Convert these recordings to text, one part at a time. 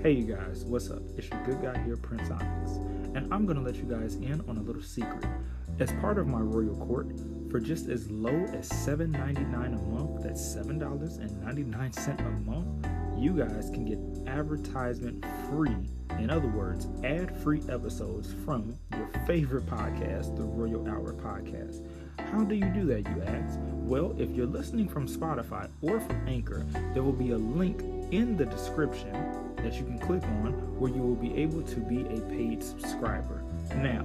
Hey, you guys, what's up? It's your good guy here, Prince Onyx, and I'm gonna let you guys in on a little secret. As part of my royal court, for just as low as $7.99 a month, that's $7.99 a month, you guys can get advertisement free. In other words, ad free episodes from your favorite podcast, the Royal Hour Podcast. How do you do that, you ask? Well, if you're listening from Spotify or from Anchor, there will be a link in the description that you can click on where you will be able to be a paid subscriber. Now,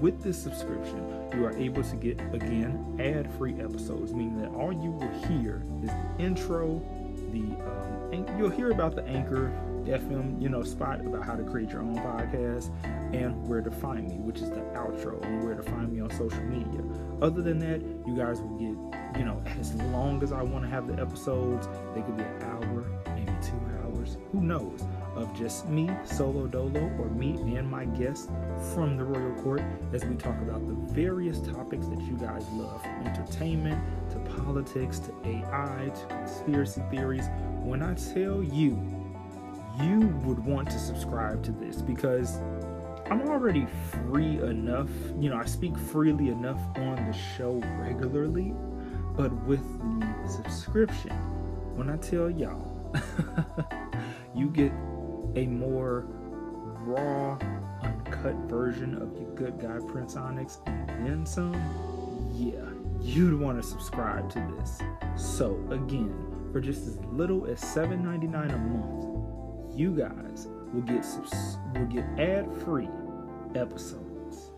with this subscription, you are able to get again ad free episodes, meaning that all you will hear is the intro, the um, and you'll hear about the anchor FM, you know, spot about how to create your own podcast and where to find me, which is the outro, and where to find me on social media. Other than that, you guys will get, you know, as long as I want to have the episodes, they could be an hour, who knows, of just me, solo dolo, or me and my guests from the Royal Court as we talk about the various topics that you guys love, from entertainment to politics to AI to conspiracy theories. When I tell you, you would want to subscribe to this because I'm already free enough. You know, I speak freely enough on the show regularly, but with the subscription, when I tell y'all, you get a more raw, uncut version of your good guy Prince Onyx and then some, yeah, you'd want to subscribe to this. So, again, for just as little as $7.99 a month, you guys will get subs- will get ad-free episodes.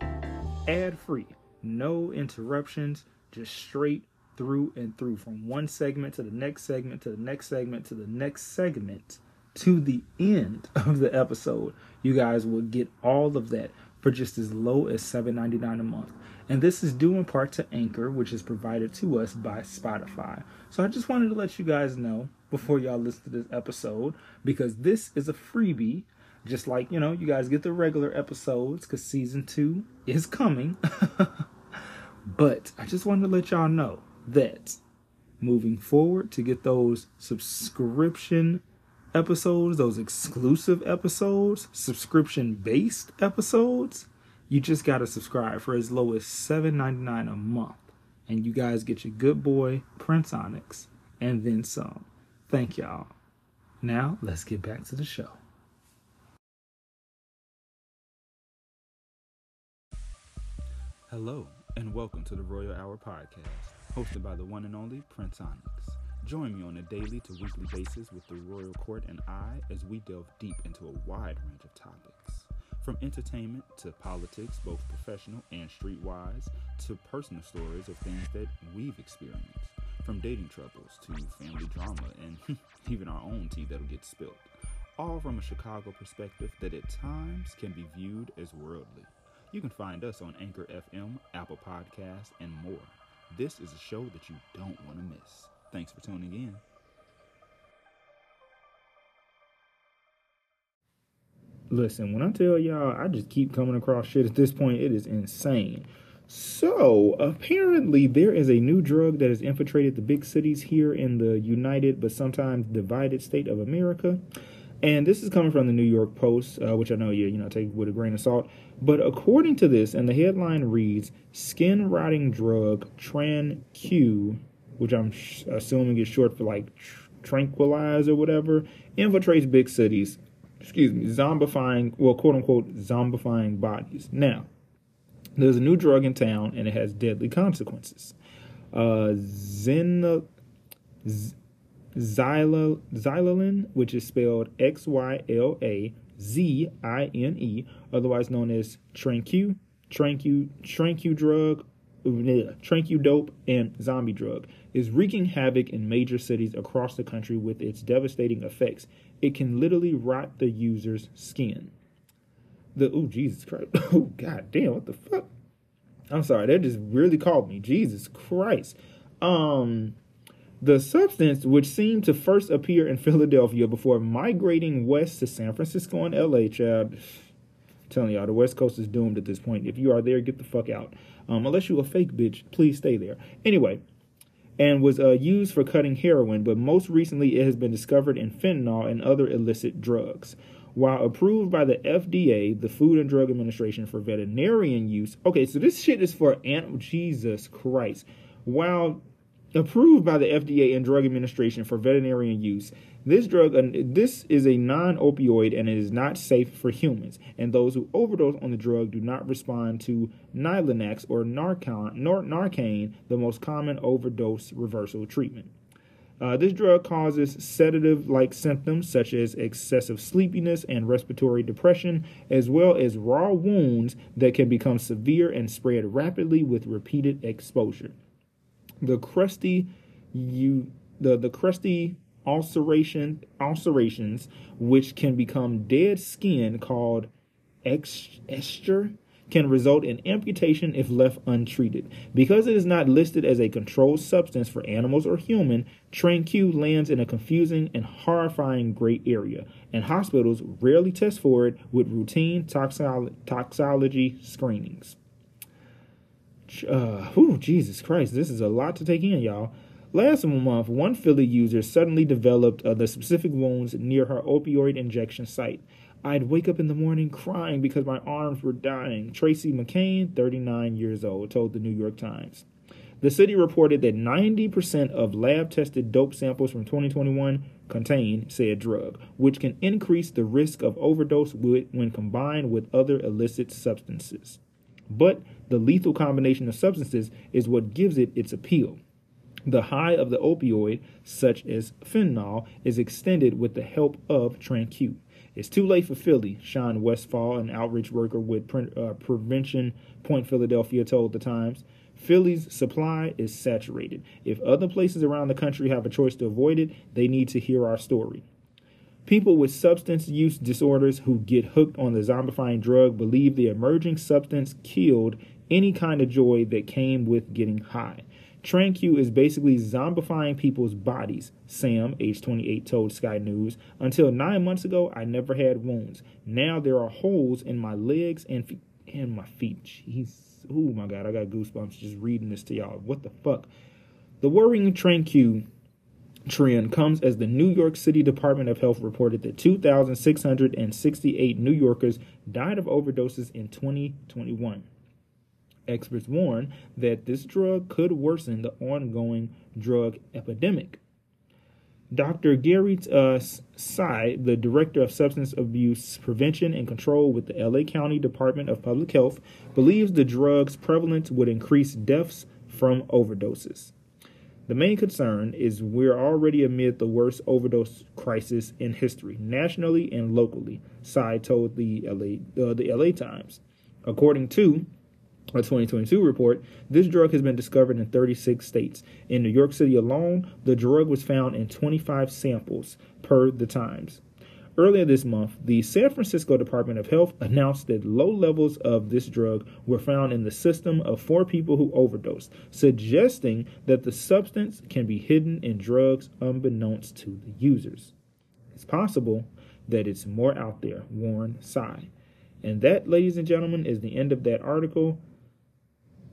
Ad-free, no interruptions, just straight through and through from one segment to the next segment to the next segment to the next segment to the end of the episode. You guys will get all of that for just as low as $7.99 a month. And this is due in part to Anchor, which is provided to us by Spotify. So I just wanted to let you guys know before y'all listen to this episode, because this is a freebie. Just like, you know, you guys get the regular episodes because season two is coming. but I just wanted to let y'all know that moving forward to get those subscription episodes, those exclusive episodes, subscription based episodes, you just got to subscribe for as low as $7.99 a month. And you guys get your good boy, Prince Onyx, and then some. Thank y'all. Now, let's get back to the show. Hello, and welcome to the Royal Hour Podcast, hosted by the one and only Prince Onyx. Join me on a daily to weekly basis with the Royal Court and I as we delve deep into a wide range of topics. From entertainment to politics, both professional and streetwise, to personal stories of things that we've experienced. From dating troubles to family drama and even our own tea that'll get spilled. All from a Chicago perspective that at times can be viewed as worldly. You can find us on Anchor FM, Apple Podcasts, and more. This is a show that you don't want to miss. Thanks for tuning in. Listen, when I tell y'all, I just keep coming across shit at this point. It is insane. So, apparently, there is a new drug that has infiltrated the big cities here in the United but sometimes divided state of America. And this is coming from the New York Post, uh, which I know you you know take with a grain of salt. But according to this, and the headline reads, "Skin rotting drug Tran-Q which I'm sh- assuming is short for like tr- tranquilize or whatever, infiltrates big cities. Excuse me, zombifying, well, quote unquote, zombifying bodies. Now, there's a new drug in town and it has deadly consequences. Uh, Z, which is spelled X Y L A Z I N E, otherwise known as Tran-Q, Tran-Q, Tran-Q drug, Tran-Q dope, and zombie drug is wreaking havoc in major cities across the country with its devastating effects. It can literally rot the user's skin. The oh Jesus Christ. Oh god damn, what the fuck? I'm sorry, that just really called me. Jesus Christ. Um the substance, which seemed to first appear in Philadelphia before migrating west to San Francisco and LA, child. telling y'all, the West Coast is doomed at this point. If you are there, get the fuck out. Um, unless you a fake bitch, please stay there. Anyway, and was uh, used for cutting heroin, but most recently it has been discovered in fentanyl and other illicit drugs. While approved by the FDA, the Food and Drug Administration, for veterinarian use. Okay, so this shit is for animal. Jesus Christ. While approved by the FDA and Drug Administration for veterinarian use, this drug, uh, this is a non-opioid and it is not safe for humans. And those who overdose on the drug do not respond to Nilanax or Narcan, Narcan, the most common overdose reversal treatment. Uh, this drug causes sedative-like symptoms such as excessive sleepiness and respiratory depression, as well as raw wounds that can become severe and spread rapidly with repeated exposure. The crusty, you the the crusty ulceration, ulcerations, which can become dead skin called eschar, can result in amputation if left untreated. Because it is not listed as a controlled substance for animals or human, Q lands in a confusing and horrifying gray area, and hospitals rarely test for it with routine toxolo- toxology screenings. Uh, whew, Jesus Christ, this is a lot to take in, y'all. Last month, one Philly user suddenly developed uh, the specific wounds near her opioid injection site. I'd wake up in the morning crying because my arms were dying. Tracy McCain, 39 years old, told the New York Times. The city reported that 90% of lab tested dope samples from 2021 contain said drug, which can increase the risk of overdose when combined with other illicit substances. But the lethal combination of substances is what gives it its appeal. The high of the opioid, such as fentanyl, is extended with the help of TranQ. It's too late for Philly, Shawn Westfahl, an outreach worker with Pre- uh, Prevention Point Philadelphia, told the Times. Philly's supply is saturated. If other places around the country have a choice to avoid it, they need to hear our story. People with substance use disorders who get hooked on the zombifying drug believe the emerging substance killed any kind of joy that came with getting high. TranQ is basically zombifying people's bodies, Sam, age 28, told Sky News. Until nine months ago, I never had wounds. Now there are holes in my legs and feet. And my feet. Jeez. Oh my God, I got goosebumps just reading this to y'all. What the fuck? The worrying TranQ trend comes as the New York City Department of Health reported that 2,668 New Yorkers died of overdoses in 2021. Experts warn that this drug could worsen the ongoing drug epidemic. Dr. Gary uh, Tsai, the director of substance abuse prevention and control with the LA County Department of Public Health, believes the drug's prevalence would increase deaths from overdoses. The main concern is we're already amid the worst overdose crisis in history, nationally and locally, Tsai told the LA, uh, the LA Times. According to a 2022 report, this drug has been discovered in 36 states. In New York City alone, the drug was found in 25 samples, per the Times. Earlier this month, the San Francisco Department of Health announced that low levels of this drug were found in the system of four people who overdosed, suggesting that the substance can be hidden in drugs unbeknownst to the users. It's possible that it's more out there, warned Tsai. And that, ladies and gentlemen, is the end of that article.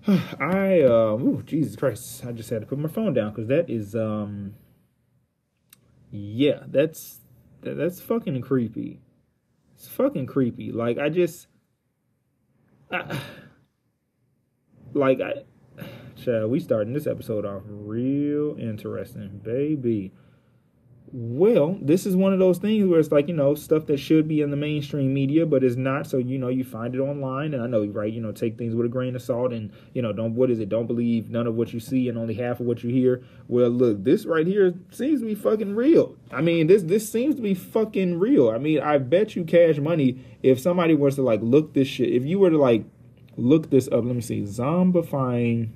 I uh ooh, Jesus Christ, I just had to put my phone down because that is um yeah, that's that, that's fucking creepy. It's fucking creepy. Like I just I, like I Child, we starting this episode off real interesting, baby. Well, this is one of those things where it's like, you know, stuff that should be in the mainstream media, but it's not. So, you know, you find it online. And I know, right, you know, take things with a grain of salt and, you know, don't, what is it? Don't believe none of what you see and only half of what you hear. Well, look, this right here seems to be fucking real. I mean, this, this seems to be fucking real. I mean, I bet you cash money if somebody was to like look this shit, if you were to like look this up, let me see, zombifying.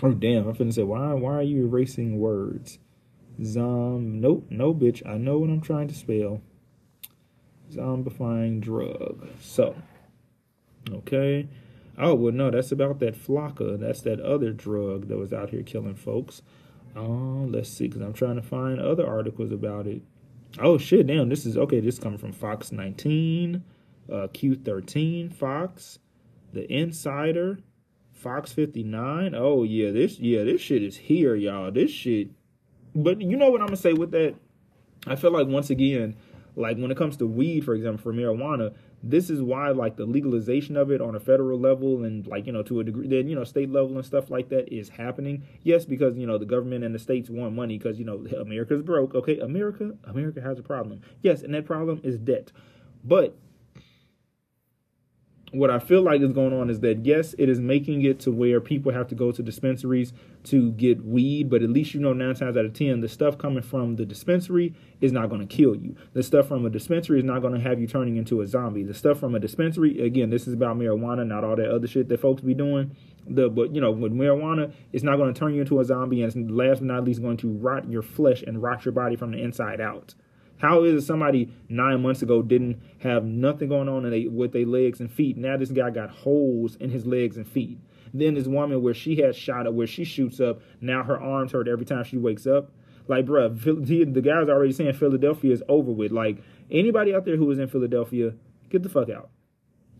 Oh, damn, I'm finna say, why, why are you erasing words? Zom, nope, no bitch. I know what I'm trying to spell. Zombifying drug. So, okay. Oh, well, no, that's about that Flakka. That's that other drug that was out here killing folks. Oh, let's see, because I'm trying to find other articles about it. Oh, shit, damn, this is, okay, this is coming from Fox 19, uh, Q13, Fox, The Insider, Fox 59. Oh yeah, this yeah, this shit is here, y'all. This shit. But you know what I'm gonna say with that? I feel like once again, like when it comes to weed, for example, for marijuana, this is why like the legalization of it on a federal level and like you know to a degree then you know state level and stuff like that is happening. Yes because you know the government and the states want money because you know america's broke okay? America america has a problem. Yes and that problem is debt. But what I feel like is going on is that yes, it is making it to where people have to go to dispensaries to get weed, but at least you know nine times out of ten, the stuff coming from the dispensary is not going to kill you. The stuff from a dispensary is not going to have you turning into a zombie. The stuff from a dispensary, again, this is about marijuana, not all that other shit that folks be doing. The but you know with marijuana, it's not going to turn you into a zombie, and it's last but not least going to rot your flesh and rot your body from the inside out. How is it somebody nine months ago didn't have nothing going on they, with their legs and feet? Now this guy got holes in his legs and feet. Then this woman where she has shot up, where she shoots up, now her arms hurt every time she wakes up. Like, bruh, the guy's already saying Philadelphia is over with. Like, anybody out there who is in Philadelphia, get the fuck out.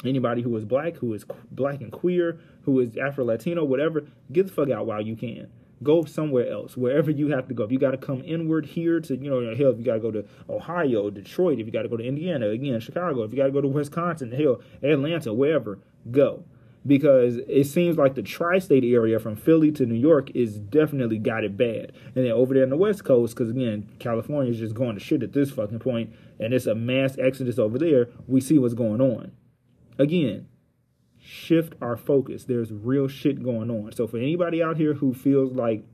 Anybody who is black, who is black and queer, who is Afro Latino, whatever, get the fuck out while you can go somewhere else, wherever you have to go. If you got to come inward here to, you know, hell, if you got to go to Ohio, Detroit, if you got to go to Indiana, again, Chicago, if you got to go to Wisconsin, hell, Atlanta, wherever, go. Because it seems like the tri state area from Philly to New York is definitely got it bad. And then over there on the West Coast, because again, California is just going to shit at this fucking point, and it's a mass exodus over there, we see what's going on. Again, shift our focus. There's real shit going on. So for anybody out here who feels like,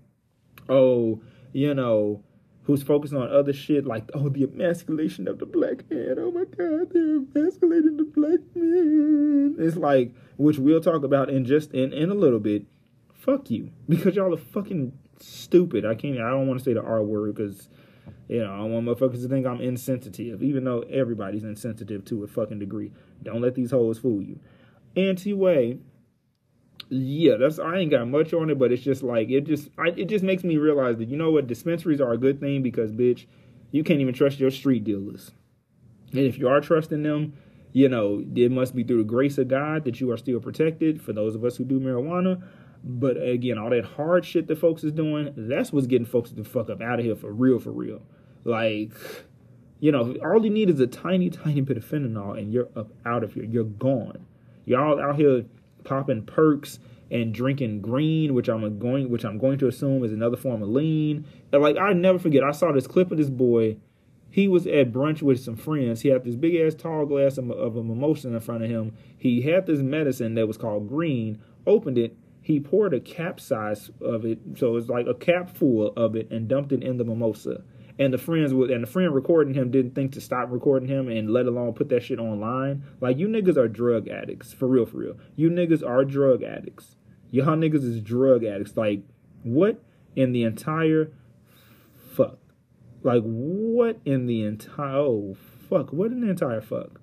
oh, you know, who's focused on other shit like, oh, the emasculation of the black man. Oh my God, they're emasculating the black man. It's like, which we'll talk about in just in, in a little bit. Fuck you. Because y'all are fucking stupid. I can't I don't want to say the R word because you know, I want motherfuckers to think I'm insensitive, even though everybody's insensitive to a fucking degree. Don't let these hoes fool you. Anti-Way, yeah, that's I ain't got much on it, but it's just like it just I, it just makes me realize that you know what dispensaries are a good thing because bitch, you can't even trust your street dealers, and if you are trusting them, you know it must be through the grace of God that you are still protected. For those of us who do marijuana, but again, all that hard shit that folks is doing, that's what's getting folks to fuck up out of here for real, for real. Like, you know, all you need is a tiny, tiny bit of fentanyl, and you're up out of here. You're gone. Y'all out here popping perks and drinking green, which I'm going, which I'm going to assume is another form of lean. And like I never forget, I saw this clip of this boy. He was at brunch with some friends. He had this big ass tall glass of, of a mimosa in front of him. He had this medicine that was called green. Opened it. He poured a cap size of it, so it's like a cap full of it, and dumped it in the mimosa and the friends would and the friend recording him didn't think to stop recording him and let alone put that shit online. Like you niggas are drug addicts. For real, for real. You niggas are drug addicts. Y'all niggas is drug addicts. Like what in the entire fuck? Like what in the entire oh fuck? What in the entire fuck?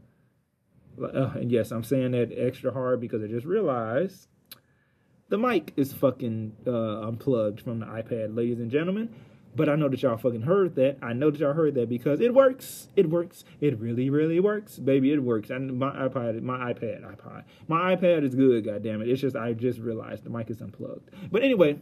Uh, and yes, I'm saying that extra hard because I just realized the mic is fucking uh, unplugged from the iPad, ladies and gentlemen. But I know that y'all fucking heard that. I know that y'all heard that because it works. It works. It really, really works, baby. It works. And my iPad, my iPad, iPod, my iPad is good. God damn it. It's just I just realized the mic is unplugged. But anyway,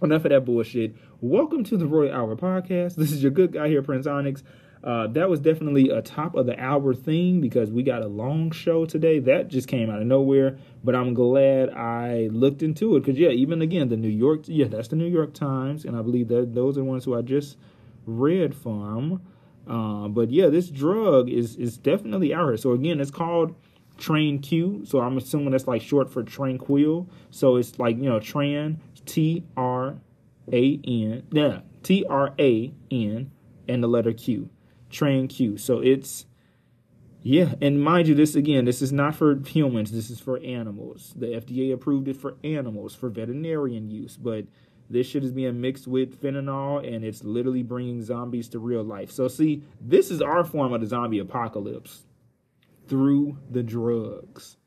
enough of that bullshit. Welcome to the Royal Hour podcast. This is your good guy here, Prince Onyx. Uh, that was definitely a top of the hour thing because we got a long show today. That just came out of nowhere, but I'm glad I looked into it because yeah, even again the New York, yeah, that's the New York Times, and I believe that those are the ones who I just read from. Uh, but yeah, this drug is is definitely out here. So again, it's called Tran-Q. So I'm assuming that's like short for Tranquil. So it's like you know Tran T R A N yeah T R A N and the letter Q Tran-Q. So it's yeah, and mind you, this again, this is not for humans. This is for animals. The FDA approved it for animals for veterinarian use, but this shit is being mixed with fentanyl, and it's literally bringing zombies to real life. So see, this is our form of the zombie apocalypse through the drugs.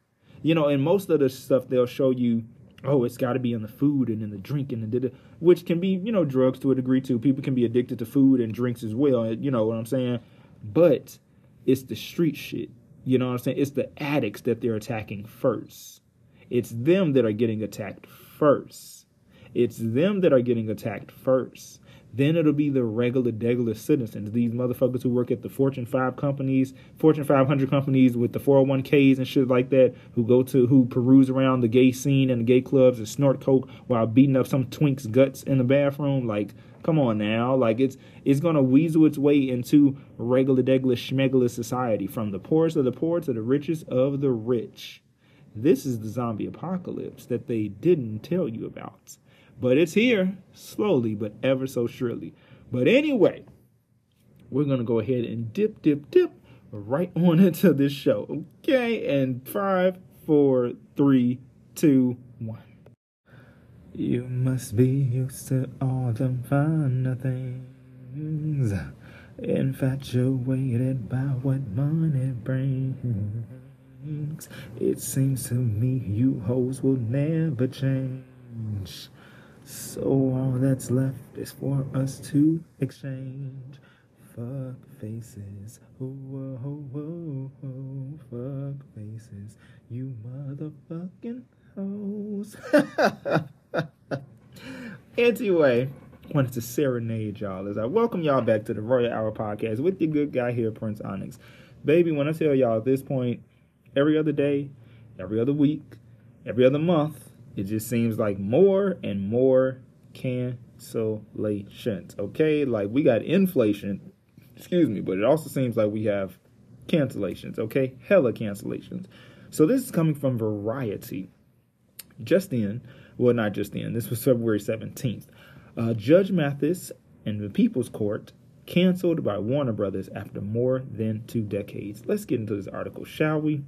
You know, and most of the stuff they'll show you oh, it's got to be in the food and in the drinking and da which can be, you know, drugs to a degree too. People can be addicted to food and drinks as well. You know what I'm saying? But it's the street shit. You know what I'm saying? It's the addicts that they're attacking first. It's them that are getting attacked first. It's them that are getting attacked first. Then it'll be the regular, regular citizens, these motherfuckers who work at the Fortune 5 companies, Fortune 500 companies with the 401ks and shit like that, who go to, who peruse around the gay scene and the gay clubs and snort coke while beating up some twink's guts in the bathroom. Like, come on now. Like, it's it's gonna weasel its way into regular, regular, schmegular society from the poorest of the poor to the richest of the rich. This is the zombie apocalypse that they didn't tell you about. But it's here, slowly but ever so surely. But anyway, we're going to go ahead and dip, dip, dip right on into this show. Okay, and five, four, three, two, one. You must be used to all them finer things, infatuated by what money brings. It seems to me you hoes will never change. So all that's left is for us to exchange. Fuck faces, oh, oh, oh, oh, fuck faces, you motherfucking hoes. anyway, wanted to serenade y'all as I welcome y'all back to the Royal Hour podcast with your good guy here, Prince Onyx. Baby, when I tell y'all at this point, every other day, every other week, every other month, it just seems like more and more cancellations. Okay, like we got inflation, excuse me, but it also seems like we have cancellations. Okay, hella cancellations. So this is coming from Variety. Just in, well, not just in. This was February seventeenth. Uh, Judge Mathis and the People's Court canceled by Warner Brothers after more than two decades. Let's get into this article, shall we?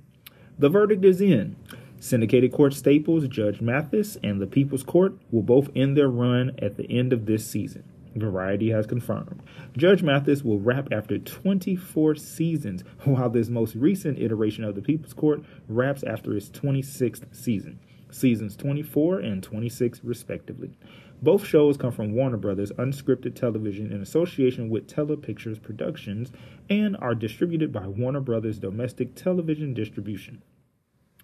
The verdict is in. Syndicated Court staples Judge Mathis and the People's Court will both end their run at the end of this season. Variety has confirmed. Judge Mathis will wrap after 24 seasons, while this most recent iteration of the People's Court wraps after its 26th season, seasons 24 and 26 respectively. Both shows come from Warner Brothers Unscripted Television in association with Telepictures Productions and are distributed by Warner Brothers Domestic Television Distribution.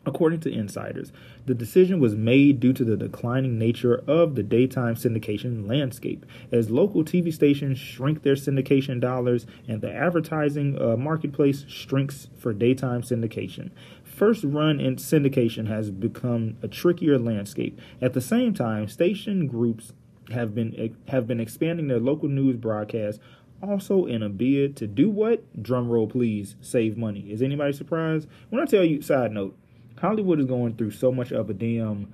According to insiders, the decision was made due to the declining nature of the daytime syndication landscape as local TV stations shrink their syndication dollars and the advertising uh, marketplace shrinks for daytime syndication. First run in syndication has become a trickier landscape. At the same time, station groups have been have been expanding their local news broadcasts also in a bid to do what? Drum roll please, save money. Is anybody surprised? When I tell you side note, Hollywood is going through so much of a damn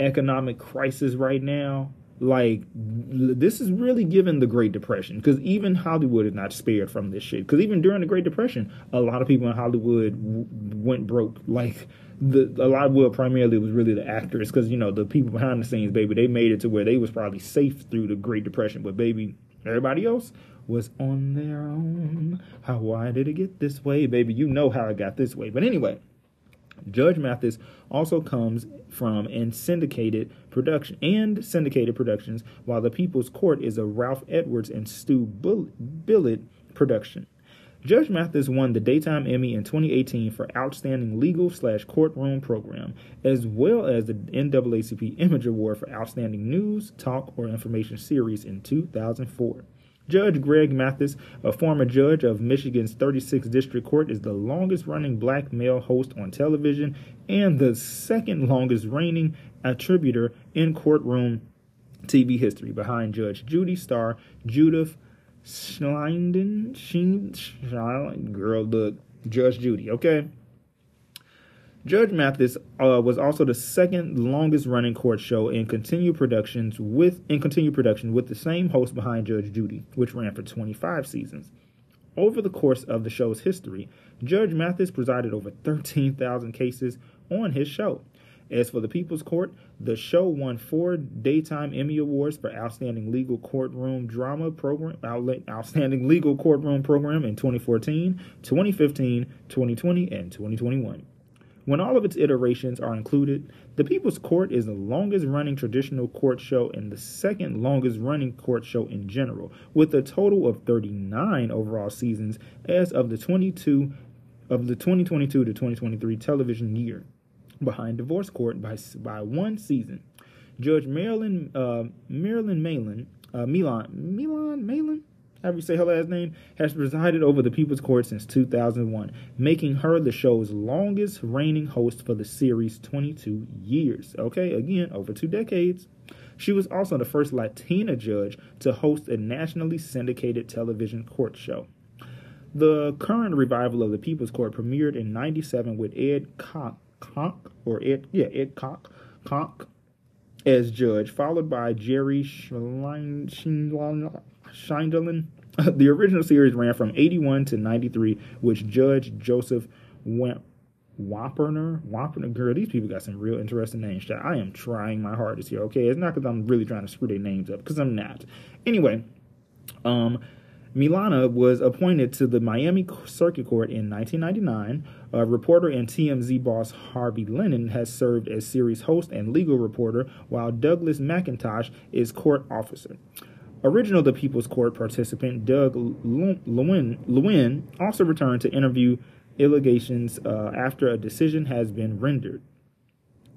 economic crisis right now. Like this is really given the Great Depression because even Hollywood is not spared from this shit. Because even during the Great Depression, a lot of people in Hollywood w- went broke. Like the a lot of well, primarily was really the actors because you know the people behind the scenes, baby, they made it to where they was probably safe through the Great Depression. But baby, everybody else was on their own. How why did it get this way, baby? You know how it got this way. But anyway. Judge Mathis also comes from and syndicated production and syndicated productions, while The People's Court is a Ralph Edwards and Stu Billett production. Judge Mathis won the Daytime Emmy in 2018 for Outstanding Legal slash Courtroom Program, as well as the NAACP Image Award for Outstanding News, Talk, or Information Series in 2004. Judge Greg Mathis, a former judge of Michigan's 36th District Court, is the longest running black male host on television and the second longest reigning attributor in courtroom TV history, behind Judge Judy star Judith Schleiden. Girl, look, Judge Judy, okay? Judge Mathis uh, was also the second longest running court show in continued productions with in continued production with the same host behind Judge Judy, which ran for 25 seasons. Over the course of the show's history, Judge Mathis presided over 13,000 cases on his show. As for the People's Court, the show won four Daytime Emmy Awards for Outstanding Legal Courtroom Drama Program, Outstanding Legal Courtroom Program in 2014, 2015, 2020, and 2021. When all of its iterations are included, The People's Court is the longest running traditional court show and the second longest running court show in general, with a total of 39 overall seasons as of the 22 of the 2022 to 2023 television year. behind divorce court by by one season. Judge Marilyn uh, Marilyn Malin uh, Milan Milan Malin however you say her last name, has presided over the People's Court since 2001, making her the show's longest reigning host for the series 22 years. Okay, again, over two decades. She was also the first Latina judge to host a nationally syndicated television court show. The current revival of the People's Court premiered in 97 with Ed Conk, Koch or Ed, yeah, Ed Koch, Koch as judge, followed by Jerry Schlein, Sheindlin. The original series ran from 81 to 93, which Judge Joseph went Wapner, Wapner, girl, these people got some real interesting names. I am trying my hardest here. Okay, it's not because I'm really trying to screw their names up, because I'm not. Anyway, um, Milana was appointed to the Miami Circuit Court in 1999. A reporter and TMZ boss Harvey Lennon has served as series host and legal reporter, while Douglas McIntosh is court officer. Original The People's Court participant Doug Lewin, Lewin also returned to interview allegations uh, after a decision has been rendered.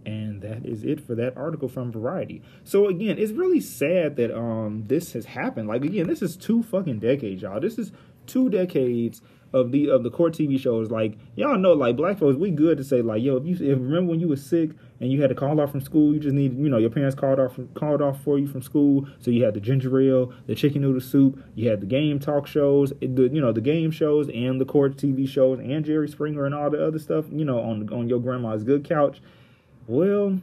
And that is it for that article from Variety. So again, it's really sad that um this has happened. Like again, this is two fucking decades, y'all. This is two decades of the of the court TV shows. Like y'all know, like black folks, we good to say like, yo, if you if, remember when you was sick and you had to call off from school, you just need, you know, your parents called off from, called off for you from school. So you had the ginger ale, the chicken noodle soup, you had the game talk shows, eh, the you know the game shows and the court TV shows and Jerry Springer and all the other stuff, you know, on on your grandma's good couch. Well,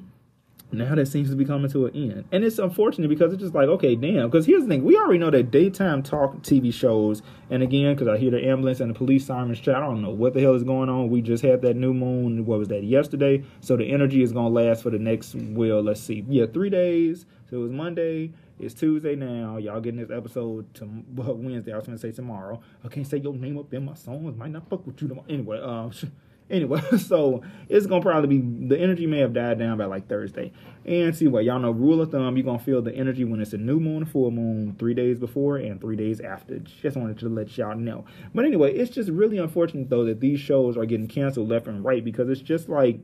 now that seems to be coming to an end. And it's unfortunate because it's just like, okay, damn. Because here's the thing we already know that daytime talk TV shows, and again, because I hear the ambulance and the police sirens chat, I don't know what the hell is going on. We just had that new moon, what was that, yesterday? So the energy is going to last for the next, well, let's see, yeah, three days. So it was Monday. It's Tuesday now. Y'all getting this episode to well, Wednesday. I was going to say tomorrow. I can't say your name up in my songs. Might not fuck with you tomorrow. Anyway, um, Anyway, so it's gonna probably be the energy may have died down by like Thursday. And see what y'all know, rule of thumb, you're gonna feel the energy when it's a new moon, full moon, three days before and three days after. Just wanted to let y'all know. But anyway, it's just really unfortunate though that these shows are getting canceled left and right because it's just like,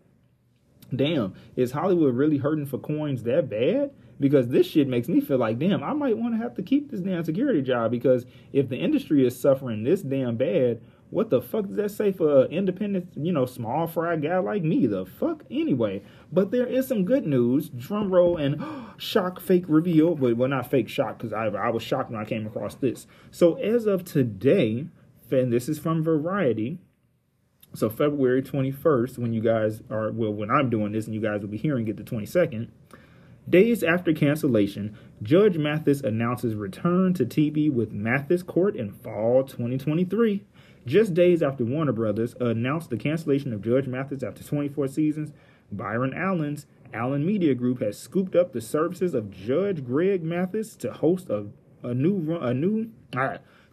damn, is Hollywood really hurting for coins that bad? because this shit makes me feel like, damn, I might want to have to keep this damn security job because if the industry is suffering this damn bad, what the fuck does that say for independent, you know, small fry guy like me? The fuck anyway. But there is some good news. Drum roll and shock fake reveal. But well, not fake shock because I I was shocked when I came across this. So as of today, and this is from Variety. So February 21st, when you guys are well, when I'm doing this and you guys will be hearing it the 22nd. Days after cancellation, Judge Mathis announces return to TV with Mathis Court in fall 2023. Just days after Warner Brothers announced the cancellation of Judge Mathis after 24 seasons, Byron Allen's Allen Media Group has scooped up the services of Judge Greg Mathis to host a, a new a new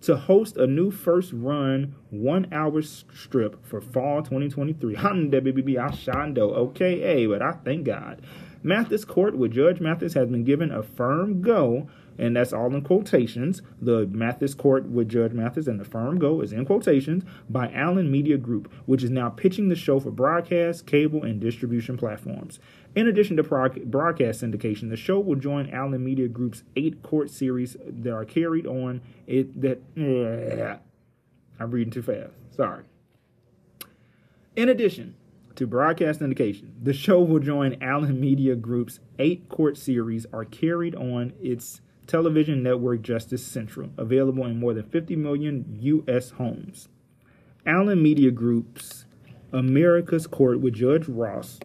to host a new first run one hour strip for fall 2023. I'm WBB Ashando, Okay, hey, but I thank God. Mathis Court with Judge Mathis has been given a firm go and that's all in quotations. The Mathis Court with Judge Mathis and the firm go is in quotations by Allen Media Group, which is now pitching the show for broadcast, cable, and distribution platforms. In addition to broadcast syndication, the show will join Allen Media Group's eight court series that are carried on it that I'm reading too fast. Sorry. In addition, to broadcast syndication. The show will join Allen Media Group's eight court series are carried on its television network Justice Central, available in more than 50 million U.S. homes. Allen Media Group's America's Court with Judge Ross,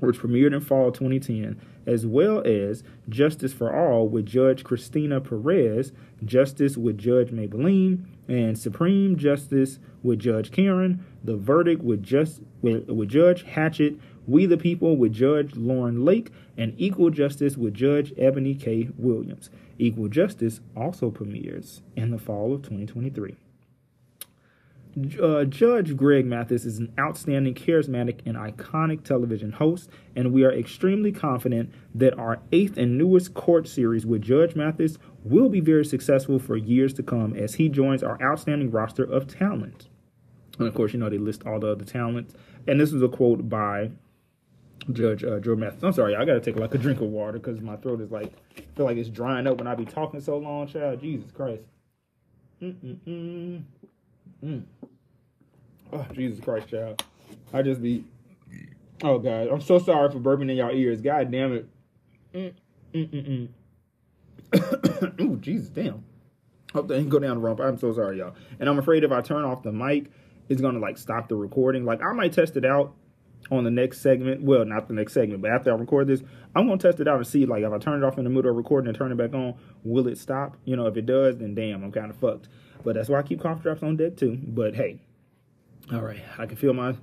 which premiered in fall 2010, as well as Justice for All with Judge Christina Perez, Justice with Judge Mablean, and Supreme Justice with Judge Karen, The Verdict with, just, with, with Judge Hatchett, We the People with Judge Lauren Lake, and Equal Justice with Judge Ebony K. Williams. Equal Justice also premieres in the fall of 2023. Uh, Judge Greg Mathis is an outstanding, charismatic, and iconic television host, and we are extremely confident that our eighth and newest court series with Judge Mathis will be very successful for years to come as he joins our outstanding roster of talent. And of course, you know, they list all the other talents. And this is a quote by Judge uh, Joe Mathis. I'm sorry, I gotta take like a drink of water because my throat is like feel like it's drying up when I be talking so long, child. Jesus Christ. Mm-mm-mm. Mm. Oh, Jesus Christ, child. I just be. Oh God, I'm so sorry for burping in y'all ears. God damn it. Mm-mm-mm. Ooh, Jesus, damn. Hope that didn't go down the wrong. I'm so sorry, y'all. And I'm afraid if I turn off the mic, it's gonna like stop the recording. Like I might test it out on the next segment. Well, not the next segment, but after I record this, I'm gonna test it out and see like if I turn it off in the middle of recording and turn it back on, will it stop? You know, if it does, then damn, I'm kind of fucked. But that's why I keep cough drops on deck too. But hey, all right, I can feel my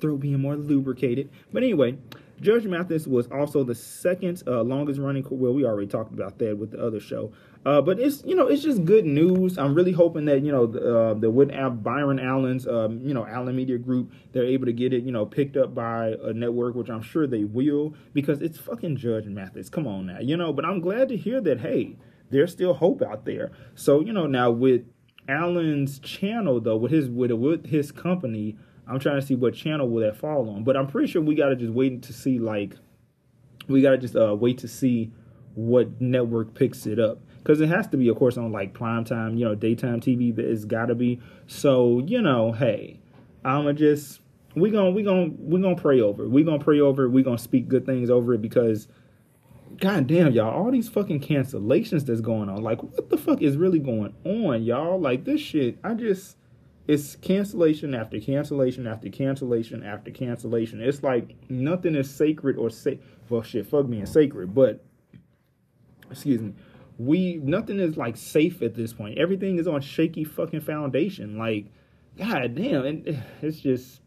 throat being more lubricated. But anyway, Judge Mathis was also the second uh, longest running. Well, we already talked about that with the other show. Uh, but it's you know it's just good news. I'm really hoping that you know the, uh, the Byron Allen's um, you know Allen Media Group they're able to get it you know picked up by a network, which I'm sure they will because it's fucking Judge Mathis. Come on now, you know. But I'm glad to hear that hey, there's still hope out there. So you know now with Allen's channel though, with his with with his company, I'm trying to see what channel will that fall on. But I'm pretty sure we gotta just wait to see like we gotta just uh, wait to see what network picks it up because it has to be, of course, on like prime time, you know, daytime TV. That it's got to be. So you know, hey, I'ma just we gonna we gonna we gonna pray over. It. We gonna pray over. It. We gonna speak good things over it because. God damn, y'all, all these fucking cancellations that's going on. Like, what the fuck is really going on, y'all? Like, this shit, I just, it's cancellation after cancellation after cancellation after cancellation. It's like nothing is sacred or safe. Well, shit, fuck being sacred, but, excuse me, we nothing is like safe at this point. Everything is on shaky fucking foundation. Like, god damn, and it's just.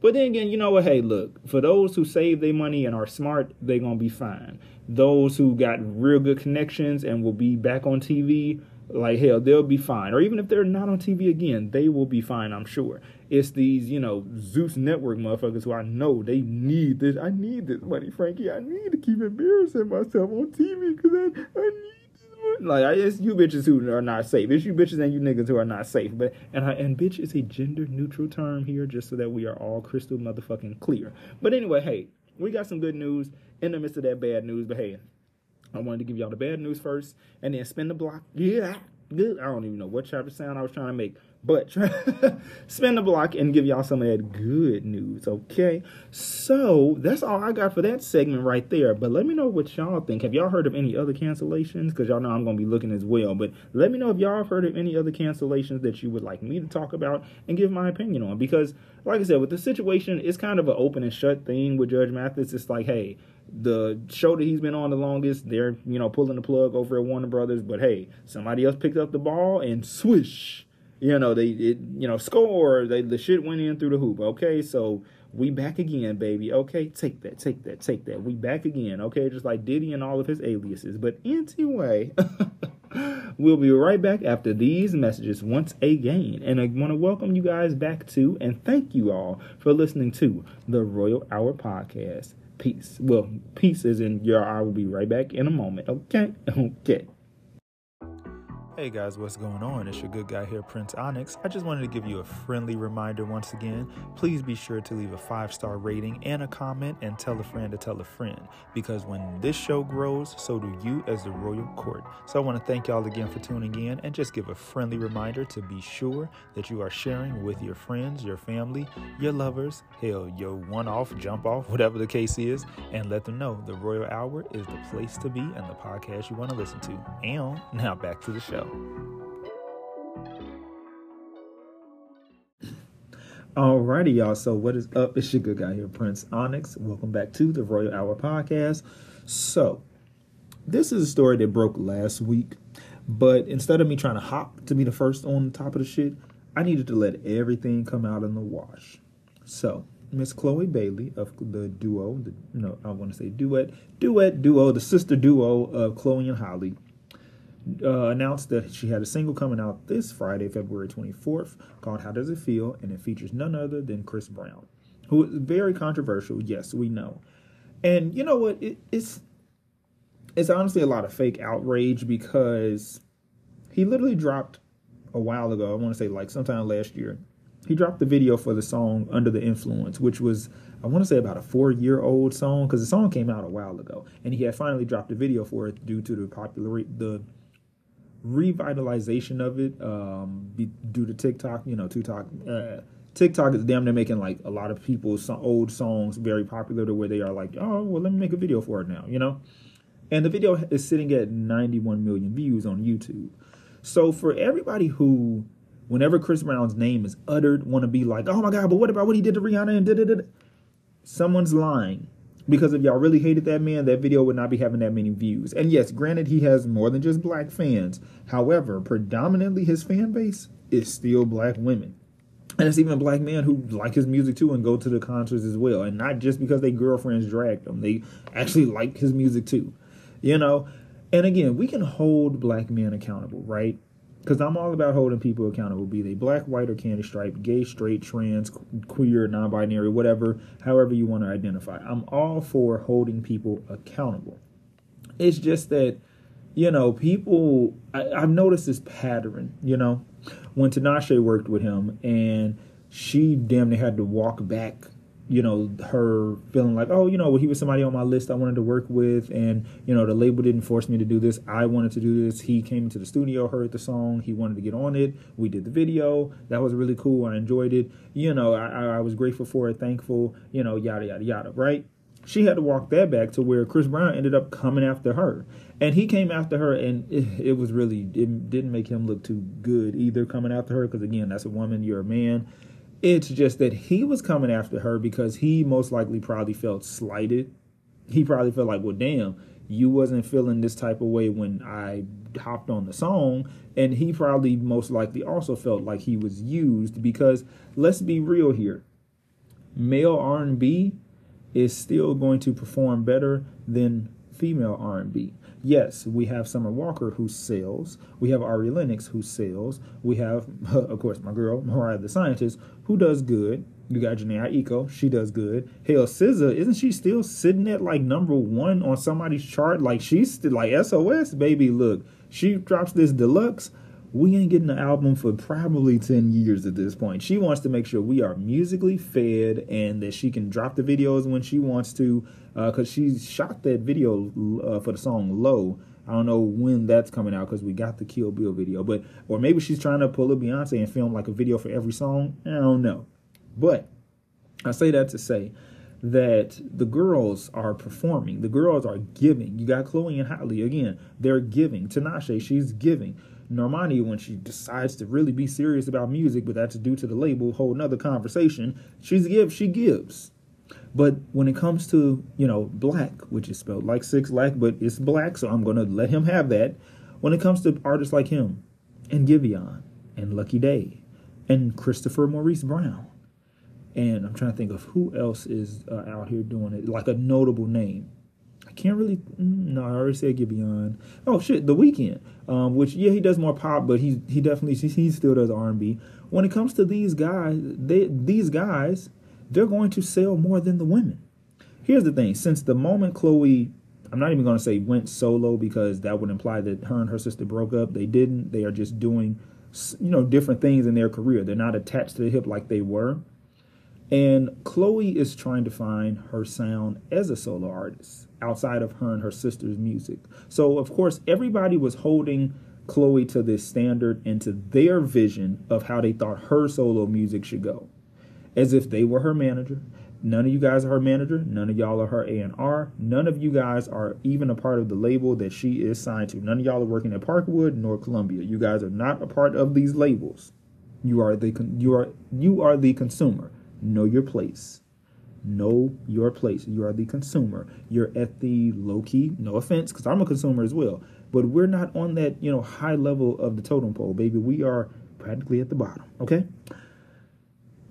But then again, you know what? Hey, look, for those who save their money and are smart, they're gonna be fine. Those who got real good connections and will be back on TV, like hell, they'll be fine. Or even if they're not on TV again, they will be fine, I'm sure. It's these, you know, Zeus Network motherfuckers who I know they need this. I need this money, Frankie. I need to keep embarrassing myself on TV because I, I need like it's you bitches who are not safe. It's you bitches and you niggas who are not safe. But and and bitch is a gender neutral term here, just so that we are all crystal motherfucking clear. But anyway, hey, we got some good news in the midst of that bad news. But hey, I wanted to give y'all the bad news first, and then spin the block. Yeah, good. I don't even know what of sound I was trying to make. But spin the block and give y'all some of that good news, okay? So that's all I got for that segment right there. But let me know what y'all think. Have y'all heard of any other cancellations? Because y'all know I'm going to be looking as well. But let me know if y'all have heard of any other cancellations that you would like me to talk about and give my opinion on. Because, like I said, with the situation, it's kind of an open and shut thing with Judge Mathis. It's like, hey, the show that he's been on the longest, they're, you know, pulling the plug over at Warner Brothers. But hey, somebody else picked up the ball and swish you know they it, you know score they the shit went in through the hoop. Okay so we back again baby. Okay take that take that take that. We back again. Okay just like diddy and all of his aliases. But anyway we'll be right back after these messages once again. And i want to welcome you guys back to and thank you all for listening to the royal hour podcast. Peace. Well peace is in your i will be right back in a moment. Okay okay Hey guys, what's going on? It's your good guy here, Prince Onyx. I just wanted to give you a friendly reminder once again. Please be sure to leave a five star rating and a comment and tell a friend to tell a friend because when this show grows, so do you as the Royal Court. So I want to thank y'all again for tuning in and just give a friendly reminder to be sure that you are sharing with your friends, your family, your lovers, hell, your one off, jump off, whatever the case is, and let them know the Royal Hour is the place to be and the podcast you want to listen to. And now back to the show. Alrighty, y'all. So, what is up? It's your good guy here, Prince Onyx. Welcome back to the Royal Hour Podcast. So, this is a story that broke last week, but instead of me trying to hop to be the first on the top of the shit, I needed to let everything come out in the wash. So, Miss Chloe Bailey of the duo, the, no, I want to say duet, duet duo, the sister duo of Chloe and Halle uh, announced that she had a single coming out this Friday, February 24th, called How Does It Feel? And it features none other than Chris Brown, who is very controversial. Yes, we know. And you know what? It, it's it's honestly a lot of fake outrage because he literally dropped a while ago. I want to say like sometime last year. he dropped the video for the song Under the Influence, which was I want to say about a four year old song because the song came out a while ago, and he had finally dropped a video for it due to the popular the revitalization of it um, be, due to TikTok. You know, TikTok. Uh, TikTok is damn near making like a lot of people's old songs very popular to where they are like, oh, well, let me make a video for it now, you know? And the video is sitting at 91 million views on YouTube. So for everybody who, whenever Chris Brown's name is uttered, want to be like, oh my God, but what about what he did to Rihanna and da da? Someone's lying. Because if y'all really hated that man, that video would not be having that many views. And yes, granted, he has more than just black fans. However, predominantly his fan base is still black women. And it's even black men who like his music too and go to the concerts as well. And not just because their girlfriends dragged them, they actually like his music too. You know? And again, we can hold black men accountable, right? Because I'm all about holding people accountable, be they black, white, or candy stripe, gay, straight, trans, queer, non binary, whatever, however you want to identify. I'm all for holding people accountable. It's just that, you know, people, I, have noticed this pattern, you know, when Tinashe worked with him and she damn near had to walk back you know, her feeling like, oh, you know, well, he was somebody on my list I wanted to work with, and you know, the label didn't force me to do this. I wanted to do this. He came into the studio, heard the song, he wanted to get on it. We did the video. That was really cool. I enjoyed it. You know, I, I was grateful for it, thankful. You know, yada yada yada. Right? She had to walk that back to where Chris Brown ended up coming after her, and he came after her, and it, it was really it didn't make him look too good either coming after her because again, that's a woman, you're a man it's just that he was coming after her because he most likely probably felt slighted. He probably felt like, well, damn, you wasn't feeling this type of way when I hopped on the song. And he probably most likely also felt like he was used because let's be real here. Male R&B is still going to perform better than female R&B. Yes, we have Summer Walker who sells. We have Ari Lennox who sells. We have, of course, my girl Mariah the Scientist who does good. You got Jhené Aiko, she does good. Hell, SZA, isn't she still sitting at like number one on somebody's chart? Like she's still like SOS, baby. Look, she drops this deluxe we ain't getting an album for probably 10 years at this point. She wants to make sure we are musically fed and that she can drop the videos when she wants to because uh, she shot that video uh, for the song Low. I don't know when that's coming out because we got the Kill Bill video, but or maybe she's trying to pull a Beyonce and film like a video for every song. I don't know. But I say that to say that the girls are performing. The girls are giving. You got Chloe and Halle again. They're giving. Tinashe, she's giving. Normani, when she decides to really be serious about music, but that's due to the label, whole another conversation. She's give, she gives. But when it comes to, you know, black, which is spelled like six black, but it's black, so I'm gonna let him have that. When it comes to artists like him, and Giveon, and Lucky Daye and Christopher Maurice Brown, and I'm trying to think of who else is uh, out here doing it, like a notable name. I can't really. Mm, no, I already said Giveon. Oh shit, The Weeknd, um, which yeah, he does more pop, but he he definitely he still does R and B. When it comes to these guys, they these guys, they're going to sell more than the women. Here's the thing: since the moment Chloe, I'm not even going to say went solo because that would imply that her and her sister broke up. They didn't. They are just doing, you know, different things in their career. They're not attached to the hip like they were. And Chloe is trying to find her sound as a solo artist outside of her and her sister's music. So, of course, everybody was holding Chloe to this standard and to their vision of how they thought her solo music should go. As if they were her manager. None of you guys are her manager. None of y'all are her A&R. None of you guys are even a part of the label that she is signed to. None of y'all are working at Parkwood nor Columbia. You guys are not a part of these labels. You are the you are you are the consumer. Know your place. Know your place. You are the consumer. You're at the low key, no offense, because I'm a consumer as well. But we're not on that, you know, high level of the totem pole, baby. We are practically at the bottom, okay?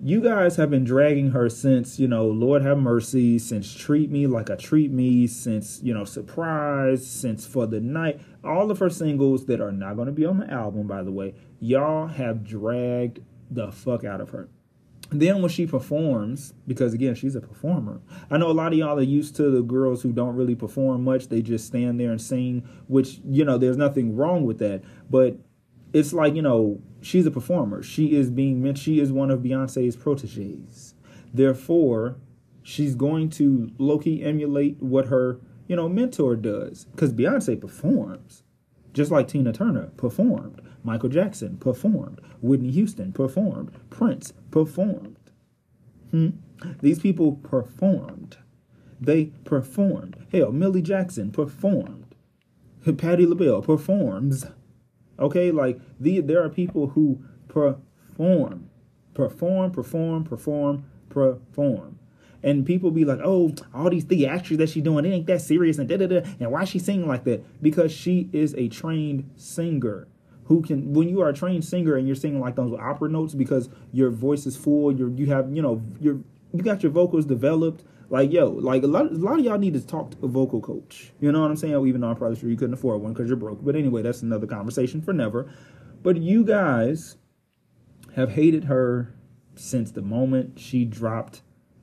You guys have been dragging her since, you know, Lord have mercy, since Treat Me Like I Treat Me, since, you know, Surprise, since For the Night. All of her singles that are not going to be on the album, by the way, y'all have dragged the fuck out of her then when she performs, because again, she's a performer. I know a lot of y'all are used to the girls who don't really perform much. They just stand there and sing, which, you know, there's nothing wrong with that. But it's like, you know, she's a performer. She is being meant. She is one of Beyonce's proteges. Therefore, she's going to low-key emulate what her you know mentor does because Beyonce performs just like Tina Turner performed. Michael Jackson performed. Whitney Houston performed. Prince performed. Hmm? These people performed. They performed. Hell, Millie Jackson performed. Patti LaBelle performs. Okay, like the there are people who perform, perform, perform, perform, perform. And people be like, oh, all these theatrics that she doing, it ain't that serious, and da da da. And why she singing like that? Because she is a trained singer who can when you are a trained singer and you're singing like those opera notes because your voice is full, you you have you know you're you got your vocals developed. Like yo, like a lot, a lot of y'all need to talk to a vocal coach. You know what I'm saying? Even though I'm probably sure you couldn't afford one because you're broke. But anyway, that's another conversation for never. But you guys have hated her since the moment she dropped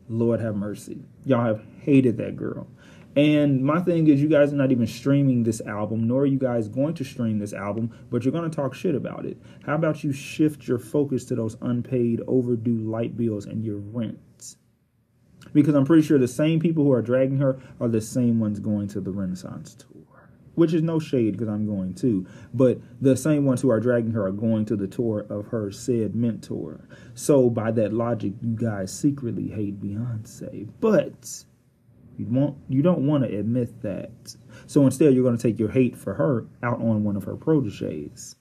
Lord Have Mercy. Y'all have hated that girl. And my thing is, you guys are not even streaming this album, nor are you guys going to stream this album, but you're going to talk shit about it. How about you shift your focus to those unpaid, overdue light bills and your rents? Because I'm pretty sure the same people who are dragging her are the same ones going to the Renaissance tour. Which is no shade because I'm going too. But the same ones who are dragging her are going to the tour of her said mentor. So by that logic, you guys secretly hate Beyonce. But you you don't want to admit that. So instead, you're going to take your hate for her out on one of her proteges.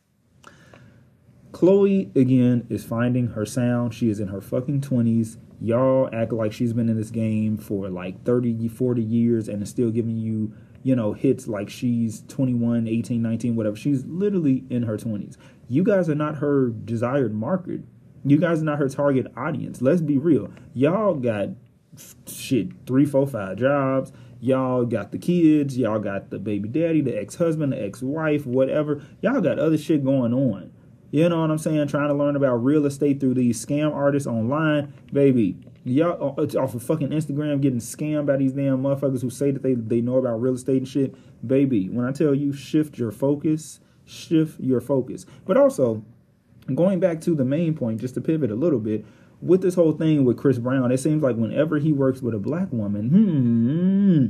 Chloe again is finding her sound. She is in her fucking 20s. Y'all act like she's been in this game for like 30, 40 years and is still giving you, you know, hits like she's 21, 18, 19, whatever. She's literally in her 20s. You guys are not her desired market. You guys are not her target audience. Let's be real. Y'all got shit three, four, five jobs. Y'all got the kids, y'all got the baby daddy, the ex husband, the ex wife, whatever. Y'all got other shit going on. You know what I'm saying? Trying to learn about real estate through these scam artists online, baby. Y'all uh, off of fucking Instagram getting scammed by these damn motherfuckers who say that they, they know about real estate and shit. Baby, when I tell you shift your focus, shift your focus. But also, going back to the main point, just to pivot a little bit, with this whole thing with Chris Brown, it seems like whenever he works with a black woman, hmm,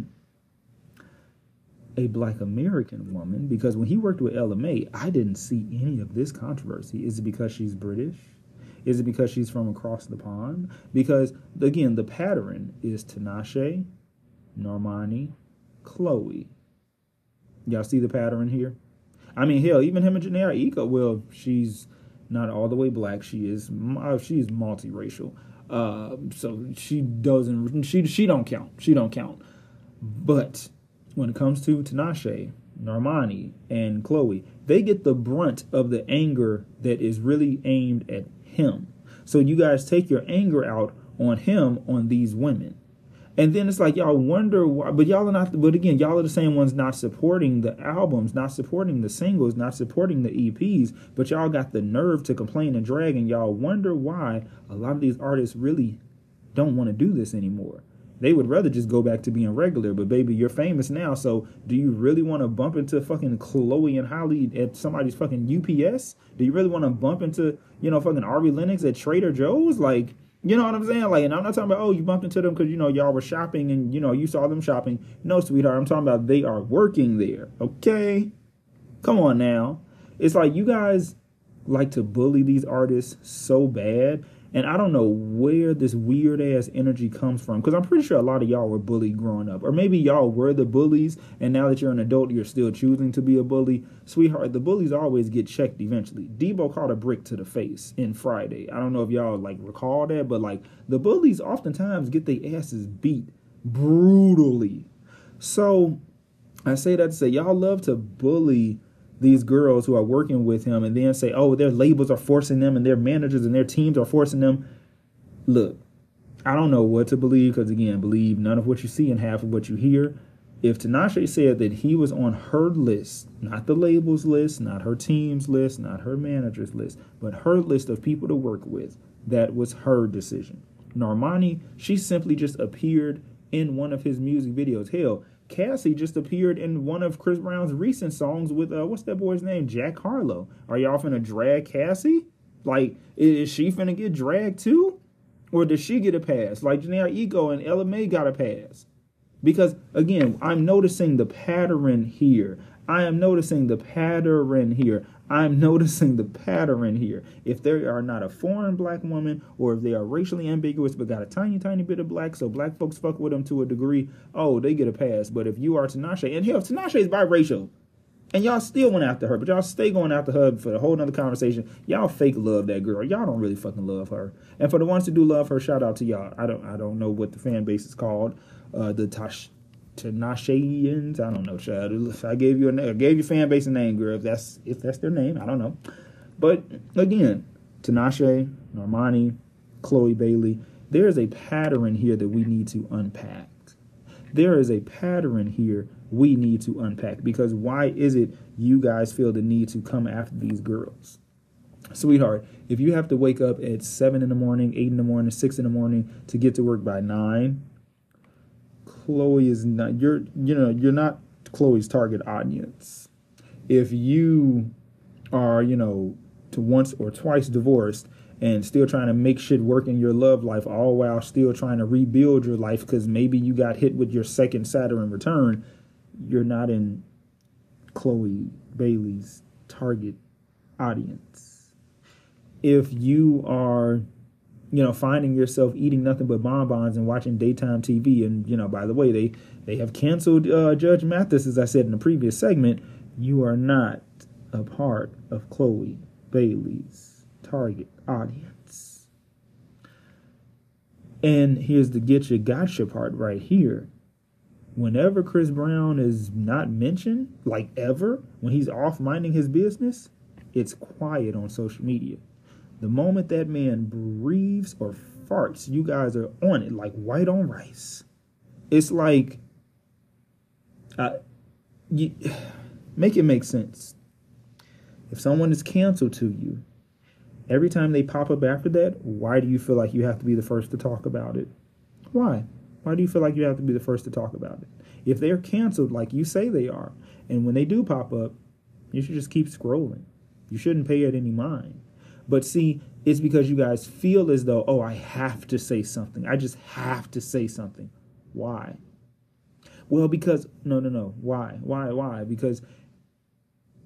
a black American woman, because when he worked with Ella Mai, I didn't see any of this controversy. Is it because she's British? Is it because she's from across the pond? Because again, the pattern is Tinashe, Normani, Chloe. Y'all see the pattern here? I mean, hell, even him and Jhené Aiko, well, she's not all the way black. She is uh, she's multiracial. Uh, so she doesn't she she don't count. She don't count. But when it comes to Tinashe, Normani, and Chloe, they get the brunt of the anger that is really aimed at him. So you guys take your anger out on him on these women. And then it's like y'all wonder why, but y'all are not. But again, y'all are the same ones not supporting the albums, not supporting the singles, not supporting the EPs. But y'all got the nerve to complain and drag, and y'all wonder why a lot of these artists really don't want to do this anymore. They would rather just go back to being regular. But baby, you're famous now, so do you really want to bump into fucking Chloe and Halle at somebody's fucking UPS? Do you really want to bump into you know fucking Ari Lennox at Trader Joe's? Like you know what I'm saying? Like, and I'm not talking about, oh, you bumped into them because, you know, y'all were shopping and, you know, you saw them shopping. No, sweetheart. I'm talking about they are working there. Okay? Come on now. It's like you guys like to bully these artists so bad and I don't know where this weird ass energy comes from because I'm pretty sure a lot of y'all were bullied growing up. Or maybe y'all were the bullies and now that you're an adult, you're still choosing to be a bully. Sweetheart, the bullies always get checked eventually. Debo caught a brick to the face in Friday. I don't know if y'all like recall that, but like the bullies oftentimes get their asses beat brutally. So I say that to say y'all love to bully these girls who are working with him and then say, oh, their labels are forcing them and their managers and their teams are forcing them. Look, I don't know what to believe because, again, believe none of what you see and half of what you hear. If Tinashe said that he was on her list, not the labels list, not her team's list, not her manager's list, but her list of people to work with, that was her decision. Normani, she simply just appeared in one of his music videos. Hell, Cassie just appeared in one of Chris Brown's recent songs with uh, what's that boy's name? Jack Harlow. Are y'all finna drag Cassie? Like, is she finna get dragged too? Or does she get a pass? Like Jhené Aiko and Mai got a pass. Because again, I'm noticing the pattern here. I am noticing the pattern here. I'm noticing the pattern here. If they are not a foreign black woman, or if they are racially ambiguous but got a tiny, tiny bit of black, so black folks fuck with them to a degree, oh, they get a pass. But if you are Tinashe, and hell, Tinashe is biracial, and y'all still went after her, but y'all stay going after her for a whole nother conversation. Y'all fake love that girl. Y'all don't really fucking love her. And for the ones who do love her, shout out to y'all. I don't I don't know what the fan base is called. Uh, the Tash Tinasheans. I don't know, child. I gave you a gave your fan base a name, girl. If that's if that's their name, I don't know. But again, Tinashe, Normani, Chloe Bailey. There is a pattern here that we need to unpack. There is a pattern here we need to unpack because why is it you guys feel the need to come after these girls? Sweetheart, if you have to wake up at seven in the morning, eight in the morning, six in the morning to get to work by nine, Chloe is not you're you know, you're not Chloe's target audience. If you are, you know, to once or twice divorced and still trying to make shit work in your love life, all while still trying to rebuild your life because maybe you got hit with your second Saturn return, you're not in Chloe Bailey's target audience. If you are, you know, finding yourself eating nothing but bonbons and watching daytime TV, and you know, by the way, they they have canceled uh, Judge Mathis, as I said in the previous segment. You are not a part of Chloe Bailey's target audience. And here's the get you gotcha part right here whenever Chris Brown is not mentioned, like ever, when he's off minding his business, it's quiet on social media. The moment that man breathes or farts, you guys are on it like white on rice. It's like, uh, you, make it make sense. If someone is canceled to you, every time they pop up after that, why do you feel like you have to be the first to talk about it? Why? Why do you feel like you have to be the first to talk about it? If they're canceled like you say they are, and when they do pop up, you should just keep scrolling. You shouldn't pay it any mind. But see, it's because you guys feel as though, oh, I have to say something. I just have to say something. Why? Well, because, no, no, no. Why? Why? Why? Because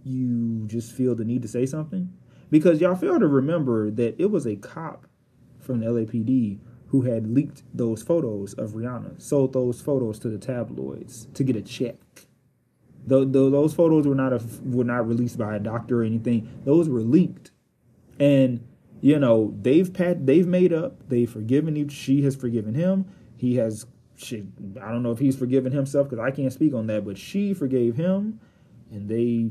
you just feel the need to say something? Because y'all fail to remember that it was a cop from the LAPD who had leaked those photos of Rihanna, sold those photos to the tabloids to get a check. Though, those photos were not a, were not released by a doctor or anything. Those were leaked, and you know they've pat they've made up. They've forgiven you. She has forgiven him. He has. She, I don't know if he's forgiven himself because I can't speak on that, but she forgave him, and they,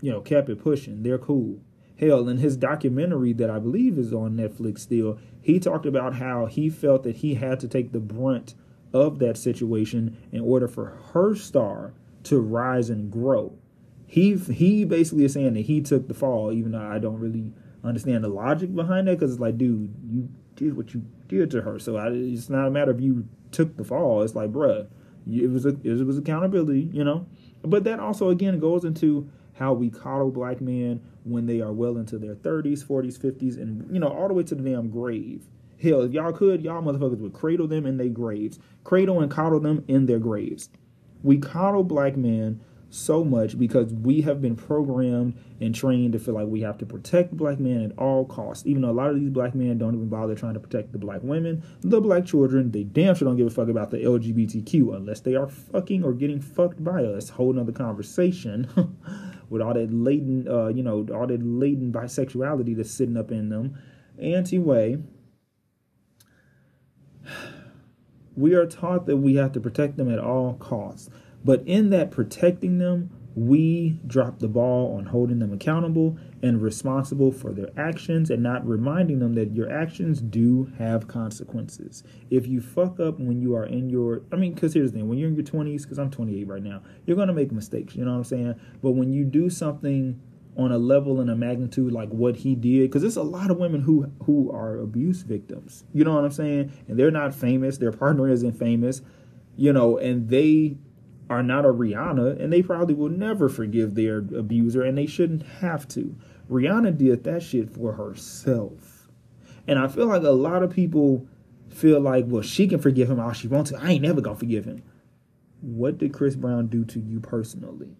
you know, kept it pushing. They're cool. Hell, in his documentary that I believe is on Netflix still, he talked about how he felt that he had to take the brunt of that situation in order for her star to rise and grow. He he basically is saying that he took the fall, even though I don't really understand the logic behind that because it's like, dude, you did what you did to her, so I, it's not a matter of you took the fall. It's like, bruh, it was a, it was accountability, you know. But that also again goes into how we coddle black men when they are well into their 30s, 40s, 50s, and you know, all the way to the damn grave. Hell, if y'all could, y'all motherfuckers would cradle them in their graves, cradle and coddle them in their graves. We coddle black men so much because we have been programmed and trained to feel like we have to protect the black men at all costs. Even though a lot of these black men don't even bother trying to protect the black women, the black children, they damn sure don't give a fuck about the LGBTQ unless they are fucking or getting fucked by us. Whole nother conversation. with all that latent, uh, you know, all that latent bisexuality that's sitting up in them. Anyway, we are taught that we have to protect them at all costs. But in that protecting them, we drop the ball on holding them accountable and responsible for their actions and not reminding them that your actions do have consequences. If you fuck up when you are in your, I mean, because here's the thing when you're in your 20s, because I'm 28 right now, you're going to make mistakes, you know what I'm saying? But when you do something on a level and a magnitude like what he did because there's a lot of women who who are abuse victims you know what i'm saying and they're not famous their partner isn't famous you know and they are not a Rihanna, and they probably will never forgive their abuser, and they shouldn't have to. Rihanna did that shit for herself. And I feel like a lot of people feel like, well, she can forgive him all she wants to. I ain't never gonna forgive him. What did Chris Brown do to you personally?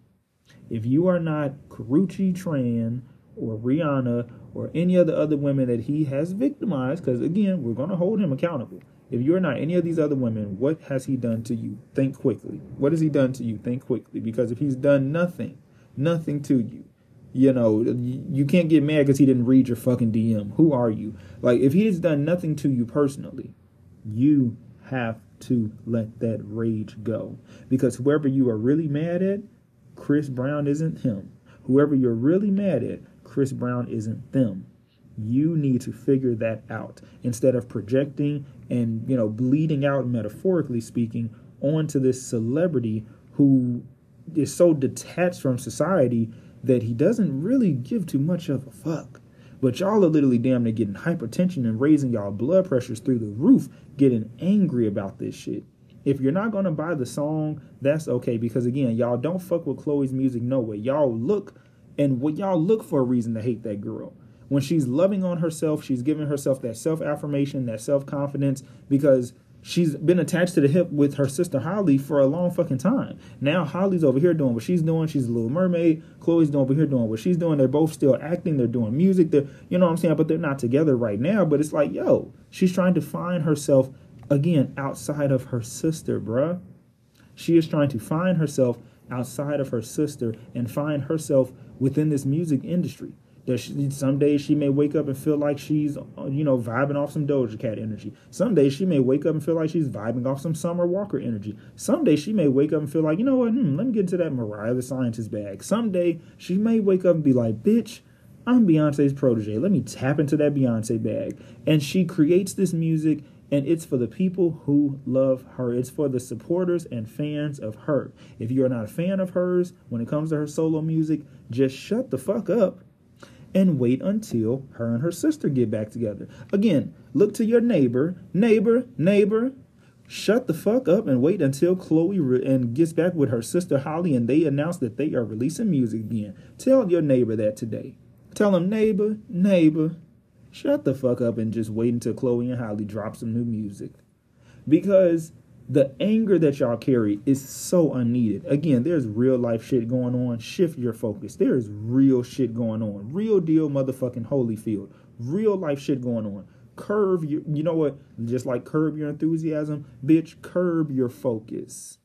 If you are not Karrueche Tran or Rihanna or any of the other women that he has victimized, because again, we're gonna hold him accountable. If you're not any of these other women, what has he done to you? Think quickly. What has he done to you? Think quickly. Because if he's done nothing, nothing to you, you know, you can't get mad because he didn't read your fucking DM. Who are you? Like, if he has done nothing to you personally, you have to let that rage go. Because whoever you are really mad at, Chris Brown isn't him. Whoever you're really mad at, Chris Brown isn't them. You need to figure that out instead of projecting and, you know, bleeding out, metaphorically speaking, onto this celebrity who is so detached from society that he doesn't really give too much of a fuck. But y'all are literally damn near getting hypertension and raising y'all blood pressures through the roof, getting angry about this shit. If you're not gonna buy the song, that's okay because again, y'all don't fuck with Chloe's music no way. Y'all look and what y'all look for a reason to hate that girl. When she's loving on herself, she's giving herself that self affirmation, that self confidence because she's been attached to the hip with her sister Halle for a long fucking time. Now Halle's over here doing what she's doing. She's a little mermaid. Chloe's doing over here doing what she's doing. They're both still acting. They're doing music. They're, you know what I'm saying? But they're not together right now. But it's like, yo, she's trying to find herself again outside of her sister, bruh. She is trying to find herself outside of her sister and find herself within this music industry. She, some days she may wake up and feel like she's, you know, vibing off some Doja Cat energy. Some days she may wake up and feel like she's vibing off some Summer Walker energy. Some days she may wake up and feel like, you know what, hmm, let me get into that Mariah the Scientist bag. Someday she may wake up and be like, bitch, I'm Beyonce's protege. Let me tap into that Beyonce bag. And she creates this music and it's for the people who love her. It's for the supporters and fans of her. If you're not a fan of hers when it comes to her solo music, just shut the fuck up and wait until her and her sister get back together. Again, look to your neighbor, neighbor, neighbor. Shut the fuck up and wait until Chloe re- and gets back with her sister Halle and they announce that they are releasing music again. Tell your neighbor that today. Tell him, neighbor, neighbor, shut the fuck up and just wait until Chloe and Halle drop some new music. Because the anger that y'all carry is so unneeded. Again, there's real life shit going on. Shift your focus. There is real shit going on. Real deal motherfucking Holyfield. Real life shit going on. Curve your, you know what? Just like curb your enthusiasm, bitch, curb your focus.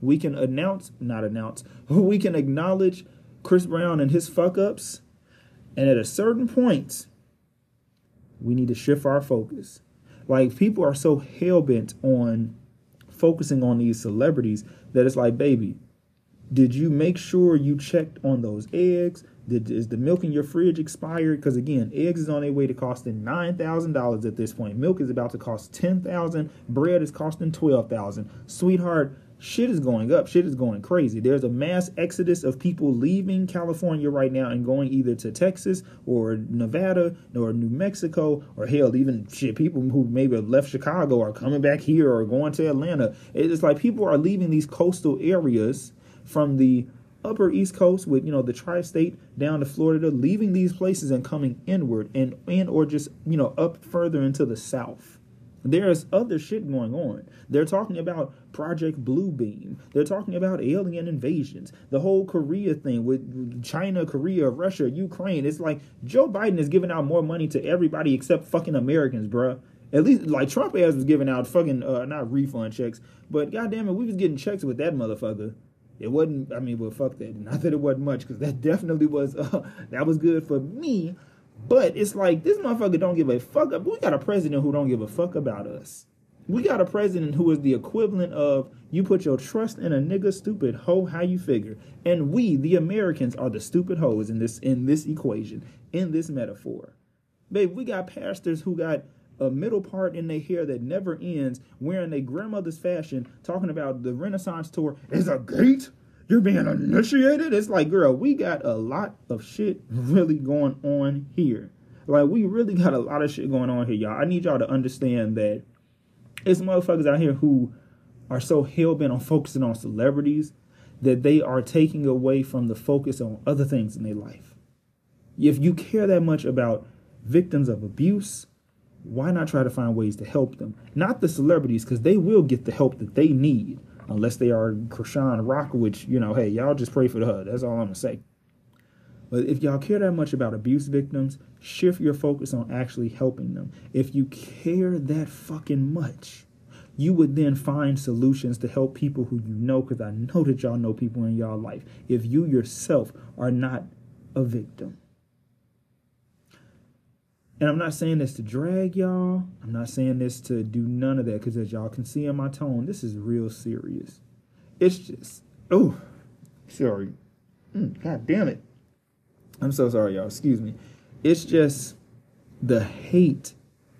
We can announce, not announce, we can acknowledge Chris Brown and his fuck ups. And at a certain point, we need to shift our focus. Like people are so hell bent on focusing on these celebrities that it's like, baby, did you make sure you checked on those eggs? Did, is the milk in your fridge expired? Because again, eggs is on their way to costing nine thousand dollars at this point. Milk is about to cost ten thousand. Bread is costing twelve thousand. Sweetheart, shit is going up. Shit is going crazy. There's a mass exodus of people leaving California right now and going either to Texas or Nevada or New Mexico or hell, even shit, people who maybe have left Chicago are coming back here or going to Atlanta. It's like people are leaving these coastal areas from the upper east coast with you know the tri-state down to florida leaving these places and coming inward and and or just you know up further into the south there's other shit going on. They're talking about Project Bluebeam. They're talking about alien invasions. The whole Korea thing with China, Korea, Russia, Ukraine. It's like Joe Biden is giving out more money to everybody except fucking Americans, bruh. At least like Trump ass was giving out fucking uh, not refund checks, but goddamn it, we was getting checks with that motherfucker. It wasn't. I mean, well, fuck that. Not that it wasn't much, because that definitely was. Uh, that was good for me. But it's like this motherfucker don't give a fuck. Up. We got a president who don't give a fuck about us. We got a president who is the equivalent of you put your trust in a nigga stupid hoe how you figure. And we, the Americans, are the stupid hoes in this in this equation, in this metaphor. Babe, we got pastors who got a middle part in their hair that never ends, wearing their grandmother's fashion, talking about the Renaissance tour is a gate you're being initiated. It's like, girl, we got a lot of shit really going on here. Like, we really got a lot of shit going on here, y'all. I need y'all to understand that it's motherfuckers out here who are so hell bent on focusing on celebrities that they are taking away from the focus on other things in their life. If you care that much about victims of abuse, why not try to find ways to help them? Not the celebrities, because they will get the help that they need, unless they are Chrisean Rock, which, you know, hey, y'all just pray for the HUD. That's all I'm going to say. But if y'all care that much about abuse victims, shift your focus on actually helping them. If you care that fucking much, you would then find solutions to help people who you know, because I know that y'all know people in y'all life. If you yourself are not a victim. And I'm not saying this to drag y'all. I'm not saying this to do none of that because as y'all can see in my tone, this is real serious. It's just, oh, sorry. Mm, God damn it. I'm so sorry, y'all. Excuse me. It's just the hate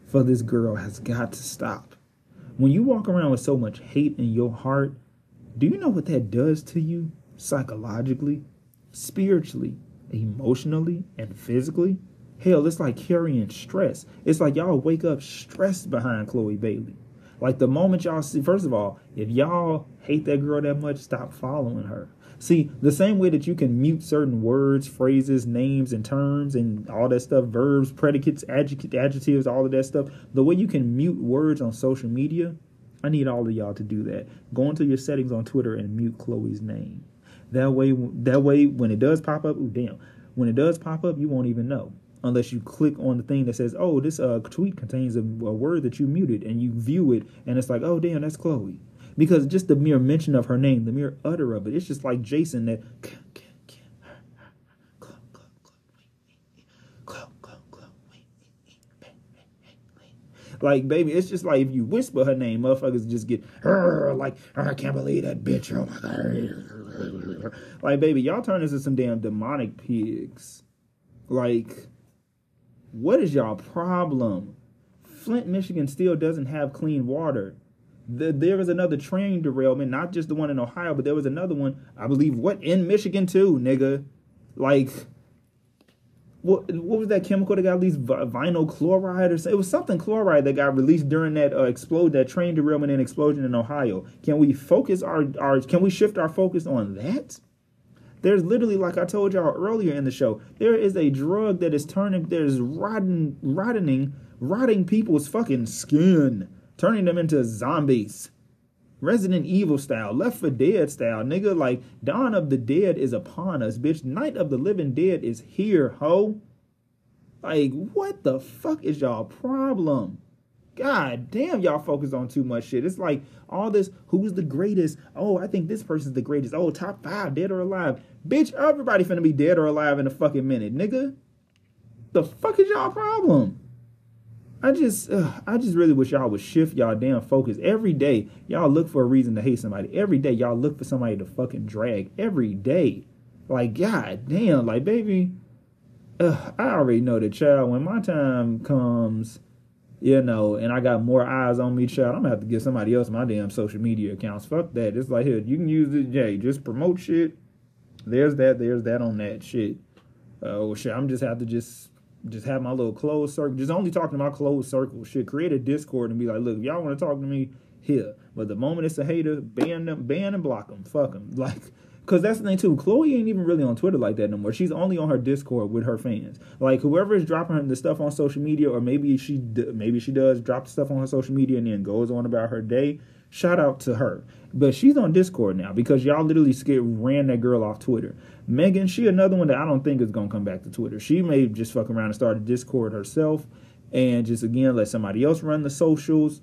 for this girl has got to stop. When you walk around with so much hate in your heart, do you know what that does to you psychologically, spiritually, emotionally, and physically? Hell, it's like carrying stress. It's like y'all wake up stressed behind Chloe Bailey. Like the moment y'all see, first of all, if y'all hate that girl that much, stop following her. See, the same way that you can mute certain words, phrases, names, and terms, and all that stuff, verbs, predicates, adjectives, all of that stuff, the way you can mute words on social media, I need all of y'all to do that. Go into your settings on Twitter and mute Chloe's name. That way, that way, when it does pop up, ooh, damn, when it does pop up, you won't even know unless you click on the thing that says, "Oh, this uh, tweet contains a, a word that you muted," and you view it, and it's like, "Oh, damn, that's Chloe." because just the mere mention of her name, the mere utter of it, it's just like Jason that. Like, baby, it's just like if you whisper her name, motherfuckers just get like, I can't believe that bitch. Oh my god. Like, baby, y'all turn into some damn demonic pigs. Like, what is y'all problem? Flint, Michigan still doesn't have clean water the, there was another train derailment, not just the one in Ohio, but there was another one, I believe, what in Michigan too, nigga. Like, what what was that chemical that got released? Vinyl chloride or something? It was something chloride that got released during that uh, explode, that train derailment and explosion in Ohio. Can we focus our our? Can we shift our focus on that? There's literally, like I told y'all earlier in the show, there is a drug that is turning, there's rotting, rotting, rotting people's fucking skin turning them into zombies. Resident Evil style, Left 4 Dead style, nigga. Like, Dawn of the Dead is upon us, bitch. Night of the Living Dead is here, ho. Like, what the fuck is y'all problem? God damn, y'all focus on too much shit. It's like all this, who's the greatest? Oh, I think this person's the greatest. Oh, top five, dead or alive. Bitch, everybody finna be dead or alive in a fucking minute, nigga. The fuck is y'all problem? I just, uh, I just really wish y'all would shift y'all damn focus. Every day, y'all look for a reason to hate somebody. Every day, y'all look for somebody to fucking drag. Every day, like god damn, like baby, I already know the child. When my time comes, you know, and I got more eyes on me, child, I'm gonna have to give somebody else my damn social media accounts. Fuck that. It's like here, you can use it, Jay. Just promote shit. There's that. There's that on that shit. Oh uh, shit, I'm just have to just just have my little closed circle. Just only talking to my closed circle. Should create a Discord and be like, look, if y'all want to talk to me here, but the moment it's a hater, ban them, ban and block them, fuck them. Like, cause that's the thing too. Chloe ain't even really on Twitter like that no more. She's only on her Discord with her fans. Like whoever is dropping her the stuff on social media, or maybe she maybe she does drop the stuff on her social media and then goes on about her day. Shout out to her. But she's on Discord now because y'all literally scared ran that girl off Twitter. Megan, she another one that I don't think is gonna come back to Twitter. She may just fuck around and start a Discord herself and just again let somebody else run the socials.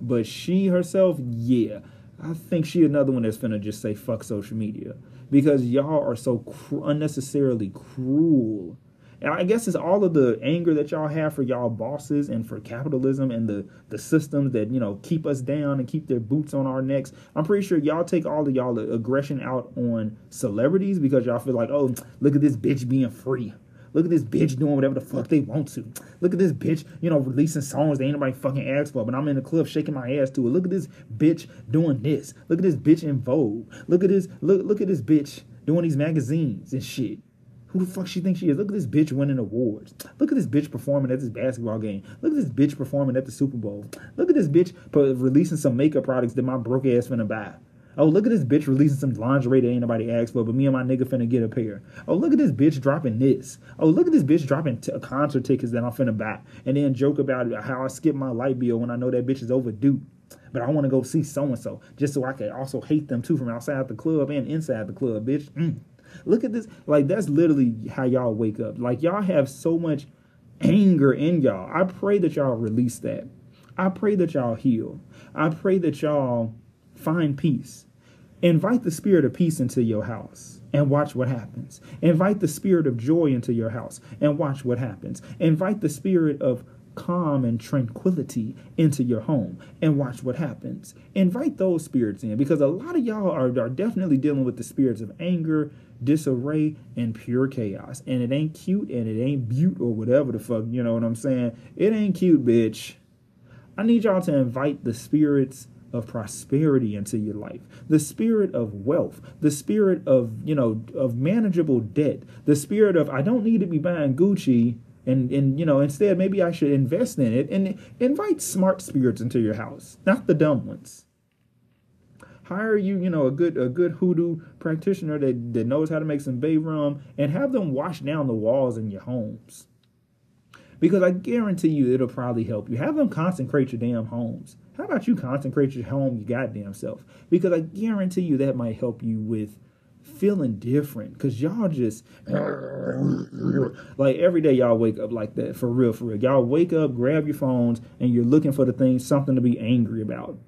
But she herself, yeah, I think she another one that's gonna just say fuck social media because y'all are so cr- unnecessarily cruel and I guess it's all of the anger that y'all have for y'all bosses and for capitalism and the the systems that you know keep us down and keep their boots on our necks. I'm pretty sure y'all take all of y'all aggression out on celebrities because y'all feel like, oh, look at this bitch being free. Look at this bitch doing whatever the fuck they want to. Look at this bitch, you know, releasing songs they ain't nobody fucking asked for, but I'm in the club shaking my ass to it. Look at this bitch doing this. Look at this bitch in Vogue. Look at this, look, look at this bitch doing these magazines and shit. Who the fuck she thinks she is? Look at this bitch winning awards. Look at this bitch performing at this basketball game. Look at this bitch performing at the Super Bowl. Look at this bitch releasing some makeup products that my broke ass finna buy. Oh, look at this bitch releasing some lingerie that ain't nobody asked for, but me and my nigga finna get a pair. Oh, look at this bitch dropping this. Oh, look at this bitch dropping t- concert tickets that I'm finna buy, and then joke about how I skip my light bill when I know that bitch is overdue. But I want to go see so and so just so I can also hate them too from outside the club and inside the club, bitch. Mm. Look at this. Like that's literally how y'all wake up. Like y'all have so much anger in y'all. I pray that y'all release that. I pray that y'all heal. I pray that y'all find peace. Invite the spirit of peace into your house and watch what happens. Invite the spirit of joy into your house and watch what happens. Invite the spirit of calm and tranquility into your home and watch what happens. Invite those spirits in because a lot of y'all are, are definitely dealing with the spirits of anger, disarray, and pure chaos. And it ain't cute and it ain't butte or whatever the fuck, you know what I'm saying? It ain't cute, bitch. I need y'all to invite the spirits of prosperity into your life the spirit of wealth the spirit of you know of manageable debt the spirit of i don't need to be buying gucci and and you know instead maybe i should invest in it and invite smart spirits into your house not the dumb ones hire you you know a good a good hoodoo practitioner that, that knows how to make some bay rum and have them wash down the walls in your homes because I guarantee you it'll probably help you. Have them consecrate your damn homes. How about you consecrate your home, your goddamn self? Because I guarantee you that might help you with feeling different. Cause y'all just like every day y'all wake up like that for real, for real. Y'all wake up, grab your phones, and you're looking for the thing, something to be angry about.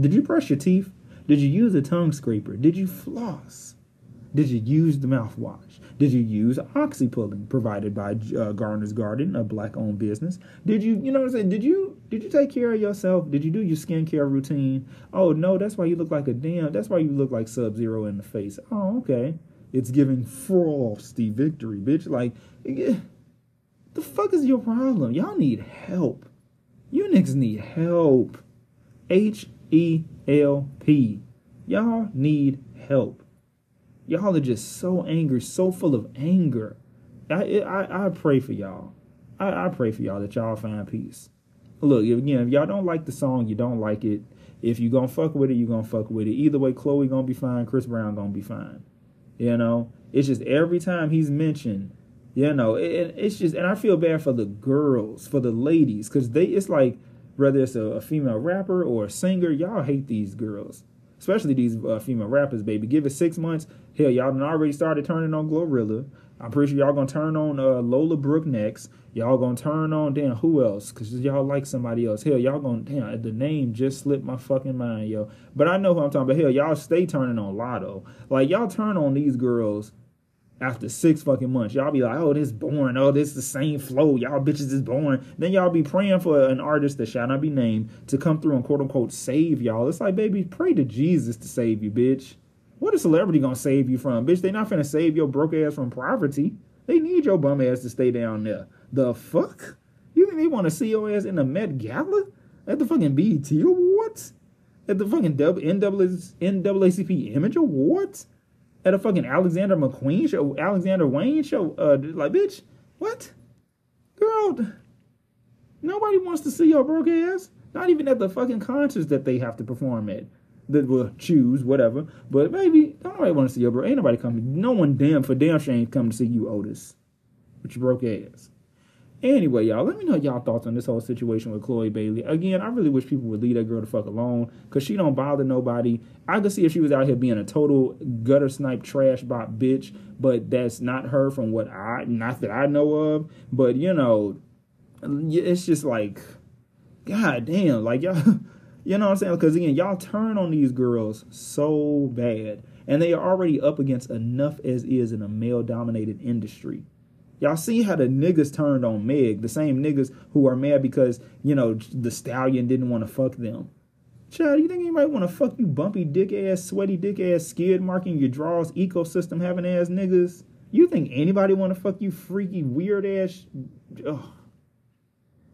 Did you brush your teeth? Did you use a tongue scraper? Did you floss? Did you use the mouthwash? Did you use oxypulling provided by uh, Garden, a black-owned business? Did you, you know what I'm saying? Did you did you take care of yourself? Did you do your skincare routine? Oh no, that's why you look like a damn. That's why you look like Sub Zero in the face. Oh okay, it's giving frosty victory, bitch. Like, the fuck is your problem? Y'all need help. You niggas need help. H E L P. Y'all need help y'all are just so angry, so full of anger. I I, I pray for y'all. I, I pray for y'all that y'all find peace. Look, again, if y'all don't like the song, you don't like it. If you gonna fuck with it, you gonna fuck with it. Either way, Chloe gonna be fine, Chris Brown gonna be fine. You know, it's just every time he's mentioned, you know, it, it's just, and I feel bad for the girls, for the ladies, because they, it's like, whether it's a, a female rapper or a singer, y'all hate these girls especially these uh, female rappers, baby. Give it six months. Hell, y'all done already started turning on Glorilla. I'm pretty sure y'all gonna turn on uh, Lola Brooke next. Y'all gonna turn on damn who else? Cause y'all like somebody else. Hell, y'all gonna damn the name just slipped my fucking mind, yo. But I know who I'm talking about. Hell, y'all stay turning on Latto. Like y'all turn on these girls after six fucking months. Y'all be like, oh, this boring. Oh, this the same flow. Y'all bitches is boring. Then y'all be praying for an artist that shall not be named to come through and quote unquote save y'all. It's like, baby, pray to Jesus to save you, bitch. What a celebrity gonna save you from, bitch? They not finna save your broke ass from poverty. They need your bum ass to stay down there. The fuck? You think they want to see your ass in the Met Gala? At the fucking BET Awards? At the fucking NAACP Image Awards? at a fucking Alexander McQueen show, Alexander Wang show. Uh, like, bitch, what? Girl, nobody wants to see your broke ass. Not even at the fucking concerts that they have to perform at. That will choose, whatever. But maybe don't nobody want to see your bro. Ain't nobody coming. No one damn for damn shame come to see you, Otis. With your broke ass. Anyway, y'all, let me know y'all thoughts on this whole situation with Chloe Bailey. Again, I really wish people would leave that girl the fuck alone because she don't bother nobody. I could see if she was out here being a total gutter snipe trash bot bitch, but that's not her from what I, not that I know of. But you know, it's just like, god damn, like y'all, you know what I'm saying? Because again, y'all turn on these girls so bad, and they are already up against enough as is in a male dominated industry. Y'all see how the niggas turned on Meg, the same niggas who are mad because, you know, the stallion didn't want to fuck them. Child, you think anybody want to fuck you bumpy dick ass, sweaty dick ass, skid marking your drawers, ecosystem having ass niggas? You think anybody want to fuck you freaky, weird ass, ugh,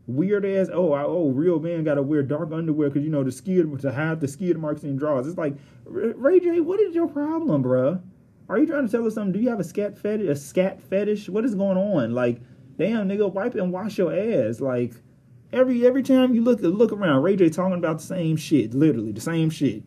weird ass? Oh, I, oh, real man got to wear dark underwear because you know the skid to hide the skid marks in drawers. It's like, Ray J, what is your problem, bruh? Are you trying to tell us something? Do you have a scat fetish? A scat fetish? What is going on? Like, damn, nigga, wipe and wash your ass. Like, every every time you look look around, Ray J talking about the same shit, literally the same shit.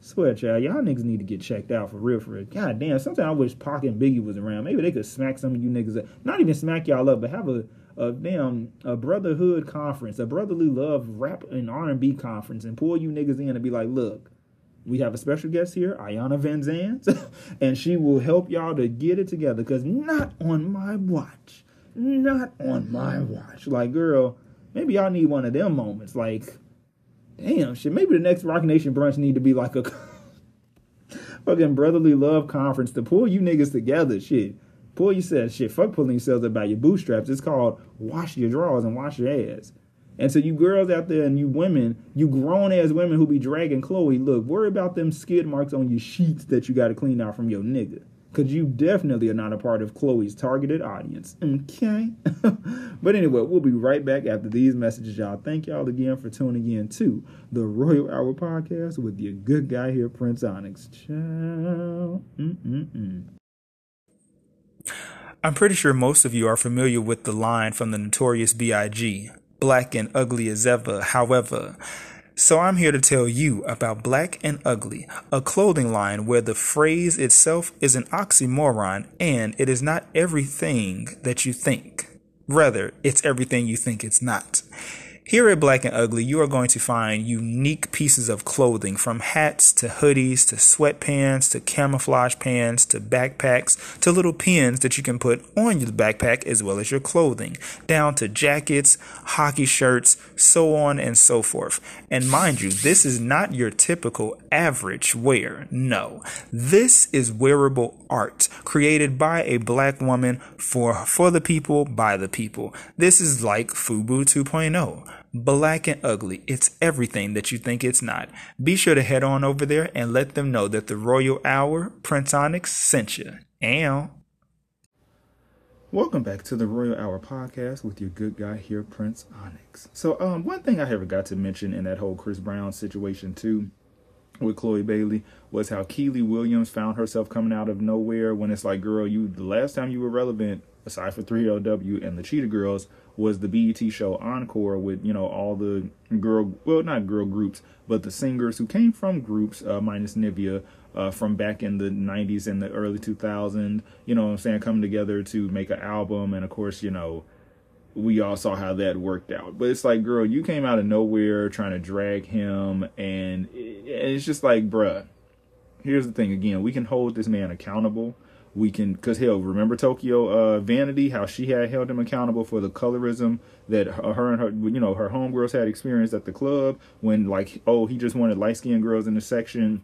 Swear, child, y'all niggas need to get checked out for real, for real. God damn, sometimes I wish Pac and Biggie was around. Maybe they could smack some of you niggas up. Not even smack y'all up, but have a, a them a brotherhood conference, a brotherly love rap and R and B conference, and pull you niggas in and be like, look, we have a special guest here, Iyanla Vanzant, and she will help y'all to get it together. Cause not on my watch, not on my watch. Like, girl, maybe y'all need one of them moments. Like damn shit. Maybe the next Roc Nation brunch need to be like a fucking brotherly love conference to pull you niggas together. Shit. Pull yourself shit. Fuck pulling yourselves up by your bootstraps. It's called wash your drawers and wash your ass. And so you girls out there and you women, you grown ass women who be dragging Chloe, look, worry about them skid marks on your sheets that you gotta clean out from your nigga. Cause you definitely are not a part of Chloe's targeted audience. Okay. but anyway, we'll be right back after these messages, y'all. Thank y'all again for tuning in to the Royal Hour podcast with your good guy here, Prince Onyx. Ciao. Mm-mm-mm. I'm pretty sure most of you are familiar with the line from the notorious B.I.G. Black and ugly as ever, however. So I'm here to tell you about Black and Ugly, a clothing line where the phrase itself is an oxymoron and it is not everything that you think. Rather, it's everything you think it's not. Here at Black and Ugly, you are going to find unique pieces of clothing from hats to hoodies to sweatpants to camouflage pants to backpacks to little pins that you can put on your backpack as well as your clothing, down to jackets, hockey shirts, so on and so forth. And mind you, this is not your typical average wear. No, this is wearable art created by a black woman for, for the people by the people. This is like FUBU 2.0 black and ugly. It's everything that you think it's not. Be sure to head on over there and let them know that the Royal Hour Prince Onyx sent you. And Welcome back to the Royal Hour podcast with your good guy here, Prince Onyx. So, um, one thing I forgot to mention in that whole Chris Brown situation too, with Chloe Bailey, was how Kiely Williams found herself coming out of nowhere when it's like, girl, you the last time you were relevant, aside for 3LW and the Cheetah Girls, was the BET show Encore with you know all the girl, well not girl groups, but the singers who came from groups uh, minus Nivea uh, from back in the 90s and the early 2000s. You know what I'm saying, coming together to make an album, and of course you know we all saw how that worked out. But it's like, girl, you came out of nowhere trying to drag him, and it's just like, bruh. Here's the thing again, we can hold this man accountable we can because hell remember tokyo uh, vanity how she had held him accountable for the colorism that her and her you know her homegirls had experienced at the club when like oh he just wanted light-skinned girls in the section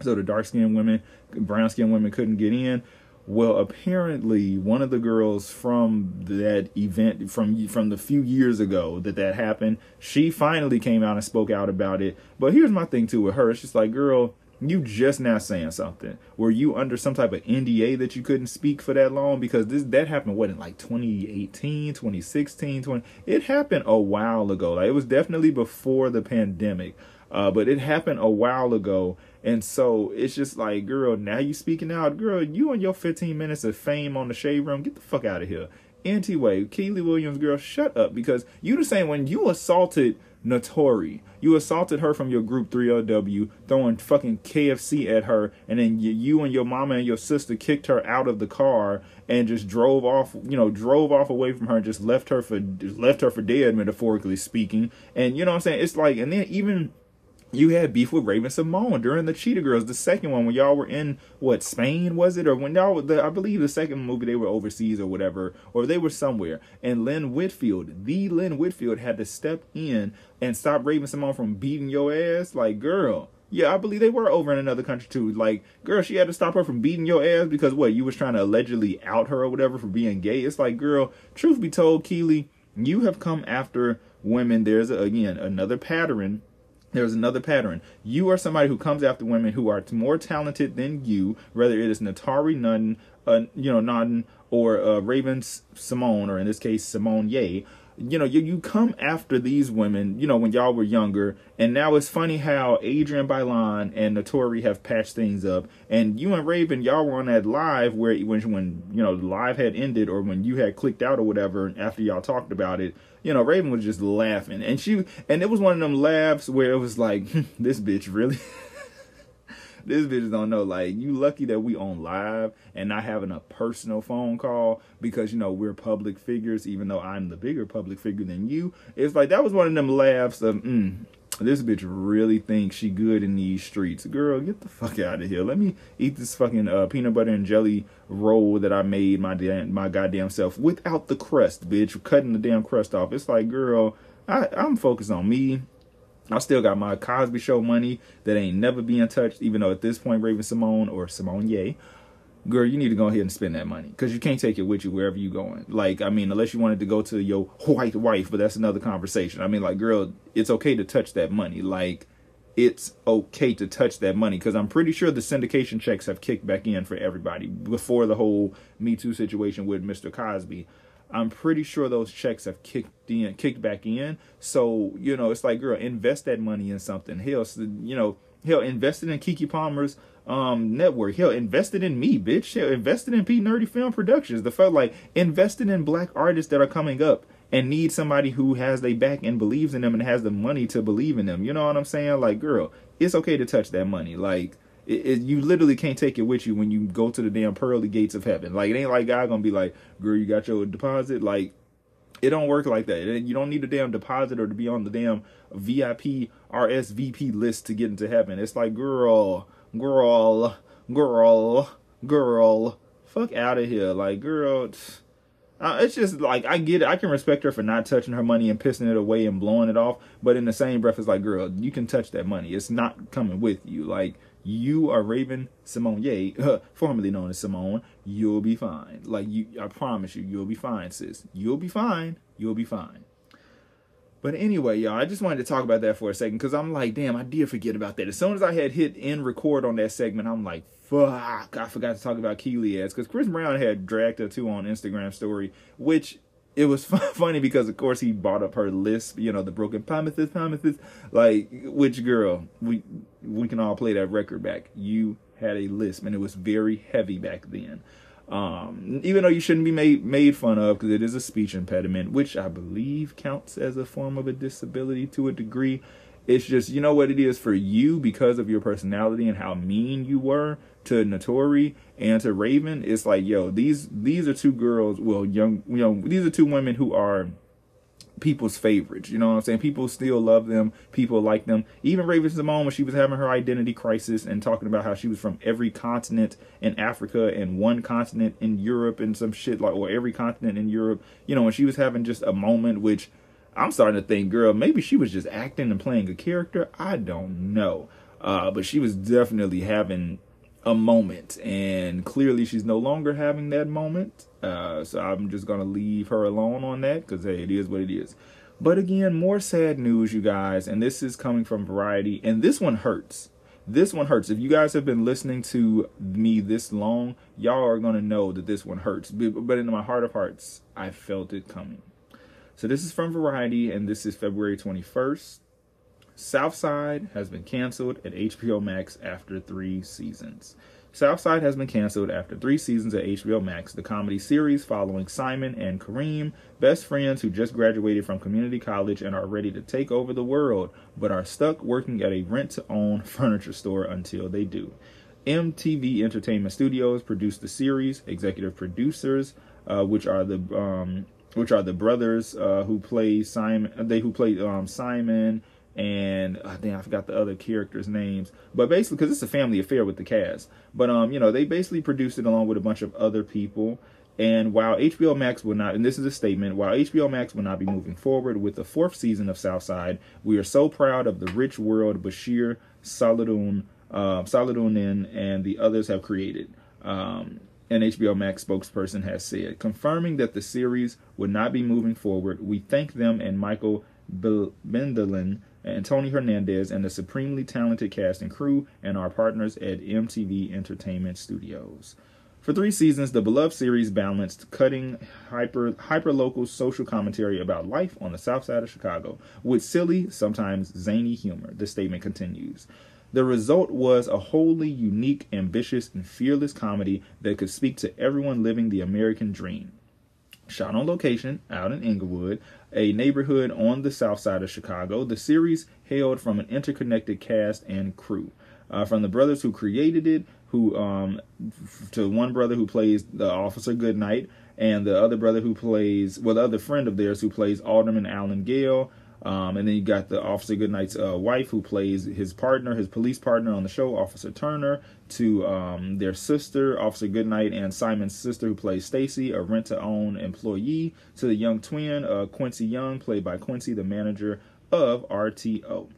so the dark-skinned women brown-skinned women couldn't get in well apparently one of the girls from that event from from the few years ago that that happened she finally came out and spoke out about it but here's my thing too with her it's just like girl you just now saying something. Were you under some type of NDA that you couldn't speak for that long? Because this that happened what in like 2018, 2016, 20 it happened a while ago. Like it was definitely before the pandemic. Uh, but it happened a while ago. And so it's just like, girl, now you speaking out, girl, you and your 15 minutes of fame on the shade room, get the fuck out of here. Anyway, Kiely Williams, girl, shut up because you the same when you assaulted Naturi. You assaulted her from your group 3LW, throwing fucking KFC at her, and then you and your mama and your sister kicked her out of the car and just drove off, you know, drove off away from her and just left her for left her for dead, metaphorically speaking. And you know what I'm saying? It's like, and then even you had beef with Raven-Symoné during the Cheetah Girls, the second one when y'all were in what Spain was it, or when y'all the, I believe the second movie they were overseas or whatever, or they were somewhere. And Lynn Whitfield, the Lynn Whitfield, had to step in and stop Raven-Symoné from beating your ass. Like, girl, yeah, I believe they were over in another country too. Like, girl, she had to stop her from beating your ass because what you was trying to allegedly out her or whatever for being gay. It's like, girl, truth be told, Kiely, you have come after women. There's again another pattern there's another pattern. You are somebody who comes after women who are more talented than you, whether it is Naturi Nunn, uh, you know, Nunn or uh, Raven Symoné, or in this case, Simone Ye. You know, you, you come after these women, you know, when y'all were younger. And now it's funny how Adrienne Bailon and Naturi have patched things up. And you and Raven, y'all were on that live where, when, when you know, the live had ended or when you had clicked out or whatever after y'all talked about it you know, Raven was just laughing, and she, and it was one of them laughs where it was like, this bitch really. this bitch don't know. Like, you lucky that we on live and not having a personal phone call because, you know, we're public figures, even though I'm the bigger public figure than you. It's like, that was one of them laughs of, mm, this bitch really thinks she good in these streets. Girl, get the fuck out of here. Let me eat this fucking uh, peanut butter and jelly roll that I made my damn, my goddamn self without the crust, bitch. Cutting the damn crust off. It's like, girl, I, I'm focused on me. I still got my Cosby Show money that ain't never being touched, even though at this point Raven Simone or Simone Ye girl, you need to go ahead and spend that money because you can't take it with you wherever you going. Like, I mean, unless you wanted to go to your white wife, but that's another conversation. I mean, like, girl, it's okay to touch that money. Like, it's okay to touch that money because I'm pretty sure the syndication checks have kicked back in for everybody before the whole Me Too situation with Mr. Cosby. I'm pretty sure those checks have kicked in, kicked back in. So you know, it's like, girl, invest that money in something. Hell, you know, hell, invest it in Keke Palmer's um network. Hell, invested in me, bitch. Hell, invested in P Nerdy Film Productions. The fact like invested in black artists that are coming up and need somebody who has their back and believes in them and has the money to believe in them. You know what I'm saying? Like, girl, it's okay to touch that money. Like, it, it, you literally can't take it with you when you go to the damn pearly gates of heaven. Like, it ain't like God gonna be like, girl, you got your deposit. Like, it don't work like that. You don't need a damn deposit or to be on the damn VIP RSVP list to get into heaven. It's like, girl, girl, girl, girl, fuck out of here. Like, girl, uh, it's just like I get it. I can respect her for not touching her money and pissing it away and blowing it off. But in the same breath, it's like, girl, you can touch that money. It's not coming with you. Like you are Raven Simone Ye, formerly known as Simone. You'll be fine. Like you, I promise you, you'll be fine, sis. You'll be fine. You'll be fine. But anyway, y'all, I just wanted to talk about that for a second because I'm like, damn, I did forget about that. As soon as I had hit end record on that segment, I'm like, fuck, I forgot to talk about Kiely ads because Chris Brown had dragged her too on Instagram story, which it was funny because of course he brought up her lisp, you know, the broken promises, promises. Like, which girl? We we can all play that record back. You had a lisp, and it was very heavy back then. Um, even though you shouldn't be made made fun of because it is a speech impediment, which I believe counts as a form of a disability to a degree. It's just you know what it is for you because of your personality and how mean you were to Naturi and to Raven. It's like yo, these these are two girls. Well, young you know these are two women who are people's favorites. You know what I'm saying? People still love them. People like them. Even Raven-Symoné, when she was having her identity crisis and talking about how she was from every continent in Africa and one continent in Europe and some shit like, or every continent in Europe. You know, when she was having just a moment, which I'm starting to think, girl, maybe she was just acting and playing a character. I don't know. Uh, but she was definitely having a moment. And clearly she's no longer having that moment. Uh, so i'm just gonna leave her alone on that because hey it is what it is. But again more sad news you guys and this is coming from variety and this one hurts. This one hurts. If you guys have been listening to me this long y'all are gonna know that this one hurts. But in my heart of hearts i felt it coming. So this is from variety and this is february 21st Southside has been canceled at HBO Max after three seasons. Southside has been canceled after three seasons at HBO Max, the comedy series following Simon and Kareem, best friends who just graduated from community college and are ready to take over the world, but are stuck working at a rent to own furniture store until they do. MTV Entertainment Studios produced the series. Executive producers, uh, which are the um, which are the brothers uh, who play Simon, they who play um, Simon and oh, damn, I forgot the other characters' names. But basically, because it's a family affair with the cast. But um, you know, they basically produced it along with a bunch of other people. And while HBO Max will not, and this is a statement, while HBO Max will not be moving forward with the fourth season of Southside, we are so proud of the rich world Bashir Salahuddin, uh, Salahuddin and the others have created. Um, an HBO Max spokesperson has said, confirming that the series would not be moving forward. We thank them and Michael Bendelin and Tony Hernandez and the supremely talented cast and crew and our partners at MTV Entertainment Studios. For three seasons, the beloved series balanced cutting, hyper hyper local social commentary about life on the south side of Chicago with silly, sometimes zany humor. The statement continues. The result was a wholly unique, ambitious, and fearless comedy that could speak to everyone living the American dream. Shot on location out in Englewood, a neighborhood on the south side of Chicago, the series hailed from an interconnected cast and crew. uh, from the brothers who created it, who um, to one brother who plays the Officer Goodnight, and the other brother who plays, well, the other friend of theirs who plays Alderman Alan Gale. Um, and then you got the Officer Goodnight's uh, wife who plays his partner, his police partner on the show, Officer Turner, to um, their sister, Officer Goodnight, and Simon's sister who plays Stacy, a rent to own employee, to the young twin, uh, Quincy Young, played by Quincy, the manager of RTO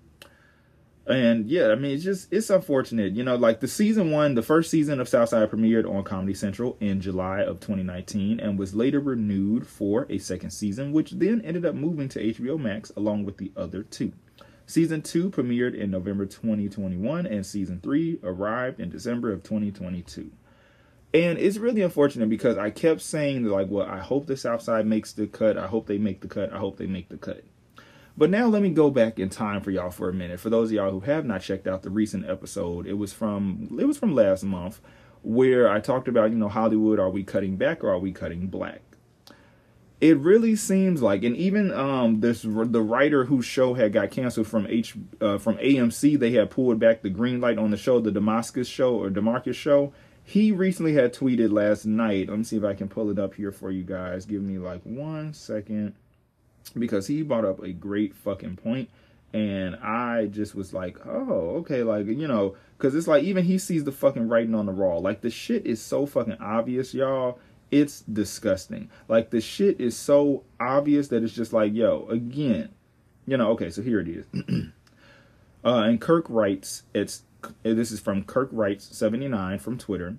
and yeah, I mean, it's just it's unfortunate, you know. Like the season one, the first season of Southside premiered on Comedy Central in July of 2019, and was later renewed for a second season, which then ended up moving to HBO Max along with the other two. Season two premiered in November 2021, and season three arrived in December of 2022. And it's really unfortunate because I kept saying like, well, I hope the Southside makes the cut. I hope they make the cut. I hope they make the cut. But now let me go back in time for y'all for a minute. For those of y'all who have not checked out the recent episode, it was from it was from last month where I talked about, you know, Hollywood, are we cutting back or are we cutting black? It really seems like, and even um, this the writer whose show had got canceled from H uh, from AMC, they had pulled back the green light on the show, the Demascus show or Demarcus show. He recently had tweeted last night. Let me see if I can pull it up here for you guys. Give me like one second because he brought up a great fucking point and I just was like, oh, okay, like you know, because it's like even he sees the fucking writing on the wall. Like the shit is so fucking obvious, y'all. It's disgusting. Like the shit is so obvious that it's just like, yo, again, you know. Okay, so here it is. uh, and Kirk writes, it's this is from Kirk writes seventy nine from Twitter.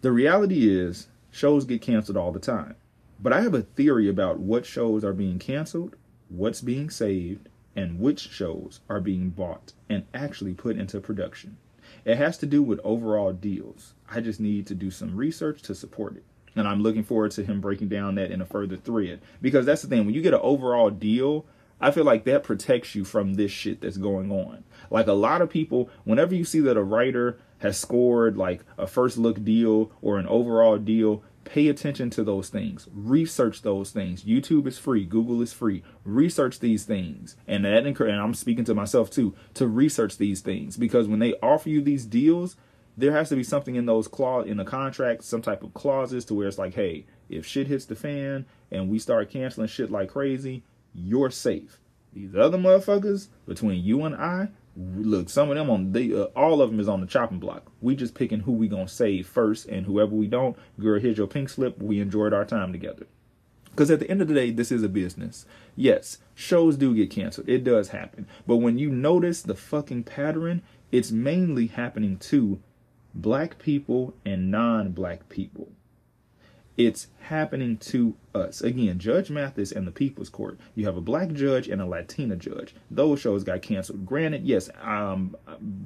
The reality is, shows get canceled all the time. But I have a theory about what shows are being canceled, what's being saved, and which shows are being bought and actually put into production. It has to do with overall deals. I just need to do some research to support it. And I'm looking forward to him breaking down that in a further thread. Because that's the thing, when you get an overall deal, I feel like that protects you from this shit that's going on. Like a lot of people, whenever you see that a writer has scored like a first look deal or an overall deal, Pay attention to those things. Research those things. YouTube is free. Google is free. Research these things. And that and I'm speaking to myself too, to research these things. Because when they offer you these deals, there has to be something in those clause in the contract, some type of clauses to where it's like, hey, if shit hits the fan and we start canceling shit like crazy, you're safe. These other motherfuckers, between you and I, look, some of them on the uh, all of them is on the chopping block. We just picking who we gonna save first, and whoever we don't, girl, here's your pink slip. We enjoyed our time together. Because at the end of the day, this is a business. Yes, shows do get canceled. It does happen. But when you notice the fucking pattern, it's mainly happening to black people and non black people. It's happening to us. Again, Judge Mathis and the People's Court. You have a black judge and a Latina judge. Those shows got canceled. Granted, yes, um,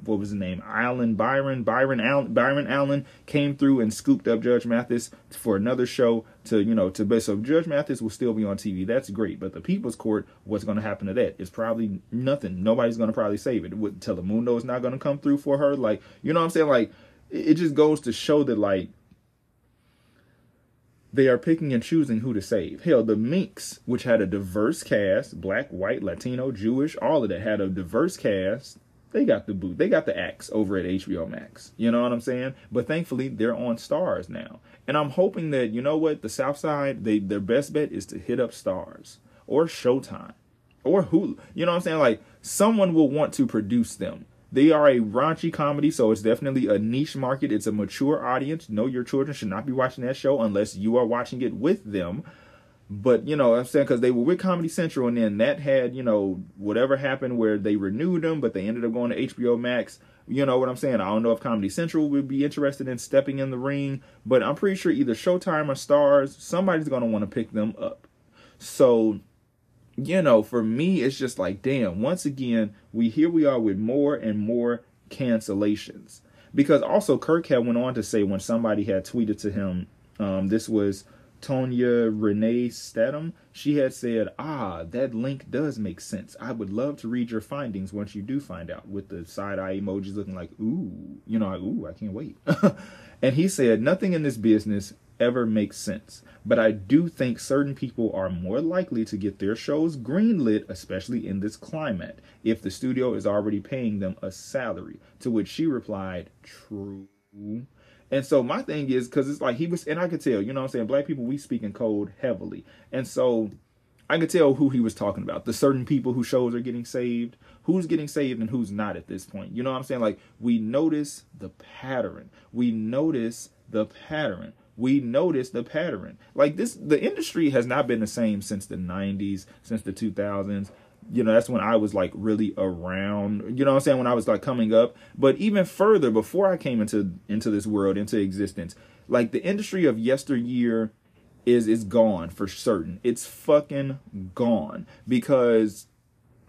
what was the name? Allen Byron, Byron Allen, Byron Allen came through and scooped up Judge Mathis for another show to, you know, to so Judge Mathis will still be on TV. That's great. But the People's Court, what's going to happen to that? It's probably nothing. Nobody's going to probably save it. Telemundo is not going to come through for her. Like, you know what I'm saying? Like, it just goes to show that, like, they are picking and choosing who to save. Hell, the Minx, which had a diverse cast, black, white, Latino, Jewish, all of that had a diverse cast. They got the boot. They got the axe over at HBO Max. You know what I'm saying? But thankfully, they're on Starz now. And I'm hoping that, you know what, the South Side, they their best bet is to hit up Starz or Showtime or Hulu. You know what I'm saying? Like, someone will want to produce them. They are a raunchy comedy, so it's definitely a niche market. It's a mature audience. No, your children should not be watching that show unless you are watching it with them. But you know, I'm saying because they were with Comedy Central, and then that had you know whatever happened where they renewed them, but they ended up going to HBO Max. You know what I'm saying? I don't know if Comedy Central would be interested in stepping in the ring, but I'm pretty sure either Showtime or Starz, somebody's gonna want to pick them up. So you know, for me, it's just like, damn, once again, we here we are with more and more cancellations. Because also Kirk had went on to say when somebody had tweeted to him, um, this was Tonya Renee Statham, she had said, Ah, that link does make sense. I would love to read your findings once you do find out, with the side eye emojis looking like, ooh, you know, like, ooh, I can't wait. and he said, Nothing in this business ever makes sense. But I do think certain people are more likely to get their shows greenlit, especially in this climate, if the studio is already paying them a salary. To which she replied, True. And so my thing is, because it's like he was, and I could tell, you know what I'm saying? Black people, we speak in code heavily. And so I could tell who he was talking about. The certain people whose shows are getting saved, who's getting saved and who's not at this point. You know what I'm saying? Like we notice the pattern. We notice the pattern. We notice the pattern. Like this the industry has not been the same since the 90s, since the 2000s. You know, that's when I was like really around, you know what I'm saying, when I was like coming up. But even further before I came into into this world, into existence, like the industry of yesteryear is is gone for certain. It's fucking gone because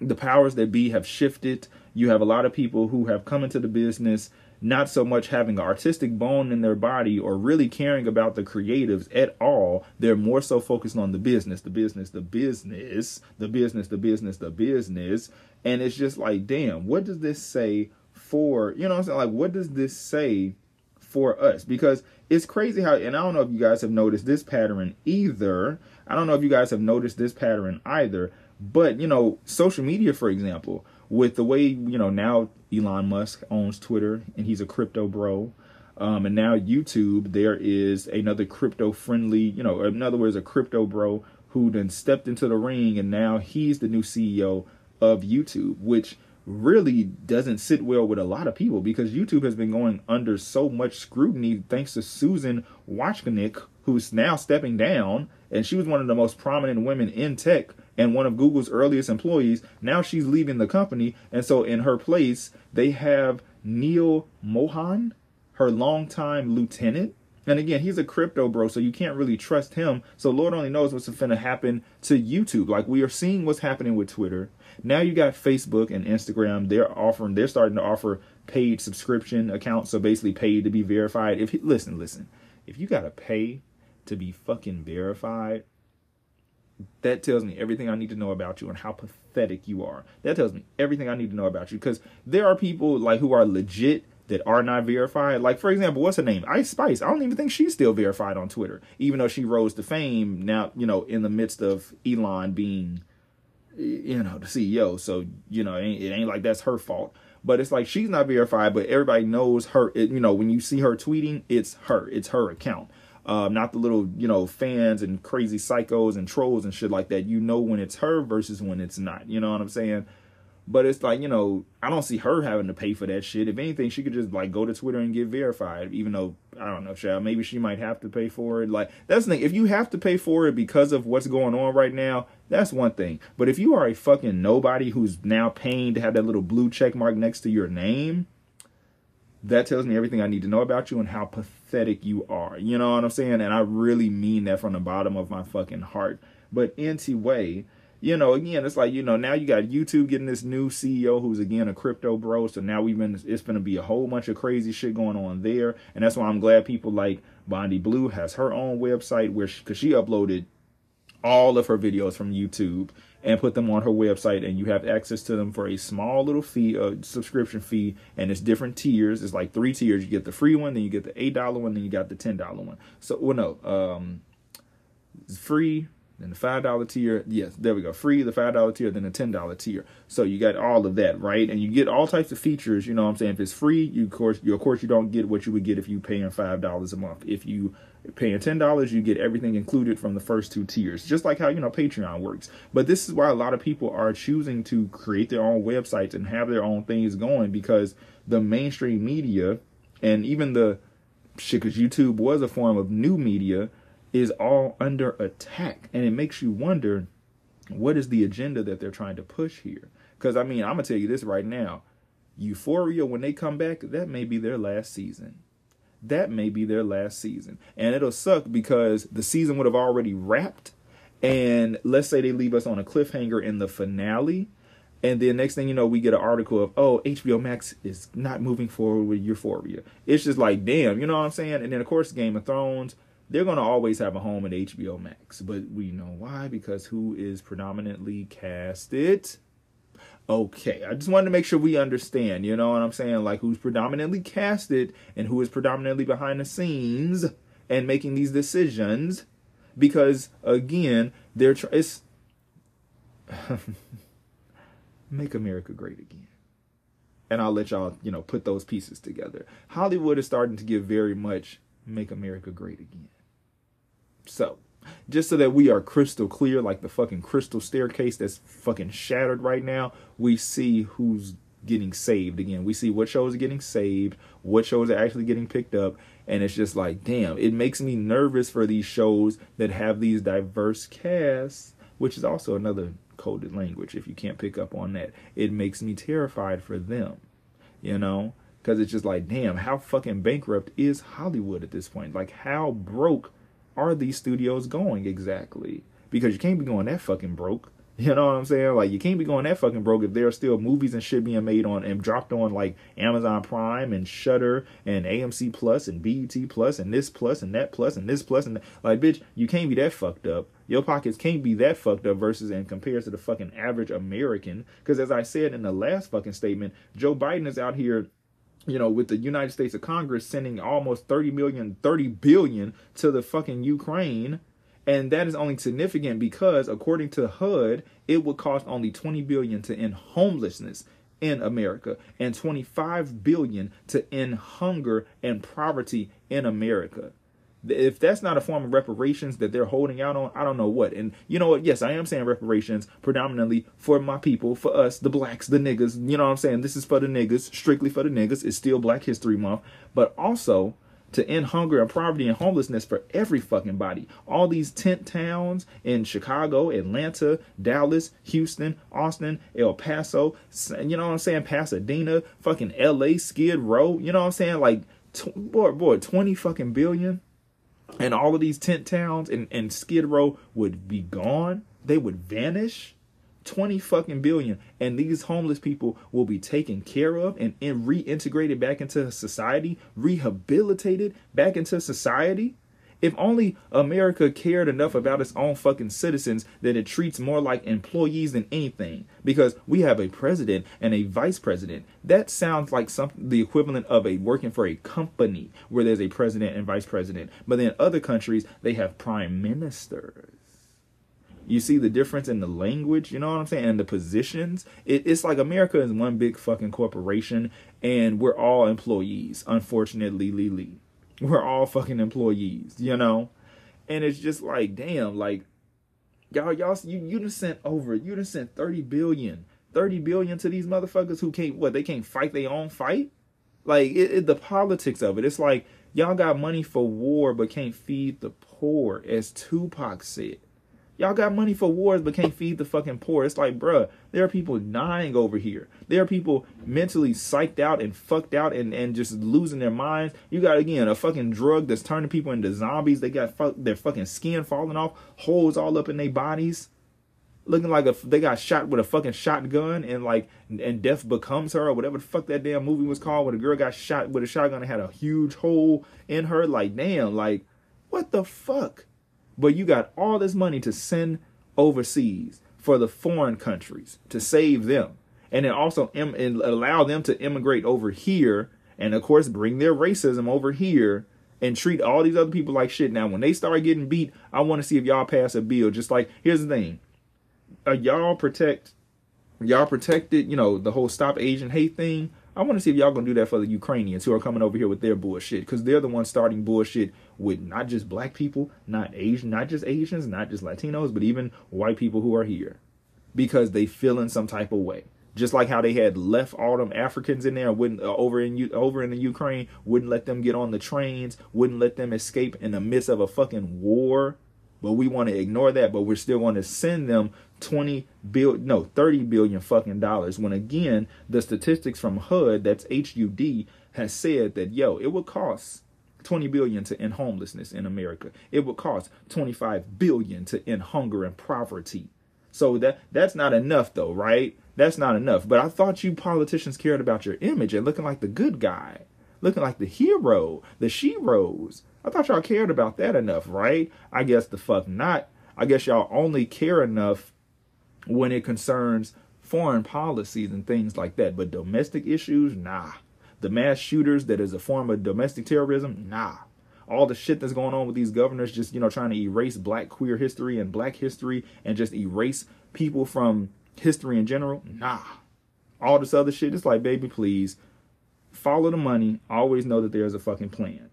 the powers that be have shifted. You have a lot of people who have come into the business not so much having an artistic bone in their body or really caring about the creatives at all. They're more so focused on the business, the business, the business, the business, the business, the business. And it's just like, damn, what does this say for, you know I'm saying? Like, what does this say for us? Because it's crazy how, and I don't know if you guys have noticed this pattern either. I don't know if you guys have noticed this pattern either but, you know, social media, for example, with the way, you know, now Elon Musk owns Twitter and he's a crypto bro. Um, and now YouTube, there is another crypto friendly, you know, in other words, a crypto bro who then stepped into the ring and now he's the new CEO of YouTube, which really doesn't sit well with a lot of people because YouTube has been going under so much scrutiny thanks to Susan Wojcicki, who's now stepping down, and she was one of the most prominent women in tech and one of Google's earliest employees. Now she's leaving the company, and so in her place, they have Neal Mohan, her longtime lieutenant. And again, he's a crypto bro, so you can't really trust him. So Lord only knows what's going to happen to YouTube. Like we are seeing what's happening with Twitter. Now you got Facebook and Instagram. They're offering, they're starting to offer paid subscription accounts. So basically, paid to be verified. If listen, listen, if you gotta pay to be fucking verified, that tells me everything I need to know about you and how pathetic you are. That tells me everything I need to know about you because there are people like who are legit that are not verified. Like for example, what's her name? Ice Spice. I don't even think she's still verified on Twitter, even though she rose to fame now. You know, in the midst of Elon being, you know, the CEO. So you know, it ain't, it ain't like that's her fault. But it's like she's not verified, but everybody knows her. It, you know, when you see her tweeting, it's her. It's her account uh, not the little you know fans and crazy psychos and trolls and shit like that. You know when it's her versus when it's not. You know what I'm saying? But it's like you know I don't see her having to pay for that shit. If anything, she could just like go to Twitter and get verified. Even though I don't know, Shall maybe she might have to pay for it. Like that's the thing. If you have to pay for it because of what's going on right now, that's one thing. But if you are a fucking nobody who's now paying to have that little blue check mark next to your name, that tells me everything I need to know about you and how pathetic you are. You know what I'm saying? And I really mean that from the bottom of my fucking heart. But anyway, you know, again, it's like, you know, now you got YouTube getting this new CEO who's again a crypto bro. So now we've been, it's to be a whole bunch of crazy shit going on there. And that's why I'm glad people like Bondi Blue has her own website where, she, cause she uploaded all of her videos from YouTube and put them on her website and you have access to them for a small little fee a subscription fee and it's different tiers. It's like three tiers. You get the free one then you get the eight dollar one then you got the ten dollar one. So well no um free then the five dollar tier. Yes there we go. Free the five dollar tier then the ten dollar tier. So you got all of that right? And you get all types of features you know what i'm saying? If it's free you of course you of course you don't get what you would get if you paying five dollars a month. If you paying $10 you get everything included from the first two tiers just like how you know patreon works. But this is why a lot of people are choosing to create their own websites and have their own things going because the mainstream media and even the shit because youtube was a form of new media is all under attack. And it makes you wonder what is the agenda that they're trying to push here? Because i mean i'm gonna tell you this right now euphoria when they come back that may be their last season that may be their last season. And it'll suck because the season would have already wrapped. And let's say they leave us on a cliffhanger in the finale. And then next thing you know, we get an article of, oh, HBO Max is not moving forward with Euphoria. It's just like, damn, you know what I'm saying? And then, of course, Game of Thrones, they're going to always have a home at HBO Max. But we know why, because who is predominantly casted? Okay. I just wanted to make sure we understand, you know what I'm saying? Like who's predominantly casted and who is predominantly behind the scenes and making these decisions because again, they're tr- it's make America great again. And I'll let y'all, you know, put those pieces together. Hollywood is starting to give very much make America great again. So, just so that we are crystal clear, like the fucking crystal staircase that's fucking shattered right now, we see who's getting saved again. We see what shows are getting saved, what shows are actually getting picked up, and it's just like, damn, it makes me nervous for these shows that have these diverse casts, which is also another coded language if you can't pick up on that. It makes me terrified for them, you know? Because it's just like, damn, how fucking bankrupt is Hollywood at this point? Like, how broke are these studios going exactly? Because you can't be going that fucking broke. You know what I'm saying? Like you can't be going that fucking broke if there are still movies and shit being made on and dropped on like Amazon Prime and Shudder and AMC Plus and BET Plus and this plus and that plus and this plus and that. like bitch, you can't be that fucked up. Your pockets can't be that fucked up versus and compared to the fucking average American. Because as I said in the last fucking statement, Joe Biden is out here you know, with the United States of Congress sending almost 30 million, 30 billion to the fucking Ukraine and that is only significant because according to HUD, it would cost only 20 billion to end homelessness in America and 25 billion to end hunger and poverty in America. If that's not a form of reparations that they're holding out on, I don't know what. And you know what? Yes, I am saying reparations predominantly for my people, for us, the blacks, the niggas. You know what I'm saying? This is for the niggas, strictly for the niggas. It's still Black History Month. But also, to end hunger and poverty and homelessness for every fucking body. All these tent towns in Chicago, Atlanta, Dallas, Houston, Austin, El Paso, you know what I'm saying? Pasadena, fucking LA, Skid Row, you know what I'm saying? Like, boy, boy, 20 fucking billion. And all of these tent towns and, and Skid Row would be gone. They would vanish. 20 fucking billion. And these homeless people will be taken care of and, and reintegrated back into society rehabilitated back into society if only america cared enough about its own fucking citizens that it treats more like employees than anything because we have a president and a vice president that sounds like something the equivalent of a working for a company where there's a president and vice president but then other countries they have prime ministers you see the difference in the language, you know what I'm saying, and the positions. It, it's like America is one big fucking corporation, and we're all employees. Unfortunately, Lee Lee, we're all fucking employees, you know. And it's just like, damn, like y'all, y'all, you you just sent over, you just sent thirty billion, thirty billion to these motherfuckers who can't what they can't fight their own fight. Like it, it, the politics of it, it's like y'all got money for war but can't feed the poor, as Tupac said. Y'all got money for wars but can't feed the fucking poor. It's like, bruh, there are people dying over here. There are people mentally psyched out and fucked out and, and just losing their minds. You got, again, a fucking drug that's turning people into zombies. They got fuck, their fucking skin falling off, holes all up in their bodies. Looking like a, they got shot with a fucking shotgun and like and death becomes her or whatever the fuck that damn movie was called where the girl got shot with a shotgun and had a huge hole in her. Like damn, like what the fuck? But you got all this money to send overseas for the foreign countries to save them. And then also and allow them to immigrate over here and of course bring their racism over here and treat all these other people like shit. Now, when they start getting beat, I want to see if y'all pass a bill. Just like here's the thing, uh, y'all protect, y'all protected. You know the whole stop Asian hate thing. I want to see if y'all gonna do that for the Ukrainians who are coming over here with their bullshit because they're the ones starting bullshit with not just black people, not Asian, not just Asians, not just Latinos, but even white people who are here because they feel in some type of way. Just like how they had left all them Africans in there, wouldn't uh, over in over in the Ukraine, wouldn't let them get on the trains, wouldn't let them escape in the midst of a fucking war but we want to ignore that but we're still going to send them 20 bill no 30 billion fucking dollars when again the statistics from HUD that's HUD has said that yo it would cost 20 billion to end homelessness in America. It would cost 25 billion to end hunger and poverty. So that that's not enough though right? That's not enough. But I thought you politicians cared about your image and looking like the good guy looking like the hero the sheroes. I thought y'all cared about that enough, right? I guess the fuck not. I guess y'all only care enough when it concerns foreign policies and things like that. But domestic issues, nah. The mass shooters that is a form of domestic terrorism, nah. all the shit that's going on with these governors just, you know, trying to erase black queer history and black history and just erase people from history in general. Nah. All this other shit, it's like, baby, please follow the money. Always know that there's a fucking plan.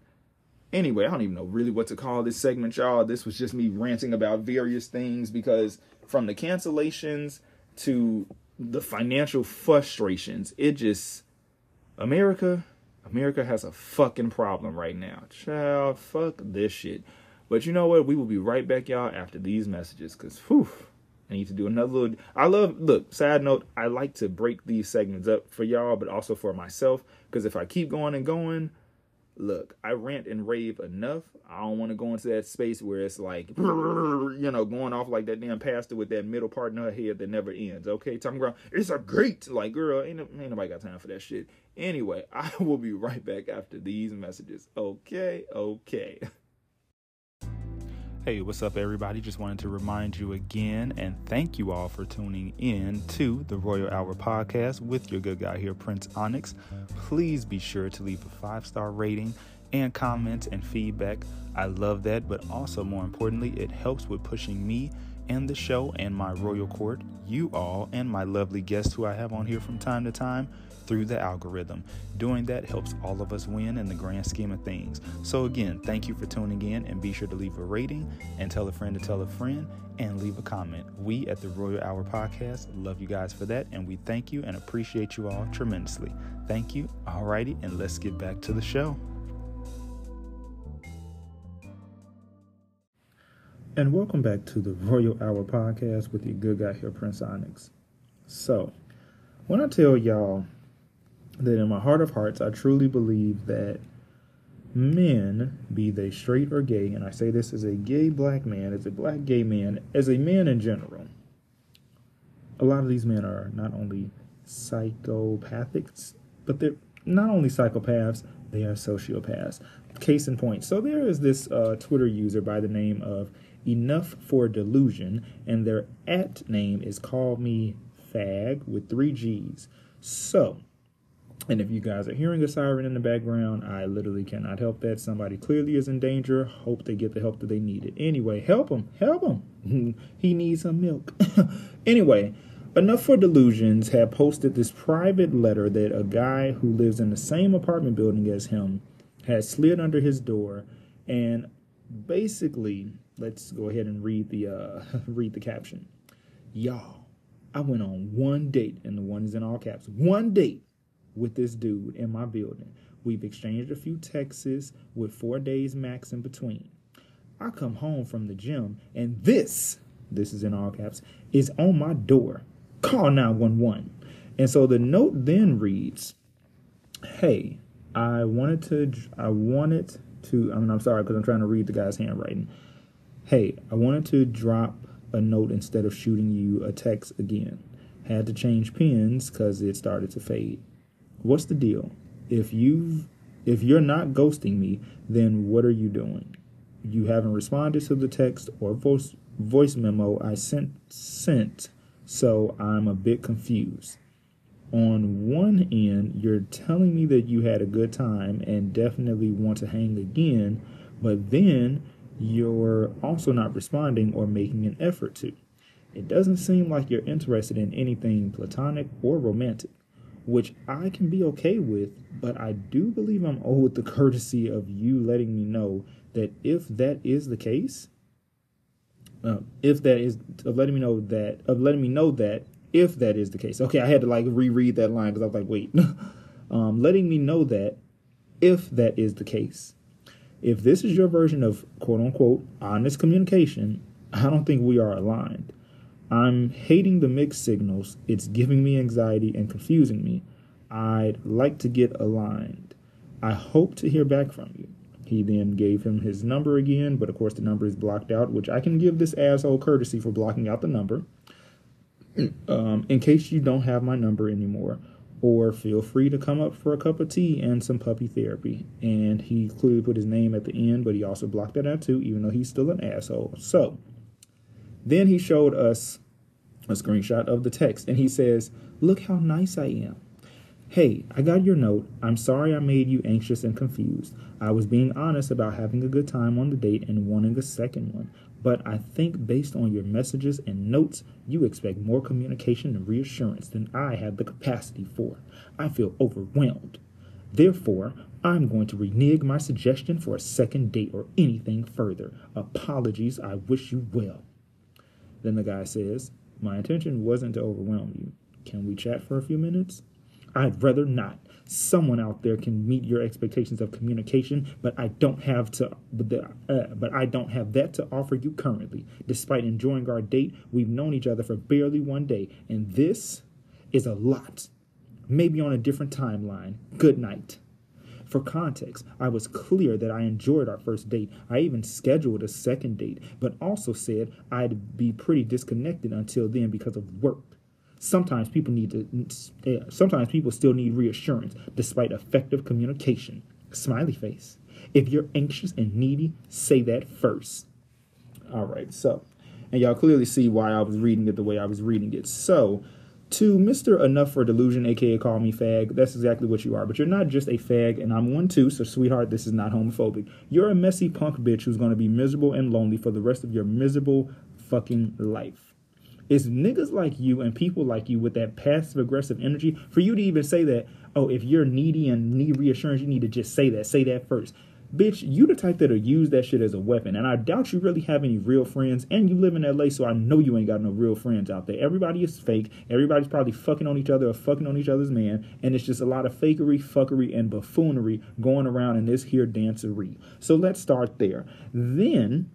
Anyway, I don't even know really what to call this segment, y'all. This was just me ranting about various things because from the cancellations to the financial frustrations, it just America, America has a fucking problem right now. Child, fuck this shit. But you know what? We will be right back, y'all, after these messages. Cause whew, I need to do another little I love look, side note, I like to break these segments up for y'all, but also for myself. Because if I keep going and going, look, I rant and rave enough. I don't want to go into that space where it's like, you know, going off like that damn pastor with that middle part in her head that never ends. Okay, talking about it's a great, like, girl, ain't, ain't nobody got time for that shit. Anyway, I will be right back after these messages. Okay, okay. Hey, what's up, everybody? Just wanted to remind you again and thank you all for tuning in to the Royal Hour podcast with your good guy here, Prince Onyx. Please be sure to leave a five star rating and comments and feedback. I love that, but also more importantly, it helps with pushing me and the show and my royal court, you all, and my lovely guests who I have on here from time to time through the algorithm. Doing that helps all of us win in the grand scheme of things. So, again, thank you for tuning in and be sure to leave a rating and tell a friend to tell a friend and leave a comment. We at the Royal Hour Podcast love you guys for that and we thank you and appreciate you all tremendously. Thank you. Alrighty, and let's get back to the show. And welcome back to the Royal Hour Podcast with your good guy here, Prince Onyx. So, when I tell y'all that in my heart of hearts, I truly believe that men, be they straight or gay, and I say this as a gay black man, as a black gay man, as a man in general, a lot of these men are not only psychopathics, but they're not only psychopaths, they are sociopaths. Case in point. So there is this uh, Twitter user by the name of Enough for Delusion, and their at name is Call Me Fag with three G's. So, and if you guys are hearing a siren in the background, I literally cannot help that. Somebody clearly is in danger. Hope they get the help that they needed. Anyway, help him. Help him. he needs some milk. anyway, Enough for Delusions had posted this private letter that a guy who lives in the same apartment building as him had slid under his door and basically let's go ahead and read the uh read the caption. Y'all, I went on one date and the one is in all caps. One date with this dude in my building. We've exchanged a few texts with four days max in between. I come home from the gym and this, this is in all caps, is on my door. Call 911. And so the note then reads, Hey, I wanted to, I wanted to, I mean, I'm sorry because I'm trying to read the guy's handwriting. Hey, I wanted to drop a note instead of shooting you a text again. Had to change pins because it started to fade. What's the deal? If you've if you're not ghosting me, then what are you doing? You haven't responded to the text or voice voice memo I sent sent, so I'm a bit confused. On one end, you're telling me that you had a good time and definitely want to hang again, but then you're also not responding or making an effort to. It doesn't seem like you're interested in anything platonic or romantic which I can be okay with, but I do believe I'm owed the courtesy of you letting me know that if that is the case, uh, if that is of letting me know that of letting me know that if that is the case. Okay, I had to like reread that line because I was like, wait, um, letting me know that if that is the case. If this is your version of quote unquote honest communication, I don't think we are aligned. I'm hating the mixed signals. It's giving me anxiety and confusing me. I'd like to get aligned. I hope to hear back from you. He then gave him his number again, but of course the number is blocked out, which I can give this asshole courtesy for blocking out the number. Um, in case you don't have my number anymore, or feel free to come up for a cup of tea and some puppy therapy. And he clearly put his name at the end, but he also blocked that out too, even though he's still an asshole. So then he showed us a screenshot of the text and he says, Look how nice I am. Hey, I got your note. I'm sorry I made you anxious and confused. I was being honest about having a good time on the date and wanting a second one. But I think based on your messages and notes, you expect more communication and reassurance than I have the capacity for. I feel overwhelmed. Therefore, I'm going to renege my suggestion for a second date or anything further. Apologies, I wish you well. Then the guy says, My intention wasn't to overwhelm you. Can we chat for a few minutes? I'd rather not. Someone out there can meet your expectations of communication, but I don't have to. But, the, uh, but I don't have that to offer you currently. Despite enjoying our date, we've known each other for barely one day, and this is a lot. Maybe on a different timeline. Good night. For context, I was clear that I enjoyed our first date. I even scheduled a second date, but also said I'd be pretty disconnected until then because of work. Sometimes people need to eh, sometimes people still need reassurance despite effective communication. Smiley face. If you're anxious and needy, say that first. All right, so and y'all clearly see why I was reading it the way I was reading it. So, to Mr. Enough for Delusion, aka Call Me Fag, that's exactly what you are. But you're not just a fag, and I'm one too, so sweetheart, this is not homophobic. You're a messy punk bitch who's gonna be miserable and lonely for the rest of your miserable fucking life. It's niggas like you and people like you with that passive aggressive energy for you to even say that, oh, if you're needy and need reassurance, you need to just say that. Say that first. Bitch, you the type that'll use that shit as a weapon. And I doubt you really have any real friends. And you live in LA, so I know you ain't got no real friends out there. Everybody is fake. Everybody's probably fucking on each other or fucking on each other's man. And it's just a lot of fakery, fuckery, and buffoonery going around in this here dancery. So let's start there. Then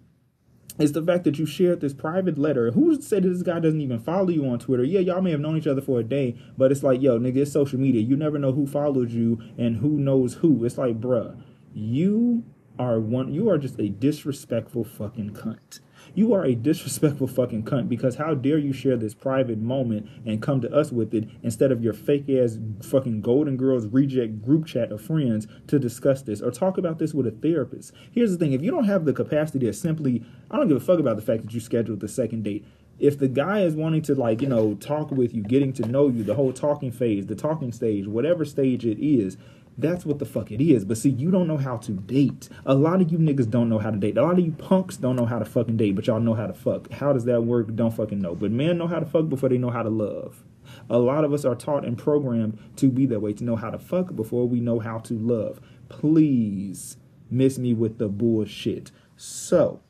is the fact that you shared this private letter. Who said this guy doesn't even follow you on Twitter? Yeah, y'all may have known each other for a day, but it's like, yo, nigga, it's social media. You never know who follows you and who knows who. It's like, bruh, you are one. You are just a disrespectful fucking cunt. You are a disrespectful fucking cunt because how dare you share this private moment and come to us with it instead of your fake ass fucking Golden Girls reject group chat of friends to discuss this or talk about this with a therapist. Here's the thing if you don't have the capacity to simply, I don't give a fuck about the fact that you scheduled the second date if the guy is wanting to like you know talk with you getting to know you the whole talking phase the talking stage whatever stage it is that's what the fuck it is. But see, you don't know how to date. A lot of you niggas don't know how to date. A lot of you punks don't know how to fucking date, but y'all know how to fuck. How does that work? Don't fucking know. But men know how to fuck before they know how to love. A lot of us are taught and programmed to be that way, to know how to fuck before we know how to love. Please miss me with the bullshit. So,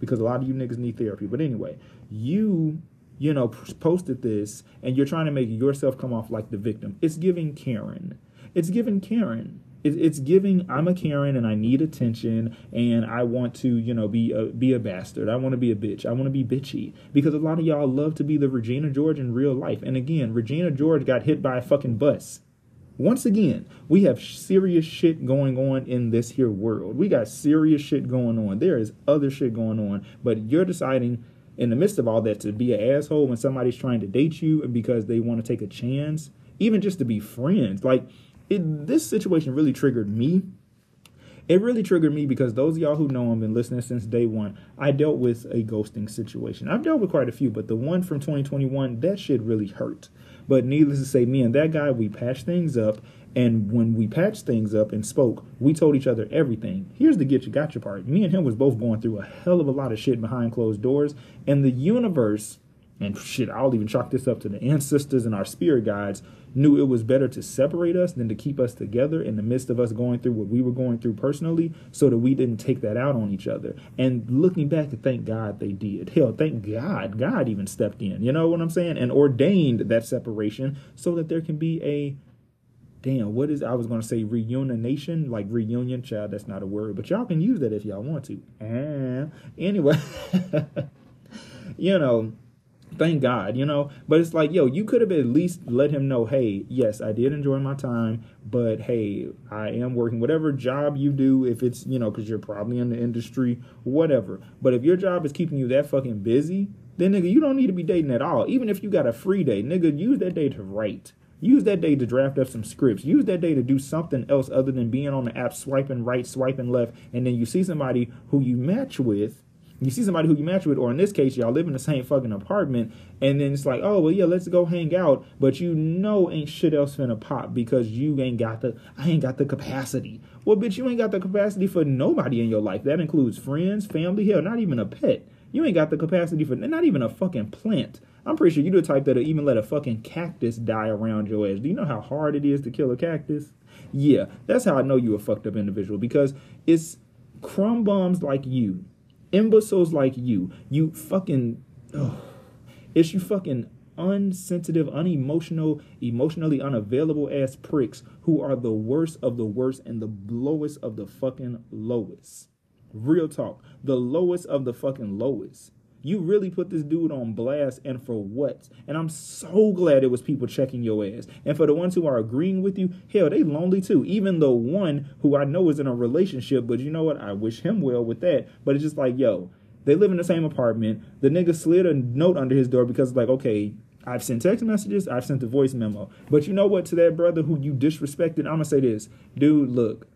because a lot of you niggas need therapy. But anyway, you you know, posted this and you're trying to make yourself come off like the victim. It's giving Karen. It's giving Karen. It's giving I'm a Karen and I need attention and I want to, you know, be a be a bastard. I want to be a bitch. I want to be bitchy because a lot of y'all love to be the Regina George in real life. And again, Regina George got hit by a fucking bus. Once again, we have serious shit going on in this here world. We got serious shit going on. There is other shit going on, but you're deciding in the midst of all that to be an asshole when somebody's trying to date you because they want to take a chance, even just to be friends. Like it, this situation really triggered me. It really triggered me because those y'all who know I've been listening since day one. I dealt with a ghosting situation. I've dealt with quite a few, but the one from 2021, that shit really hurt. But needless to say, me and that guy, we patched things up. And when we patched things up and spoke, we told each other everything. Here's the get you gotcha part. Me and him was both going through a hell of a lot of shit behind closed doors. And the universe, and shit, I'll even chalk this up to the ancestors and our spirit guides, knew it was better to separate us than to keep us together in the midst of us going through what we were going through personally so that we didn't take that out on each other. And looking back, thank God they did. Hell, thank God God even stepped in. You know what I'm saying? And ordained that separation so that there can be a damn, what is I was gonna say reunion like reunion child, that's not a word, but y'all can use that if y'all want to. And anyway, you know, thank God, you know. But it's like, yo, you could have at least let him know, hey, yes, I did enjoy my time, but hey, I am working whatever job you do, if it's, you know, because you're probably in the industry, whatever. But if your job is keeping you that fucking busy, then nigga, you don't need to be dating at all. Even if you got a free day, nigga, use that day to write. Use that day to draft up some scripts. Use that day to do something else other than being on the app swiping right, swiping left, and then you see somebody who you match with you see somebody who you match with, or in this case, y'all live in the same fucking apartment, and then it's like, oh well, yeah, let's go hang out, but you know ain't shit else finna pop because you ain't got the, I ain't got the capacity. Well, bitch, you ain't got the capacity for nobody in your life. That includes friends, family, hell, not even a pet. You ain't got the capacity for not even a fucking plant. I'm pretty sure you the type that'll even let a fucking cactus die around your ass. Do you know how hard it is to kill a cactus? Yeah, that's how I know you a fucked up individual because it's crumb bombs like you imbeciles like you, you fucking, oh, it's you fucking unsensitive, unemotional, emotionally unavailable ass pricks who are the worst of the worst and the lowest of the fucking lowest. Real talk. The lowest of the fucking lowest. You really put this dude on blast, and for what? And I'm so glad it was people checking your ass. And for the ones who are agreeing with you, hell, they lonely too. Even the one who I know is in a relationship, but you know what? I wish him well with that. But it's just like, yo, they live in the same apartment. The nigga slid a note under his door because, like, okay, I've sent text messages, I've sent a voice memo. But you know what? To that brother who you disrespected, I'm gonna say this, dude. Look,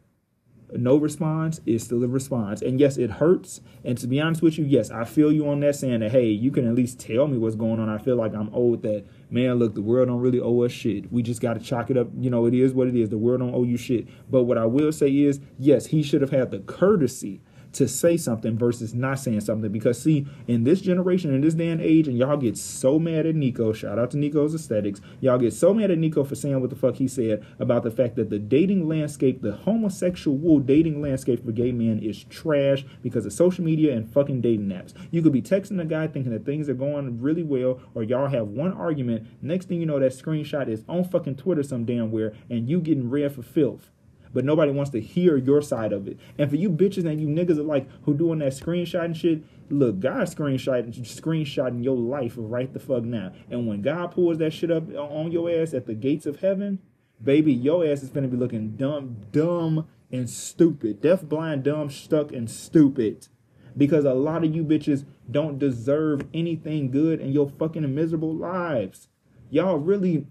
no response is still a response. And yes, it hurts. And to be honest with you, yes, I feel you on that saying that, hey, you can at least tell me what's going on. I feel like I'm owed that, man, look, the world don't really owe us shit. We just got to chalk it up. You know, it is what it is. The world don't owe you shit. But what I will say is, yes, he should have had the courtesy to say something versus not saying something. Because see, in this generation, in this day and age, and y'all get so mad at Nico. Shout out to Nico's aesthetics. Y'all get so mad at Nico for saying what the fuck he said about the fact that the dating landscape, the homosexual dating landscape for gay men is trash because of social media and fucking dating apps. You could be texting a guy thinking that things are going really well, or y'all have one argument. Next thing you know, that screenshot is on fucking Twitter some damn where, and you getting red for filth but nobody wants to hear your side of it. And for you bitches and you niggas are like who doing that screenshot and shit, look, God screenshot screenshotting your life right the fuck now. And when God pulls that shit up on your ass at the gates of heaven, baby, your ass is gonna be looking dumb, dumb and stupid, deaf, blind, dumb, stuck, and stupid. Because a lot of you bitches don't deserve anything good in your fucking miserable lives. Y'all really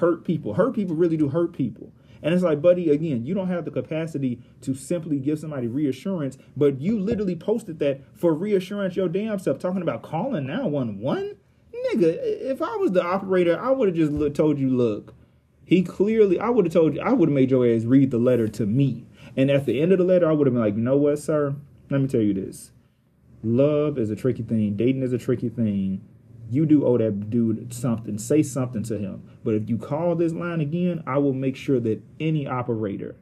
hurt people. Hurt people really do hurt people. And it's like, buddy, again, you don't have the capacity to simply give somebody reassurance, but you literally posted that for reassurance your damn self, talking about calling 911. Nigga, if I was the operator, I would have just told you, look, he clearly, I would have told you, I would have made your ass read the letter to me. And at the end of the letter, I would have been like, you know what, sir? Let me tell you this. Love is a tricky thing. Dating is a tricky thing you do owe that dude something. Say something to him. But if you call this line again, I will make sure that any operator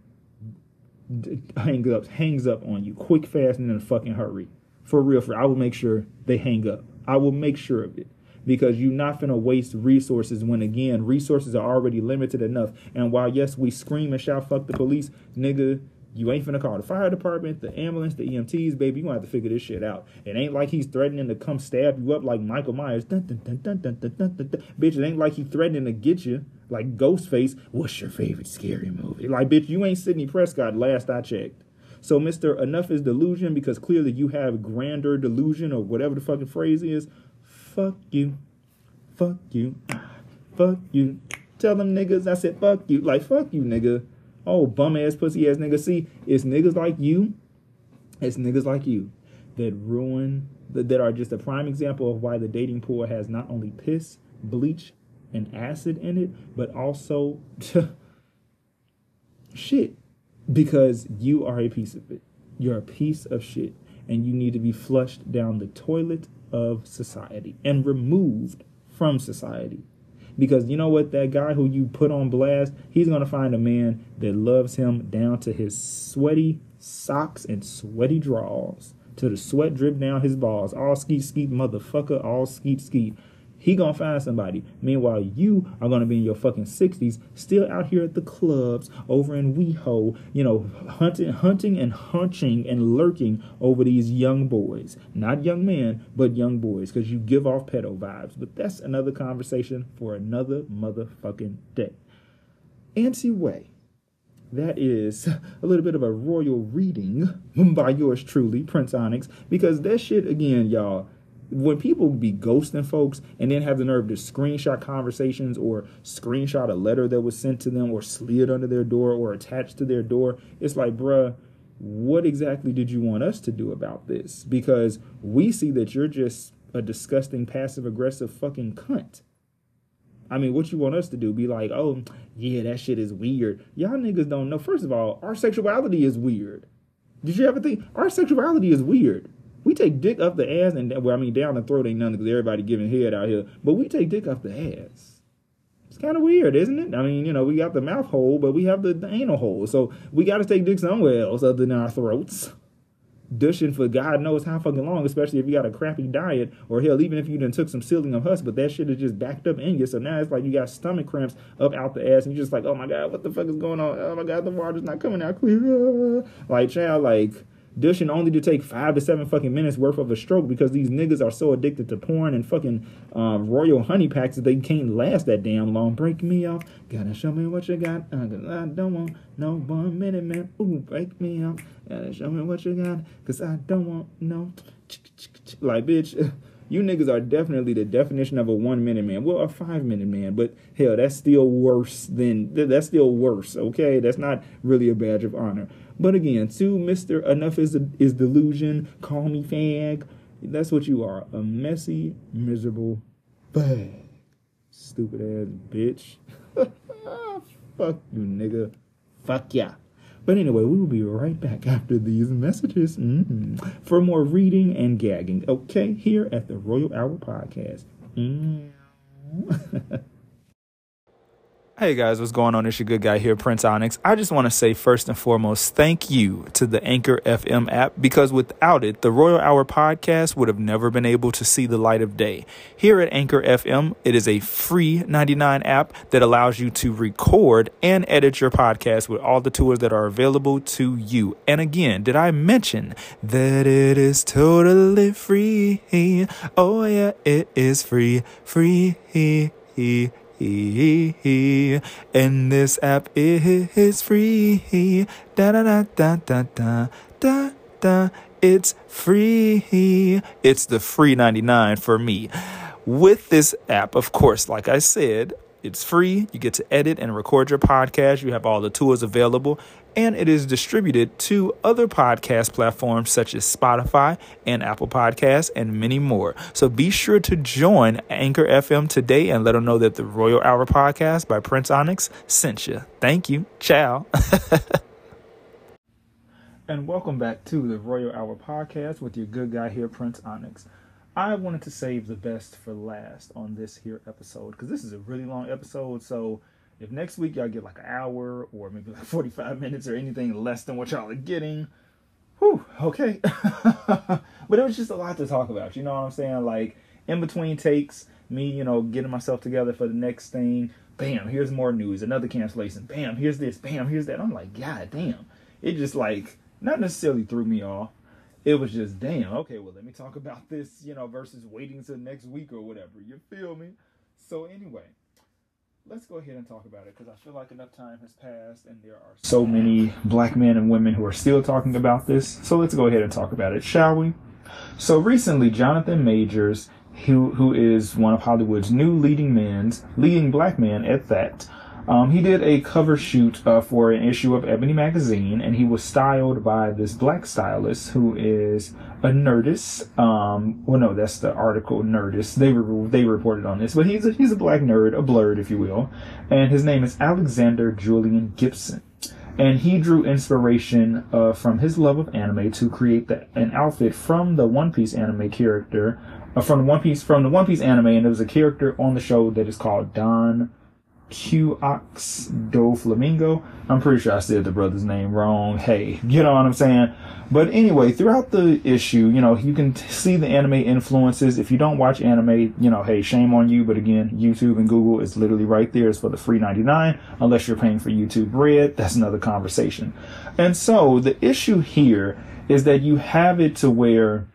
hangs up hangs up on you quick, fast, and in a fucking hurry. For real, for I will make sure they hang up. I will make sure of it because you're not gonna waste resources when again resources are already limited enough. And while yes, we scream and shout "fuck the police," nigga, you ain't finna call the fire department, the ambulance, the EMTs, baby. You gonna have to figure this shit out. It ain't like he's threatening to come stab you up like Michael Myers. Dun, dun, dun, dun, dun, dun, dun, dun. Bitch, it ain't like he threatening to get you like Ghostface. What's your favorite scary movie? Like, bitch, you ain't Sidney Prescott. Last I checked. So, Mister, enough is delusion because clearly you have grander delusion or whatever the fucking phrase is. Fuck you, fuck you, fuck you. Tell them niggas I said fuck you. Like fuck you, nigga. Oh, bum ass, pussy ass nigga. See, it's niggas like you. It's niggas like you that ruin, that are just a prime example of why the dating pool has not only piss, bleach, and acid in it, but also shit. Because you are a piece of it. You're a piece of shit. And you need to be flushed down the toilet of society and removed from society. Because you know what? That guy who you put on blast, he's going to find a man that loves him down to his sweaty socks and sweaty drawers. To the sweat drip down his balls. All skeet skeet motherfucker, all skeet skeet he gonna find somebody. Meanwhile, you are gonna be in your fucking sixties, still out here at the clubs, over in WeHo, you know, hunting, hunting and hunching and lurking over these young boys. Not young men, but young boys, because you give off pedo vibes. But that's another conversation for another motherfucking day. Anti-way that is a little bit of a royal reading by yours truly, Prince Onyx, because that shit, again, y'all, when people be ghosting folks and then have the nerve to screenshot conversations or screenshot a letter that was sent to them or slid under their door or attached to their door, it's like, bruh, what exactly did you want us to do about this? Because we see that you're just a disgusting, passive aggressive fucking cunt. I mean, what you want us to do? Be like, oh, yeah, that shit is weird. Y'all niggas don't know. First of all, our sexuality is weird. Did you ever think our sexuality is weird? We take dick up the ass and well, I mean down the throat ain't nothing because everybody giving head out here, but we take dick up the ass. It's kind of weird, isn't it? I mean, you know, we got the mouth hole, but we have the, the anal hole, so we got to take dick somewhere else other than our throats dushing for God knows how fucking long, especially if you got a crappy diet, or hell, even if you done took some psyllium husk, but that shit is just backed up in you. So now it's like you got stomach cramps up out the ass, and you're just like, oh my God, what the fuck is going on? Oh my God, the water's not coming out clear. Like, child, like, Dishing only to take five to seven fucking minutes worth of a stroke because these niggas are so addicted to porn and fucking um, royal honey packs that they can't last that damn long. Break me off, gotta show me what you got. I don't want no one minute, man. Ooh, break me off, gotta show me what you got. Cause I don't want no. Like, bitch. You niggas are definitely the definition of a one minute man. Well, a five minute man, but hell, that's still worse than that's still worse. Okay, that's not really a badge of honor. But again, to Mister Enough is is delusion. Call me fag. That's what you are. A messy, miserable bag. Stupid ass bitch. Fuck you, nigga. Fuck ya. But anyway, we will be right back after these messages mm-hmm. for more reading and gagging. Okay, here at the Royal Hour Podcast. Mm-hmm. Hey guys, what's going on? It's your good guy here, Prince Onyx. I just want to say first and foremost, thank you to the Anchor FM app because without it, the Royal Hour podcast would have never been able to see the light of day. Here at Anchor FM, it is a free 99 app that allows you to record and edit your podcast with all the tools that are available to you. And again, did I mention that it is totally free? Oh yeah, it is free, free. And this app is free. Da da da da da da da da. It's free. It's the free 99 for me. With this app, of course, like I said, it's free. You get to edit and record your podcast. You have all the tools available, and it is distributed to other podcast platforms such as Spotify and Apple Podcasts and many more. So be sure to join Anchor FM today and let them know that the Royal Hour podcast by Prince Onyx sent you. Thank you. Ciao. and welcome back to the Royal Hour podcast with your good guy here, Prince Onyx. I wanted to save the best for last on this here episode because this is a really long episode. So if next week y'all get like an hour or maybe like 45 minutes or anything less than what y'all are getting, whew, okay. but it was just a lot to talk about. You know what I'm saying? Like in between takes, me, you know, getting myself together for the next thing. Bam, here's more news, another cancellation. Bam, here's this. Bam, here's that. I'm like, God damn. It just like not necessarily threw me off it was just damn okay well let me talk about this you know versus waiting until next week or whatever you feel me so anyway let's go ahead and talk about it because i feel like enough time has passed and there are so many black men and women who are still talking about this. So let's go ahead and talk about it shall we? So recently jonathan majors who who is one of hollywood's new leading men's leading black men at that um, he did a cover shoot uh, for an issue of Ebony magazine, and he was styled by this black stylist who is a nerdist. Um, well, no, that's the article Nerdist. They re- they reported on this, but he's a, he's a black nerd, a blurred, if you will, and his name is Alexander Julian Gibson. And he drew inspiration uh, from his love of anime to create the, an outfit from the One Piece anime character, uh, from the One Piece from the One Piece anime, and there was a character on the show that is called Don Q-Ox Do Flamingo. I'm pretty sure I said the brother's name wrong. Hey, you know what I'm saying? But anyway, throughout the issue, you know, you can see the anime influences. If you don't watch anime, you know, hey, shame on you. But again, YouTube and Google is literally right there. It's for the free 99, unless you're paying for YouTube Red. That's another conversation. And so the issue here is that you have it to where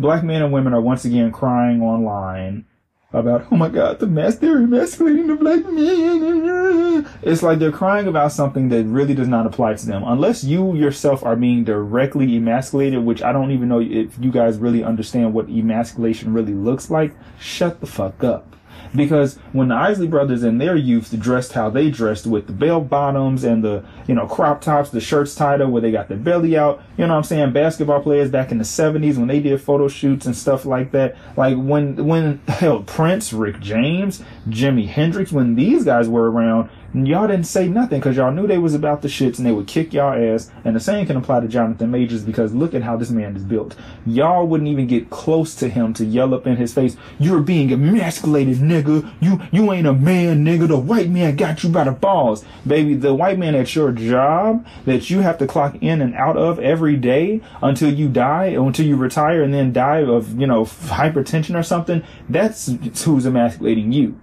black men and women are once again crying online about, oh my God, the mass, they're emasculating the black man. It's like they're crying about something that really does not apply to them. Unless you yourself are being directly emasculated, which I don't even know if you guys really understand what emasculation really looks like, shut the fuck up. Because when the Isley brothers in their youth dressed how they dressed with the bell bottoms and the, you know, crop tops, the shirts tied up where they got their belly out, you know what I'm saying? Basketball players back in the 70s when they did photo shoots and stuff like that. Like when, when, hell, Prince, Rick James, Jimi Hendrix, when these guys were around, y'all didn't say nothing because y'all knew they was about the shits and they would kick y'all ass. And the same can apply to Jonathan Majors because look at how this man is built. Y'all wouldn't even get close to him to yell up in his face, "You're being emasculated, nigga. You you ain't a man, nigga. The white man got you by the balls, baby. The white man at your job that you have to clock in and out of every day until you die, until you retire and then die of you know hypertension or something. That's who's emasculating you.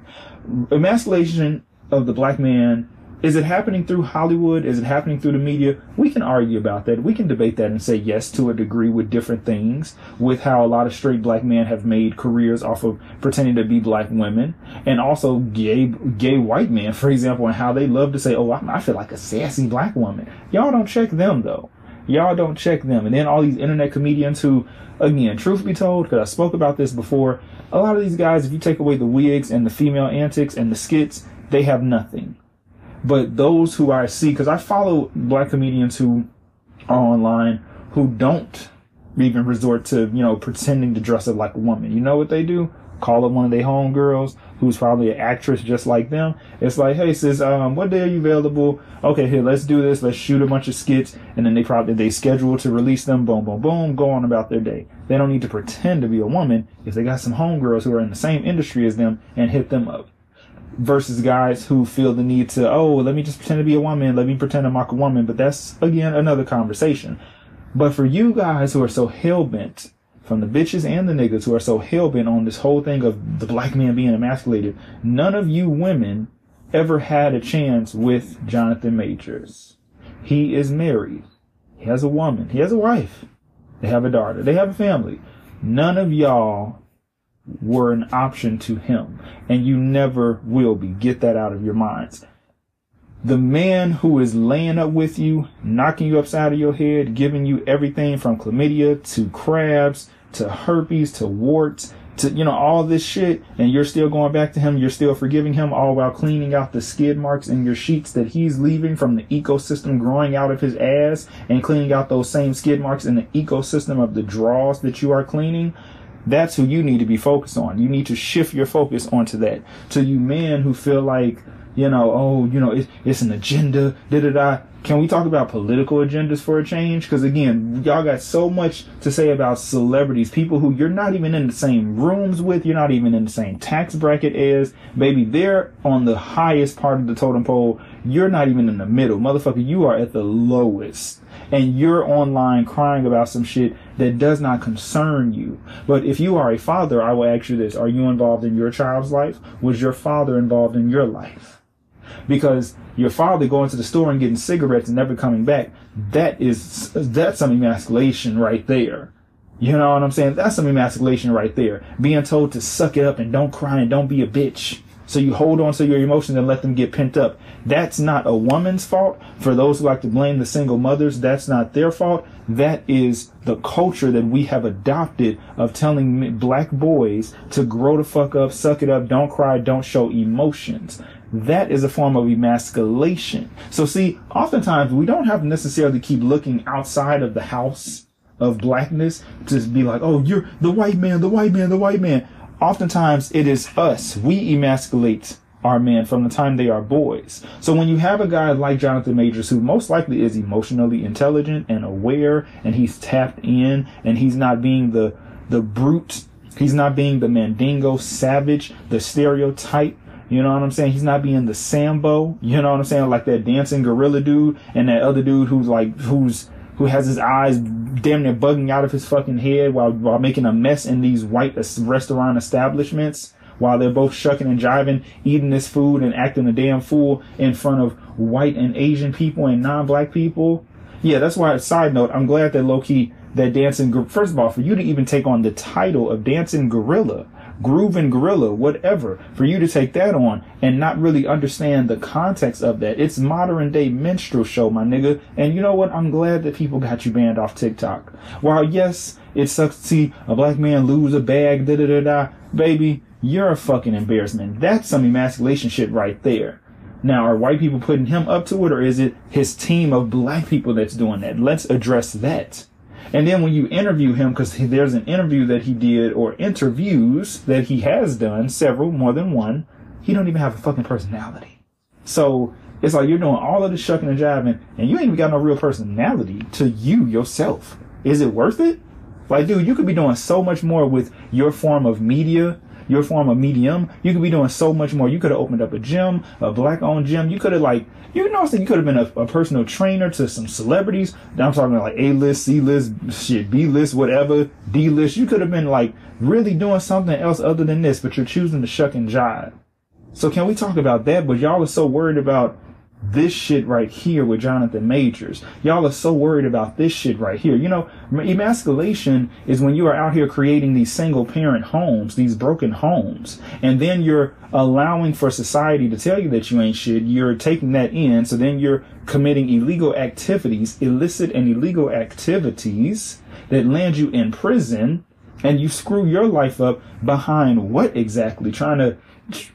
Emasculation of the black man is it happening through Hollywood? Is it happening through the media? We can argue about that. We can debate that and say yes to a degree with different things, with how a lot of straight black men have made careers off of pretending to be black women, and also gay gay white men, for example, and how they love to say, "Oh, I feel like a sassy black woman." Y'all don't check them though. Y'all don't check them, and then all these internet comedians who, again, truth be told, because I spoke about this before, a lot of these guys, if you take away the wigs and the female antics and the skits, they have nothing. But those who I see, because I follow black comedians who are online who don't even resort to, you know, pretending to dress up like a woman. You know what they do? Call up one of their homegirls who's probably an actress just like them. It's like, hey sis, um, what day are you available? Okay, here, let's do this. Let's shoot a bunch of skits, and then they probably they schedule to release them. Boom, boom, boom. Go on about their day. They don't need to pretend to be a woman if they got some homegirls who are in the same industry as them and hit them up versus guys who feel the need to, oh, let me just pretend to be a woman, let me pretend to mock a woman. But that's again another conversation. But for you guys who are so hell bent, from the bitches and the niggas who are so hell bent on this whole thing of the black man being emasculated, none of you women ever had a chance with Jonathan Majors. He is married. He has a woman. He has a wife. They have a daughter. They have a family. None of y'all were an option to him, and you never will be. Get that out of your minds. The man who is laying up with you, knocking you upside of your head, giving you everything from chlamydia to crabs to herpes to warts to, you know, all this shit, and you're still going back to him, you're still forgiving him, all while cleaning out the skid marks in your sheets that he's leaving from the ecosystem growing out of his ass, and cleaning out those same skid marks in the ecosystem of the draws that you are cleaning. That's who you need to be focused on. You need to shift your focus onto that. To you men who feel like, you know, oh, you know, it's an agenda, da da da. Can we talk about political agendas for a change? Because again, y'all got so much to say about celebrities, people who you're not even in the same rooms with, you're not even in the same tax bracket as. Baby, they're on the highest part of the totem pole. You're not even in the middle. Motherfucker, you are at the lowest. And you're online crying about some shit that does not concern you. But if you are a father, I will ask you this. Are you involved in your child's life? Was your father involved in your life? because your father going to the store and getting cigarettes and never coming back, that is, that's some emasculation right there. You know what I'm saying? That's some emasculation right there. Being told to suck it up and don't cry and don't be a bitch. So you hold on to your emotions and let them get pent up. That's not a woman's fault. For those who like to blame the single mothers, that's not their fault. That is the culture that we have adopted of telling black boys to grow the fuck up, suck it up, don't cry, don't show emotions that is a form of emasculation. So see, oftentimes we don't have to necessarily keep looking outside of the house of blackness to be like, oh, you're the white man, the white man, the white man. Oftentimes it is us. We emasculate our men from the time they are boys. So when you have a guy like Jonathan Majors, who most likely is emotionally intelligent and aware, and he's tapped in, and he's not being the the brute, he's not being the mandingo savage, the stereotype you know what I'm saying? He's not being the Sambo. You know what I'm saying? Like that dancing gorilla dude and that other dude who's like who's who has his eyes damn near bugging out of his fucking head while while making a mess in these white restaurant establishments while they're both shucking and jiving, eating this food and acting a damn fool in front of white and Asian people and non-black people. Yeah, that's why. Side note: I'm glad that Loki, that dancing. First of all, for you to even take on the title of dancing gorilla grooving gorilla, whatever, for you to take that on and not really understand the context of that. It's modern day minstrel show, my nigga. And you know what? I'm glad that people got you banned off TikTok. While yes, it sucks to see a black man lose a bag, da da da da, baby, you're a fucking embarrassment. That's some emasculation shit right there. Now, are white people putting him up to it, or is it his team of black people that's doing that? Let's address that. And then when you interview him, because there's an interview that he did, or interviews that he has done, several, more than one, he don't even have a fucking personality. So it's like you're doing all of this shucking and jiving, and you ain't even got no real personality to you yourself. Is it worth it? Like, dude, you could be doing so much more with your form of media, your form of medium. You could be doing so much more. You could have opened up a gym, a black owned gym. You could have like, you know, you could have been a, a, personal trainer to some celebrities. I'm talking like A list, C list, shit, B list, whatever, D list. You could have been like really doing something else other than this, but you're choosing to shuck and jive. So can we talk about that? But y'all are so worried about this shit right here with Jonathan Majors. Y'all are so worried about this shit right here. You know, emasculation is when you are out here creating these single parent homes, these broken homes, and then you're allowing for society to tell you that you ain't shit. You're taking that in, so then you're committing illegal activities, illicit and illegal activities that land you in prison, and you screw your life up behind what exactly? Trying to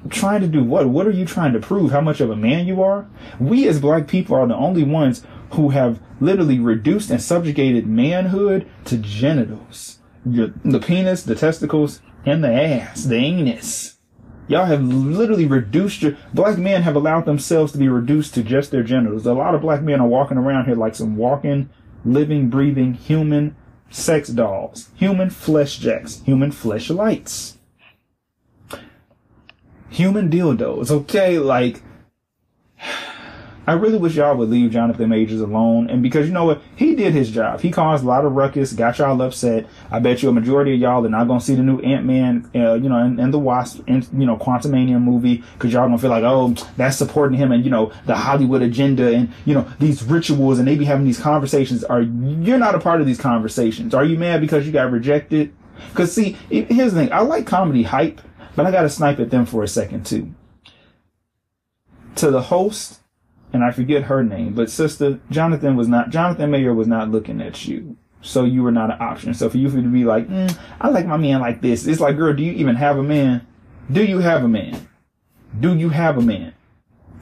trying to do what? What are you trying to prove? How much of a man you are? We as black people are the only ones who have literally reduced and subjugated manhood to genitals. Your, the penis, the testicles, and the ass, the anus. Y'all have literally reduced your, black men have allowed themselves to be reduced to just their genitals. A lot of black men are walking around here like some walking, living, breathing, human sex dolls, human flesh jacks, human fleshlights human dildos, okay? Like, I really wish y'all would leave Jonathan Majors alone. And because you know what? He did his job. He caused a lot of ruckus, got y'all upset. I bet you a majority of y'all are not going to see the new Ant-Man, uh, you know, and, and the Wasp, and, you know, Quantumania movie because y'all going to feel like, oh, that's supporting him and, you know, the Hollywood agenda and, you know, these rituals and they be having these conversations. Are You're not a part of these conversations. Are you mad because you got rejected? Because see, here's the thing. I like comedy hype but I got to snipe at them for a second too. To the host, and I forget her name, but sister, Jonathan was not, Jonathan Mayer was not looking at you. So you were not an option. So for you to be like, mm, I like my man like this. It's like, girl, do you even have a man? Do you have a man? Do you have a man?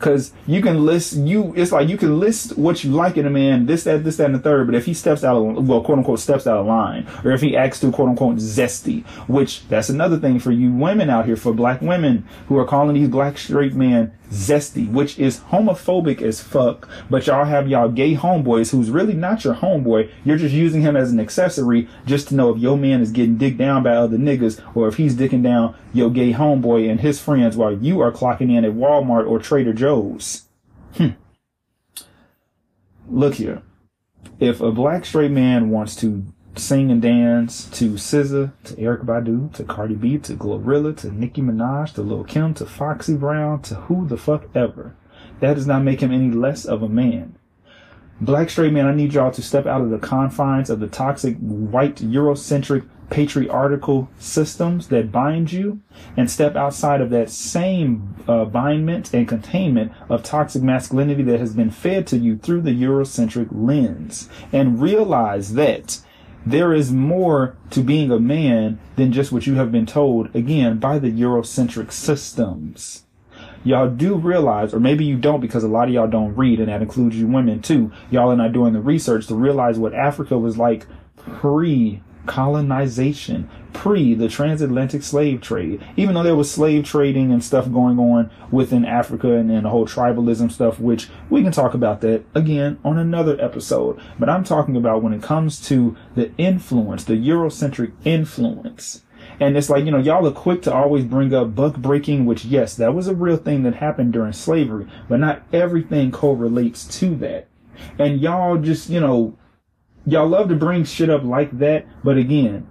Cause you can list you. It's like you can list what you like in a man, this, that, this, that, and the third. But if he steps out of well, quote unquote, steps out of line, or if he acts too quote unquote zesty, which that's another thing for you women out here, for black women who are calling these black straight men zesty, which is homophobic as fuck. But y'all have y'all gay homeboys who's really not your homeboy. You're just using him as an accessory just to know if your man is getting dicked down by other niggas or if he's dicking down your gay homeboy and his friends while you are clocking in at Walmart or Trader Joe's. Hmm. Look here. If a black straight man wants to sing and dance to SZA, to Erykah Badu, to Cardi B, to Glorilla, to Nicki Minaj, to Lil Kim, to Foxy Brown, to who the fuck ever. That does not make him any less of a man. Black straight man, I need y'all to step out of the confines of the toxic white Eurocentric patriarchal systems that bind you and step outside of that same uh, bindment and containment of toxic masculinity that has been fed to you through the Eurocentric lens and realize that there is more to being a man than just what you have been told, again, by the Eurocentric systems. Y'all do realize, or maybe you don't because a lot of y'all don't read, and that includes you women too. Y'all are not doing the research to realize what Africa was like pre colonization pre the transatlantic slave trade. Even though there was slave trading and stuff going on within Africa and, and the whole tribalism stuff, which we can talk about that again on another episode. But I'm talking about when it comes to the influence, the Eurocentric influence. And it's like, you know, y'all are quick to always bring up buck breaking, which yes, that was a real thing that happened during slavery, but not everything correlates to that. And y'all just, you know, y'all love to bring shit up like that, but again,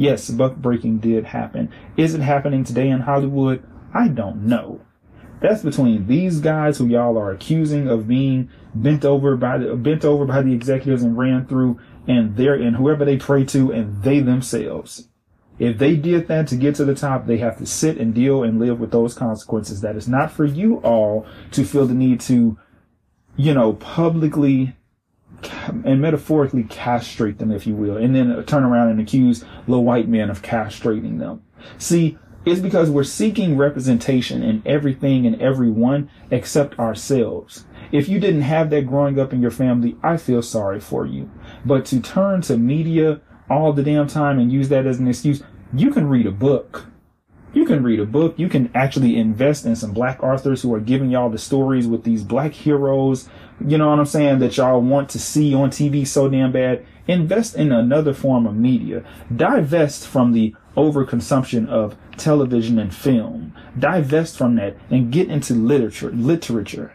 yes, buck breaking did happen. Is it happening today in Hollywood? I don't know. That's between these guys who y'all are accusing of being bent over by the bent over by the executives and ran through, and their and whoever they pray to, and they themselves. If they did that to get to the top, they have to sit and deal and live with those consequences. That is not for you all to feel the need to, you know, publicly and metaphorically castrate them, if you will, and then turn around and accuse the white men of castrating them. See, it's because we're seeking representation in everything and everyone except ourselves. If you didn't have that growing up in your family, I feel sorry for you. But to turn to media all the damn time and use that as an excuse, you can read a book. You can read a book. You can actually invest in some black authors who are giving y'all the stories with these black heroes. You know what I'm saying? That y'all want to see on TV so damn bad. Invest in another form of media. Divest from the overconsumption of television and film. Divest from that and get into literature, literature.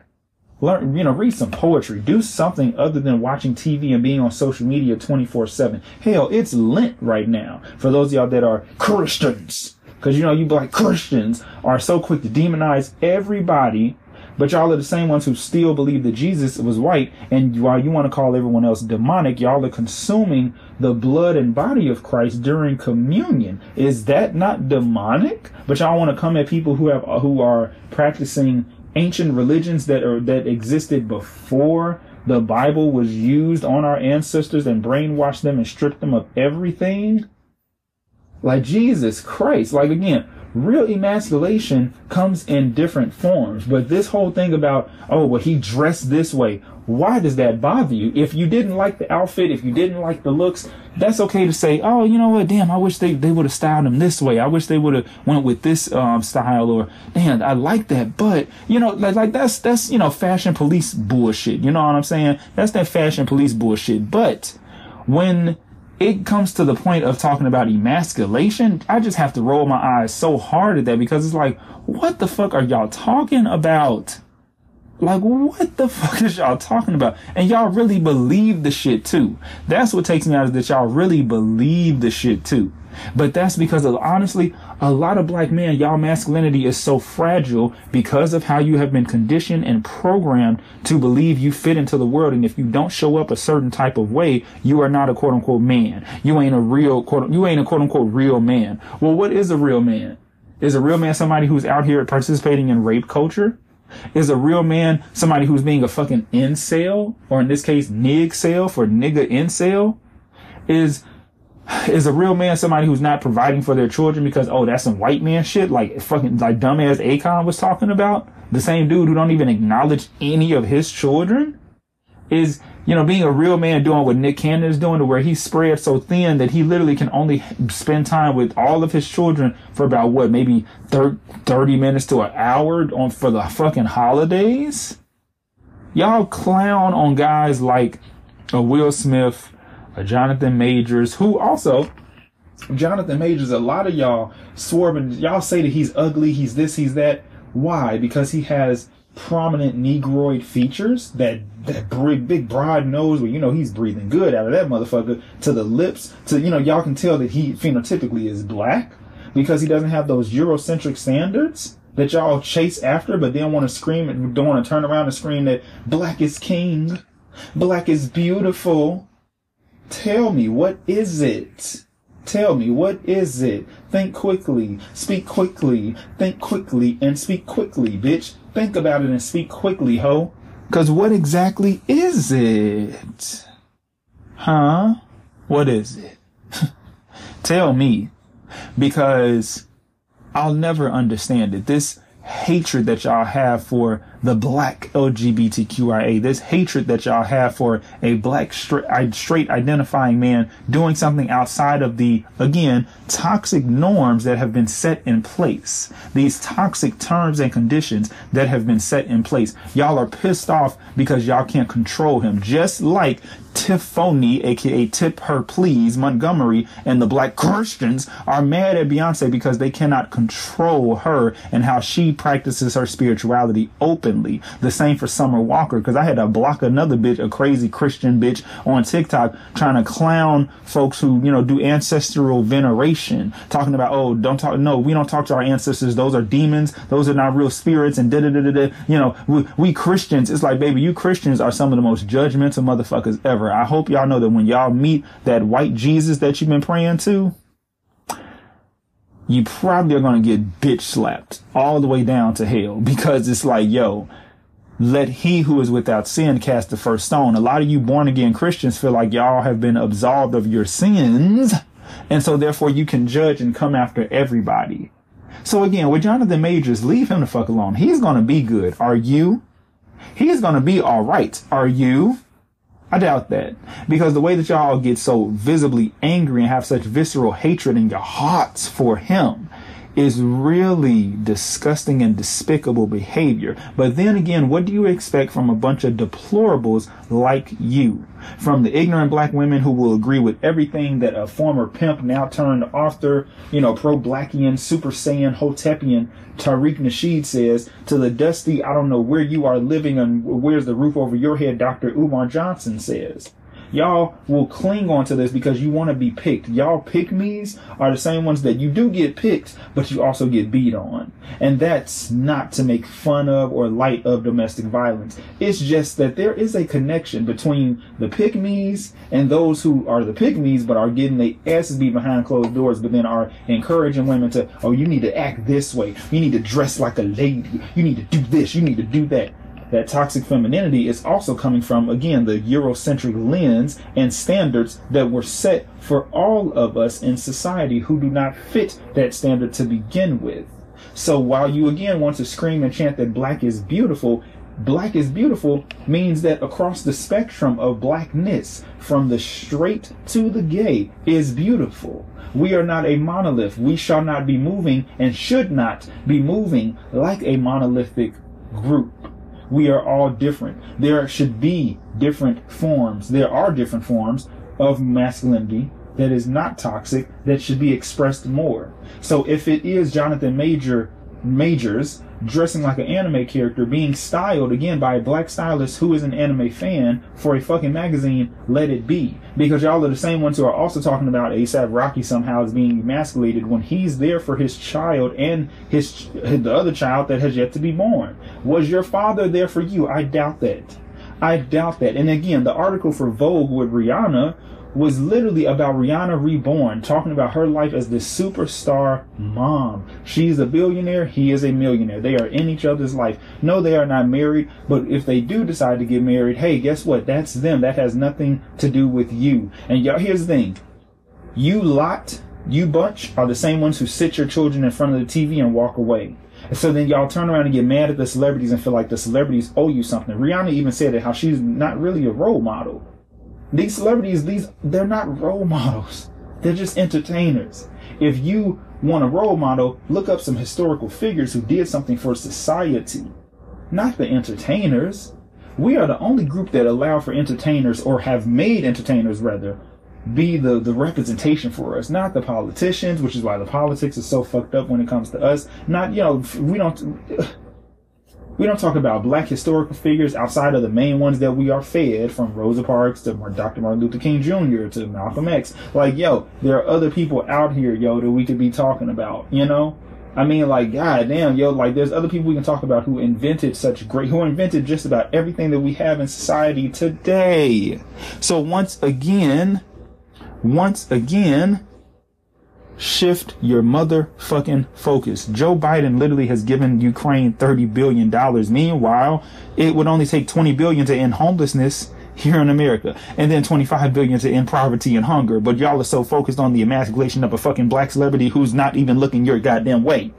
Learn, you know, read some poetry. Do something other than watching TV and being on social media 24 7. Hell, it's Lent right now. For those of y'all that are Christians. Cause you know, you black Christians are so quick to demonize everybody but y'all are the same ones who still believe that Jesus was white. And while you want to call everyone else demonic, y'all are consuming the blood and body of Christ during communion. Is that not demonic? But y'all want to come at people who have, who are practicing ancient religions that are, that existed before the Bible was used on our ancestors and brainwashed them and stripped them of everything? Like Jesus Christ. Like again, real emasculation comes in different forms. But this whole thing about, oh, well, he dressed this way. Why does that bother you? If you didn't like the outfit, if you didn't like the looks, that's okay to say, oh, you know what? Damn, I wish they, they would have styled him this way. I wish they would have went with this, um, style or damn, I like that. But, you know, like, like that's, that's, you know, fashion police bullshit. You know what I'm saying? That's that fashion police bullshit. But when it comes to the point of talking about emasculation, I just have to roll my eyes so hard at that because it's like, what the fuck are y'all talking about? Like, what the fuck is y'all talking about? And y'all really believe the shit too. That's what takes me out is that y'all really believe the shit too. But that's because of, honestly, a lot of black men, y'all masculinity is so fragile because of how you have been conditioned and programmed to believe you fit into the world. And if you don't show up a certain type of way, you are not a quote unquote man. You ain't a real quote, you ain't a quote unquote real man. Well, what is a real man? Is a real man somebody who's out here participating in rape culture? Is a real man somebody who's being a fucking incel? Or in this case, nig sale for nigga incel? Is is a real man somebody who's not providing for their children because oh that's some white man shit? Like fucking like dumbass Akon was talking about? The same dude who don't even acknowledge any of his children? Is you know being a real man doing what Nick Cannon is doing to where he's spread so thin that he literally can only spend time with all of his children for about what maybe 30 minutes to an hour on for the fucking holidays? Y'all clown on guys like a Will Smith Uh, Jonathan Majors, who also Jonathan Majors, a lot of y'all swerving, y'all say that he's ugly, he's this, he's that. Why? Because he has prominent negroid features, that that big, big broad nose where you know he's breathing good out of that motherfucker to the lips, to you know y'all can tell that he phenotypically is black because he doesn't have those Eurocentric standards that y'all chase after, but then want to scream and don't want to turn around and scream that black is king, black is beautiful. Tell me, what is it? Tell me, what is it? Think quickly, speak quickly, think quickly, and speak quickly, bitch. Think about it and speak quickly, ho. Cause what exactly is it? Huh? What is it? Tell me. Because I'll never understand it. This hatred that y'all have for the black LGBTQIA, this hatred that y'all have for a black straight, straight identifying man doing something outside of the, again, toxic norms that have been set in place. These toxic terms and conditions that have been set in place. Y'all are pissed off because y'all can't control him. Just like Tiffany, aka Tip Her Please, Montgomery, and the black Christians are mad at Beyonce because they cannot control her and how she practices her spirituality openly. The same for Summer Walker, because I had to block another bitch, a crazy Christian bitch on TikTok trying to clown folks who, you know, do ancestral veneration, talking about, oh, don't talk, no, we don't talk to our ancestors. Those are demons. Those are not real spirits and da da da da. You know, we, we Christians, it's like, baby, you Christians are some of the most judgmental motherfuckers ever. I hope y'all know that when y'all meet that white Jesus that you've been praying to, you probably are going to get bitch slapped all the way down to hell because it's like, yo, let he who is without sin cast the first stone. A lot of you born again Christians feel like y'all have been absolved of your sins. And so therefore you can judge and come after everybody. So again, with Jonathan Majors, leave him the fuck alone. He's going to be good. Are you? He's going to be all right. Are you? I doubt that. Because the way that y'all get so visibly angry and have such visceral hatred in your hearts for him is really disgusting and despicable behavior. But then again, what do you expect from a bunch of deplorables like you? From the ignorant black women who will agree with everything that a former pimp now turned author, you know, pro-blackian, super saiyan, hotepian Tariq Nasheed says to the dusty, I don't know where you are living and where's the roof over your head, Dr. Umar Johnson says. Y'all will cling on to this because you want to be picked. Y'all pick me's are the same ones that you do get picked, but you also get beat on. And that's not to make fun of or light of domestic violence. It's just that there is a connection between the pick me's and those who are the pick me's but are getting their asses beat behind closed doors, but then are encouraging women to, oh, you need to act this way. You need to dress like a lady. You need to do this. You need to do that that toxic femininity is also coming from, again, the Eurocentric lens and standards that were set for all of us in society who do not fit that standard to begin with. So while you again want to scream and chant that black is beautiful, black is beautiful means that across the spectrum of blackness, from the straight to the gay, is beautiful. We are not a monolith. We shall not be moving and should not be moving like a monolithic group. We are all different. There should be different forms. There are different forms of masculinity that is not toxic that should be expressed more. So if it is Jonathan Major Majors dressing like an anime character, being styled again by a black stylist who is an anime fan for a fucking magazine, let it be. Because y'all are the same ones who are also talking about ASAP Rocky somehow as being emasculated when he's there for his child and his the other child that has yet to be born. Was your father there for you? I doubt that. I doubt that. And again, the article for Vogue with Rihanna was literally about Rihanna Reborn, talking about her life as this superstar mom. She's a billionaire, he is a millionaire. They are in each other's life. No, they are not married, but if they do decide to get married, hey, guess what? That's them. That has nothing to do with you. And y'all, here's the thing. You lot, you bunch are the same ones who sit your children in front of the TV and walk away. And so then y'all turn around and get mad at the celebrities and feel like the celebrities owe you something. Rihanna even said it, how she's not really a role model. These celebrities, these they're not role models. They're just entertainers. If you want a role model, look up some historical figures who did something for society, not the entertainers. We are the only group that allow for entertainers or have made entertainers rather be the, the representation for us, not the politicians, which is why the politics is so fucked up when it comes to us. Not, you know, we don't, we don't talk about black historical figures outside of the main ones that we are fed from Rosa Parks to Dr. Martin Luther King Jr. to Malcolm X. Like, yo, there are other people out here, yo, that we could be talking about, you know? I mean, like, god damn, yo, like, there's other people we can talk about who invented such great, who invented just about everything that we have in society today. So once again, once again, shift your motherfucking focus. Joe Biden literally has given Ukraine 30 billion dollars. Meanwhile, it would only take 20 billion to end homelessness here in America and then 25 billion to end poverty and hunger. But y'all are so focused on the emasculation of a fucking black celebrity who's not even looking your goddamn way.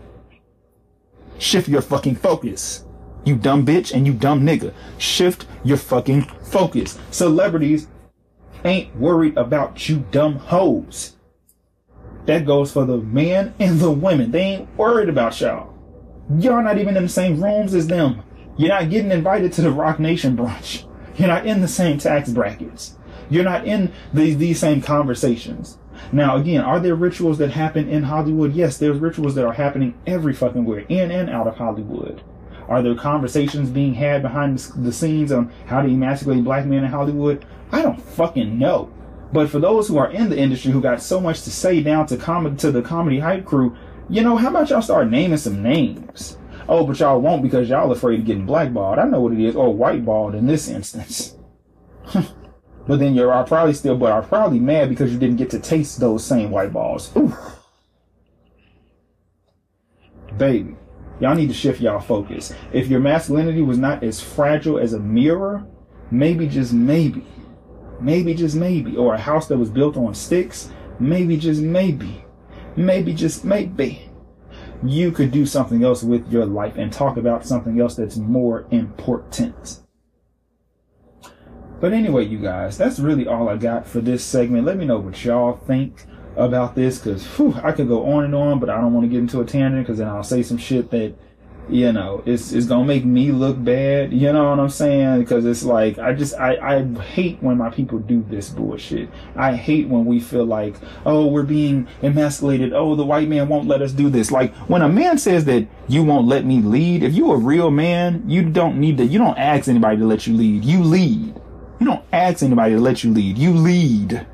Shift your fucking focus. You dumb bitch and you dumb nigga. Shift your fucking focus. Celebrities ain't worried about you dumb hoes. That goes for the men and the women. They ain't worried about y'all. Y'all not even in the same rooms as them. You're not getting invited to the Roc Nation brunch. You're not in the same tax brackets. You're not in these, these same conversations. Now, again, are there rituals that happen in Hollywood? Yes, there's rituals that are happening every fucking where, in and out of Hollywood. Are there conversations being had behind the scenes on how to emasculate black men in Hollywood? I don't fucking know. But for those who are in the industry who got so much to say down to com- to the comedy hype crew, you know, how about y'all start naming some names? Oh, but y'all won't because y'all afraid of getting blackballed. I know what it is, or whiteballed in this instance. but then you're probably still, but are probably mad because you didn't get to taste those same white balls. Ooh. Baby. Y'all need to shift y'all focus. If your masculinity was not as fragile as a mirror, maybe just maybe, maybe just maybe, or a house that was built on sticks, maybe just maybe, maybe just maybe, you could do something else with your life and talk about something else that's more important. But anyway, you guys, that's really all I got for this segment. Let me know what y'all think about this because I could go on and on, but I don't want to get into a tangent because then I'll say some shit that you know it's it's gonna make me look bad. You know what I'm saying? Because it's like I just I I hate when my people do this bullshit. I hate when we feel like oh we're being emasculated. Oh the white man won't let us do this. Like when a man says that you won't let me lead. If you a real man, you don't need to. You don't ask anybody to let you lead. You lead. You don't ask anybody to let you lead. You lead.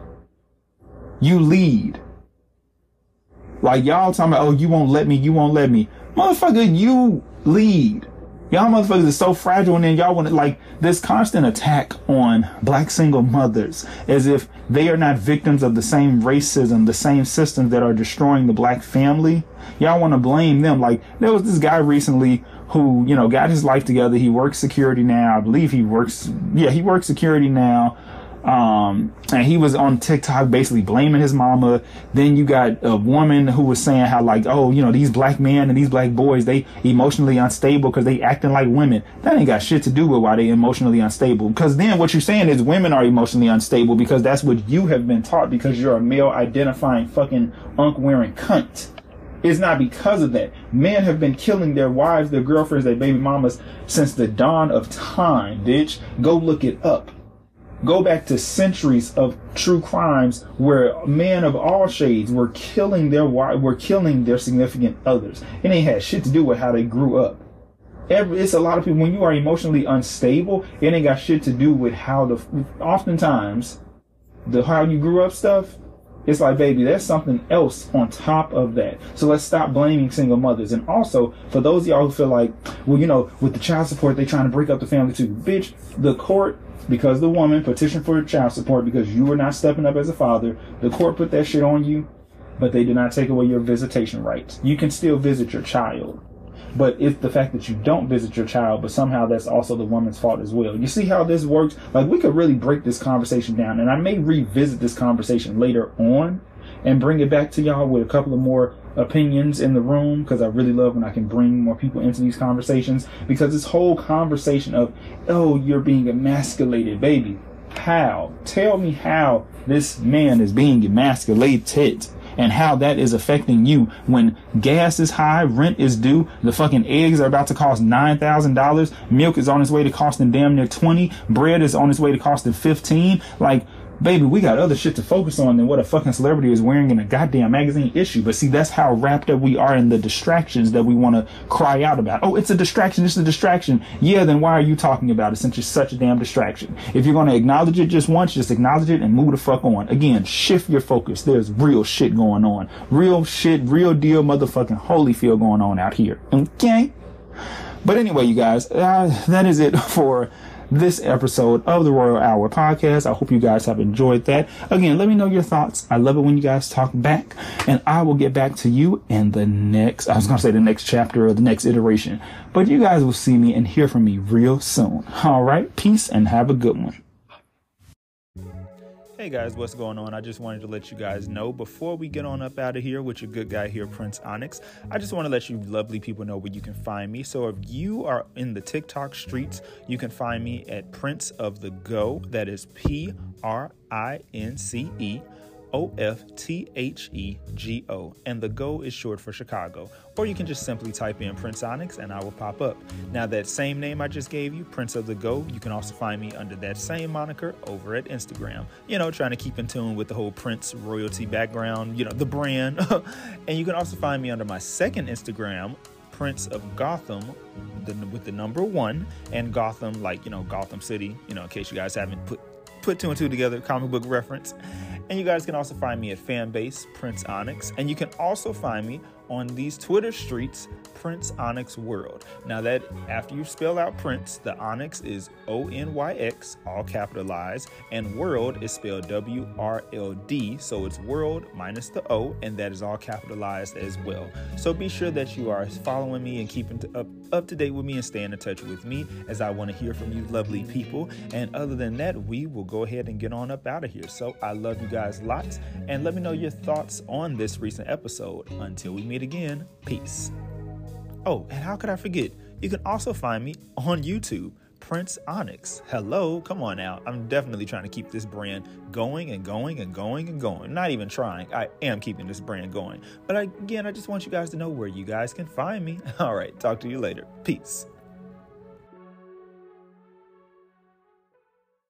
You lead. Like y'all talking about, oh, you won't let me, you won't let me. Motherfucker, you lead. Y'all motherfuckers are so fragile and then y'all want to like this constant attack on black single mothers as if they are not victims of the same racism, the same systems that are destroying the black family. Y'all want to blame them. Like there was this guy recently who, you know, got his life together. He works security now. I believe he works, yeah, he works security now. Um, and he was on TikTok basically blaming his mama. Then you got a woman who was saying how like, oh, you know, these black men and these black boys, they emotionally unstable because they acting like women. That ain't got shit to do with why they emotionally unstable. Because then what you're saying is women are emotionally unstable because that's what you have been taught because you're a male identifying fucking unk wearing cunt. It's not because of that. Men have been killing their wives, their girlfriends, their baby mamas since the dawn of time, bitch. Go look it up go back to centuries of true crimes where men of all shades were killing their were killing their significant others. It ain't had shit to do with how they grew up. Every, it's a lot of people when you are emotionally unstable, it ain't got shit to do with how the oftentimes the how you grew up stuff it's like, baby, there's something else on top of that. So let's stop blaming single mothers. And also, for those of y'all who feel like, well, you know, with the child support, they're trying to break up the family too. Bitch, the court because the woman petitioned for child support because you were not stepping up as a father. The court put that shit on you, but they did not take away your visitation rights. You can still visit your child. But it's the fact that you don't visit your child, but somehow that's also the woman's fault as well. You see how this works? Like we could really break this conversation down, and I may revisit this conversation later on and bring it back to y'all with a couple of more opinions in the room because I really love when I can bring more people into these conversations because this whole conversation of, oh, you're being emasculated, baby. How? Tell me how this man is being emasculated and how that is affecting you when gas is high, rent is due, the fucking eggs are about to cost $9,000, milk is on its way to costing damn near 20, bread is on its way to costing 15. Like, baby, we got other shit to focus on than what a fucking celebrity is wearing in a goddamn magazine issue. But see, that's how wrapped up we are in the distractions that we want to cry out about. Oh, it's a distraction. It's a distraction. Yeah, then why are you talking about it since it's such a damn distraction? If you're going to acknowledge it just once, just acknowledge it and move the fuck on. Again, shift your focus. There's real shit going on. Real shit, real deal motherfucking Holyfield going on out here. Okay? But anyway, you guys, uh, that is it for this episode of the Royal Hour podcast. I hope you guys have enjoyed that. Again, let me know your thoughts. I love it when you guys talk back, and I will get back to you in the next, I was going to say the next chapter or the next iteration, but you guys will see me and hear from me real soon. All right. Peace and have a good one. Hey guys, what's going on? I just wanted to let you guys know before we get on up out of here with your good guy here, Prince Onyx. I just want to let you lovely people know where you can find me. So if you are in the TikTok streets, you can find me at Prince of the Go. That is P R I N C E O F T H E G O, and the Go is short for Chicago. Or you can just simply type in Prince Onyx and I will pop up. Now, that same name I just gave you, Prince of the Go, you can also find me under that same moniker over at Instagram. You know, trying to keep in tune with the whole Prince royalty background, you know, the brand. and you can also find me under my second Instagram, Prince of Gotham with the number one and Gotham, like, you know, Gotham City, you know, in case you guys haven't put put two and two together, comic book reference. And you guys can also find me at Fanbase Prince Onyx. And you can also find me on these Twitter streets, Prince Onyx World. Now, that after you spell out Prince, the Onyx is O N Y X, all capitalized, and World is spelled W R L D, so it's World minus the O, and that is all capitalized as well. So be sure that you are following me and keeping up, up to date with me and staying in touch with me as I want to hear from you, lovely people. And other than that, we will go ahead and get on up out of here. So I love you guys lots, and let me know your thoughts on this recent episode. Until we meet again, peace. Oh, and how could I forget? You can also find me on YouTube, Prince Onyx. Hello, come on now. I'm definitely trying to keep this brand going and going and going and going. Not even trying, I am keeping this brand going. But again, I just want you guys to know where you guys can find me. All right, talk to you later. Peace.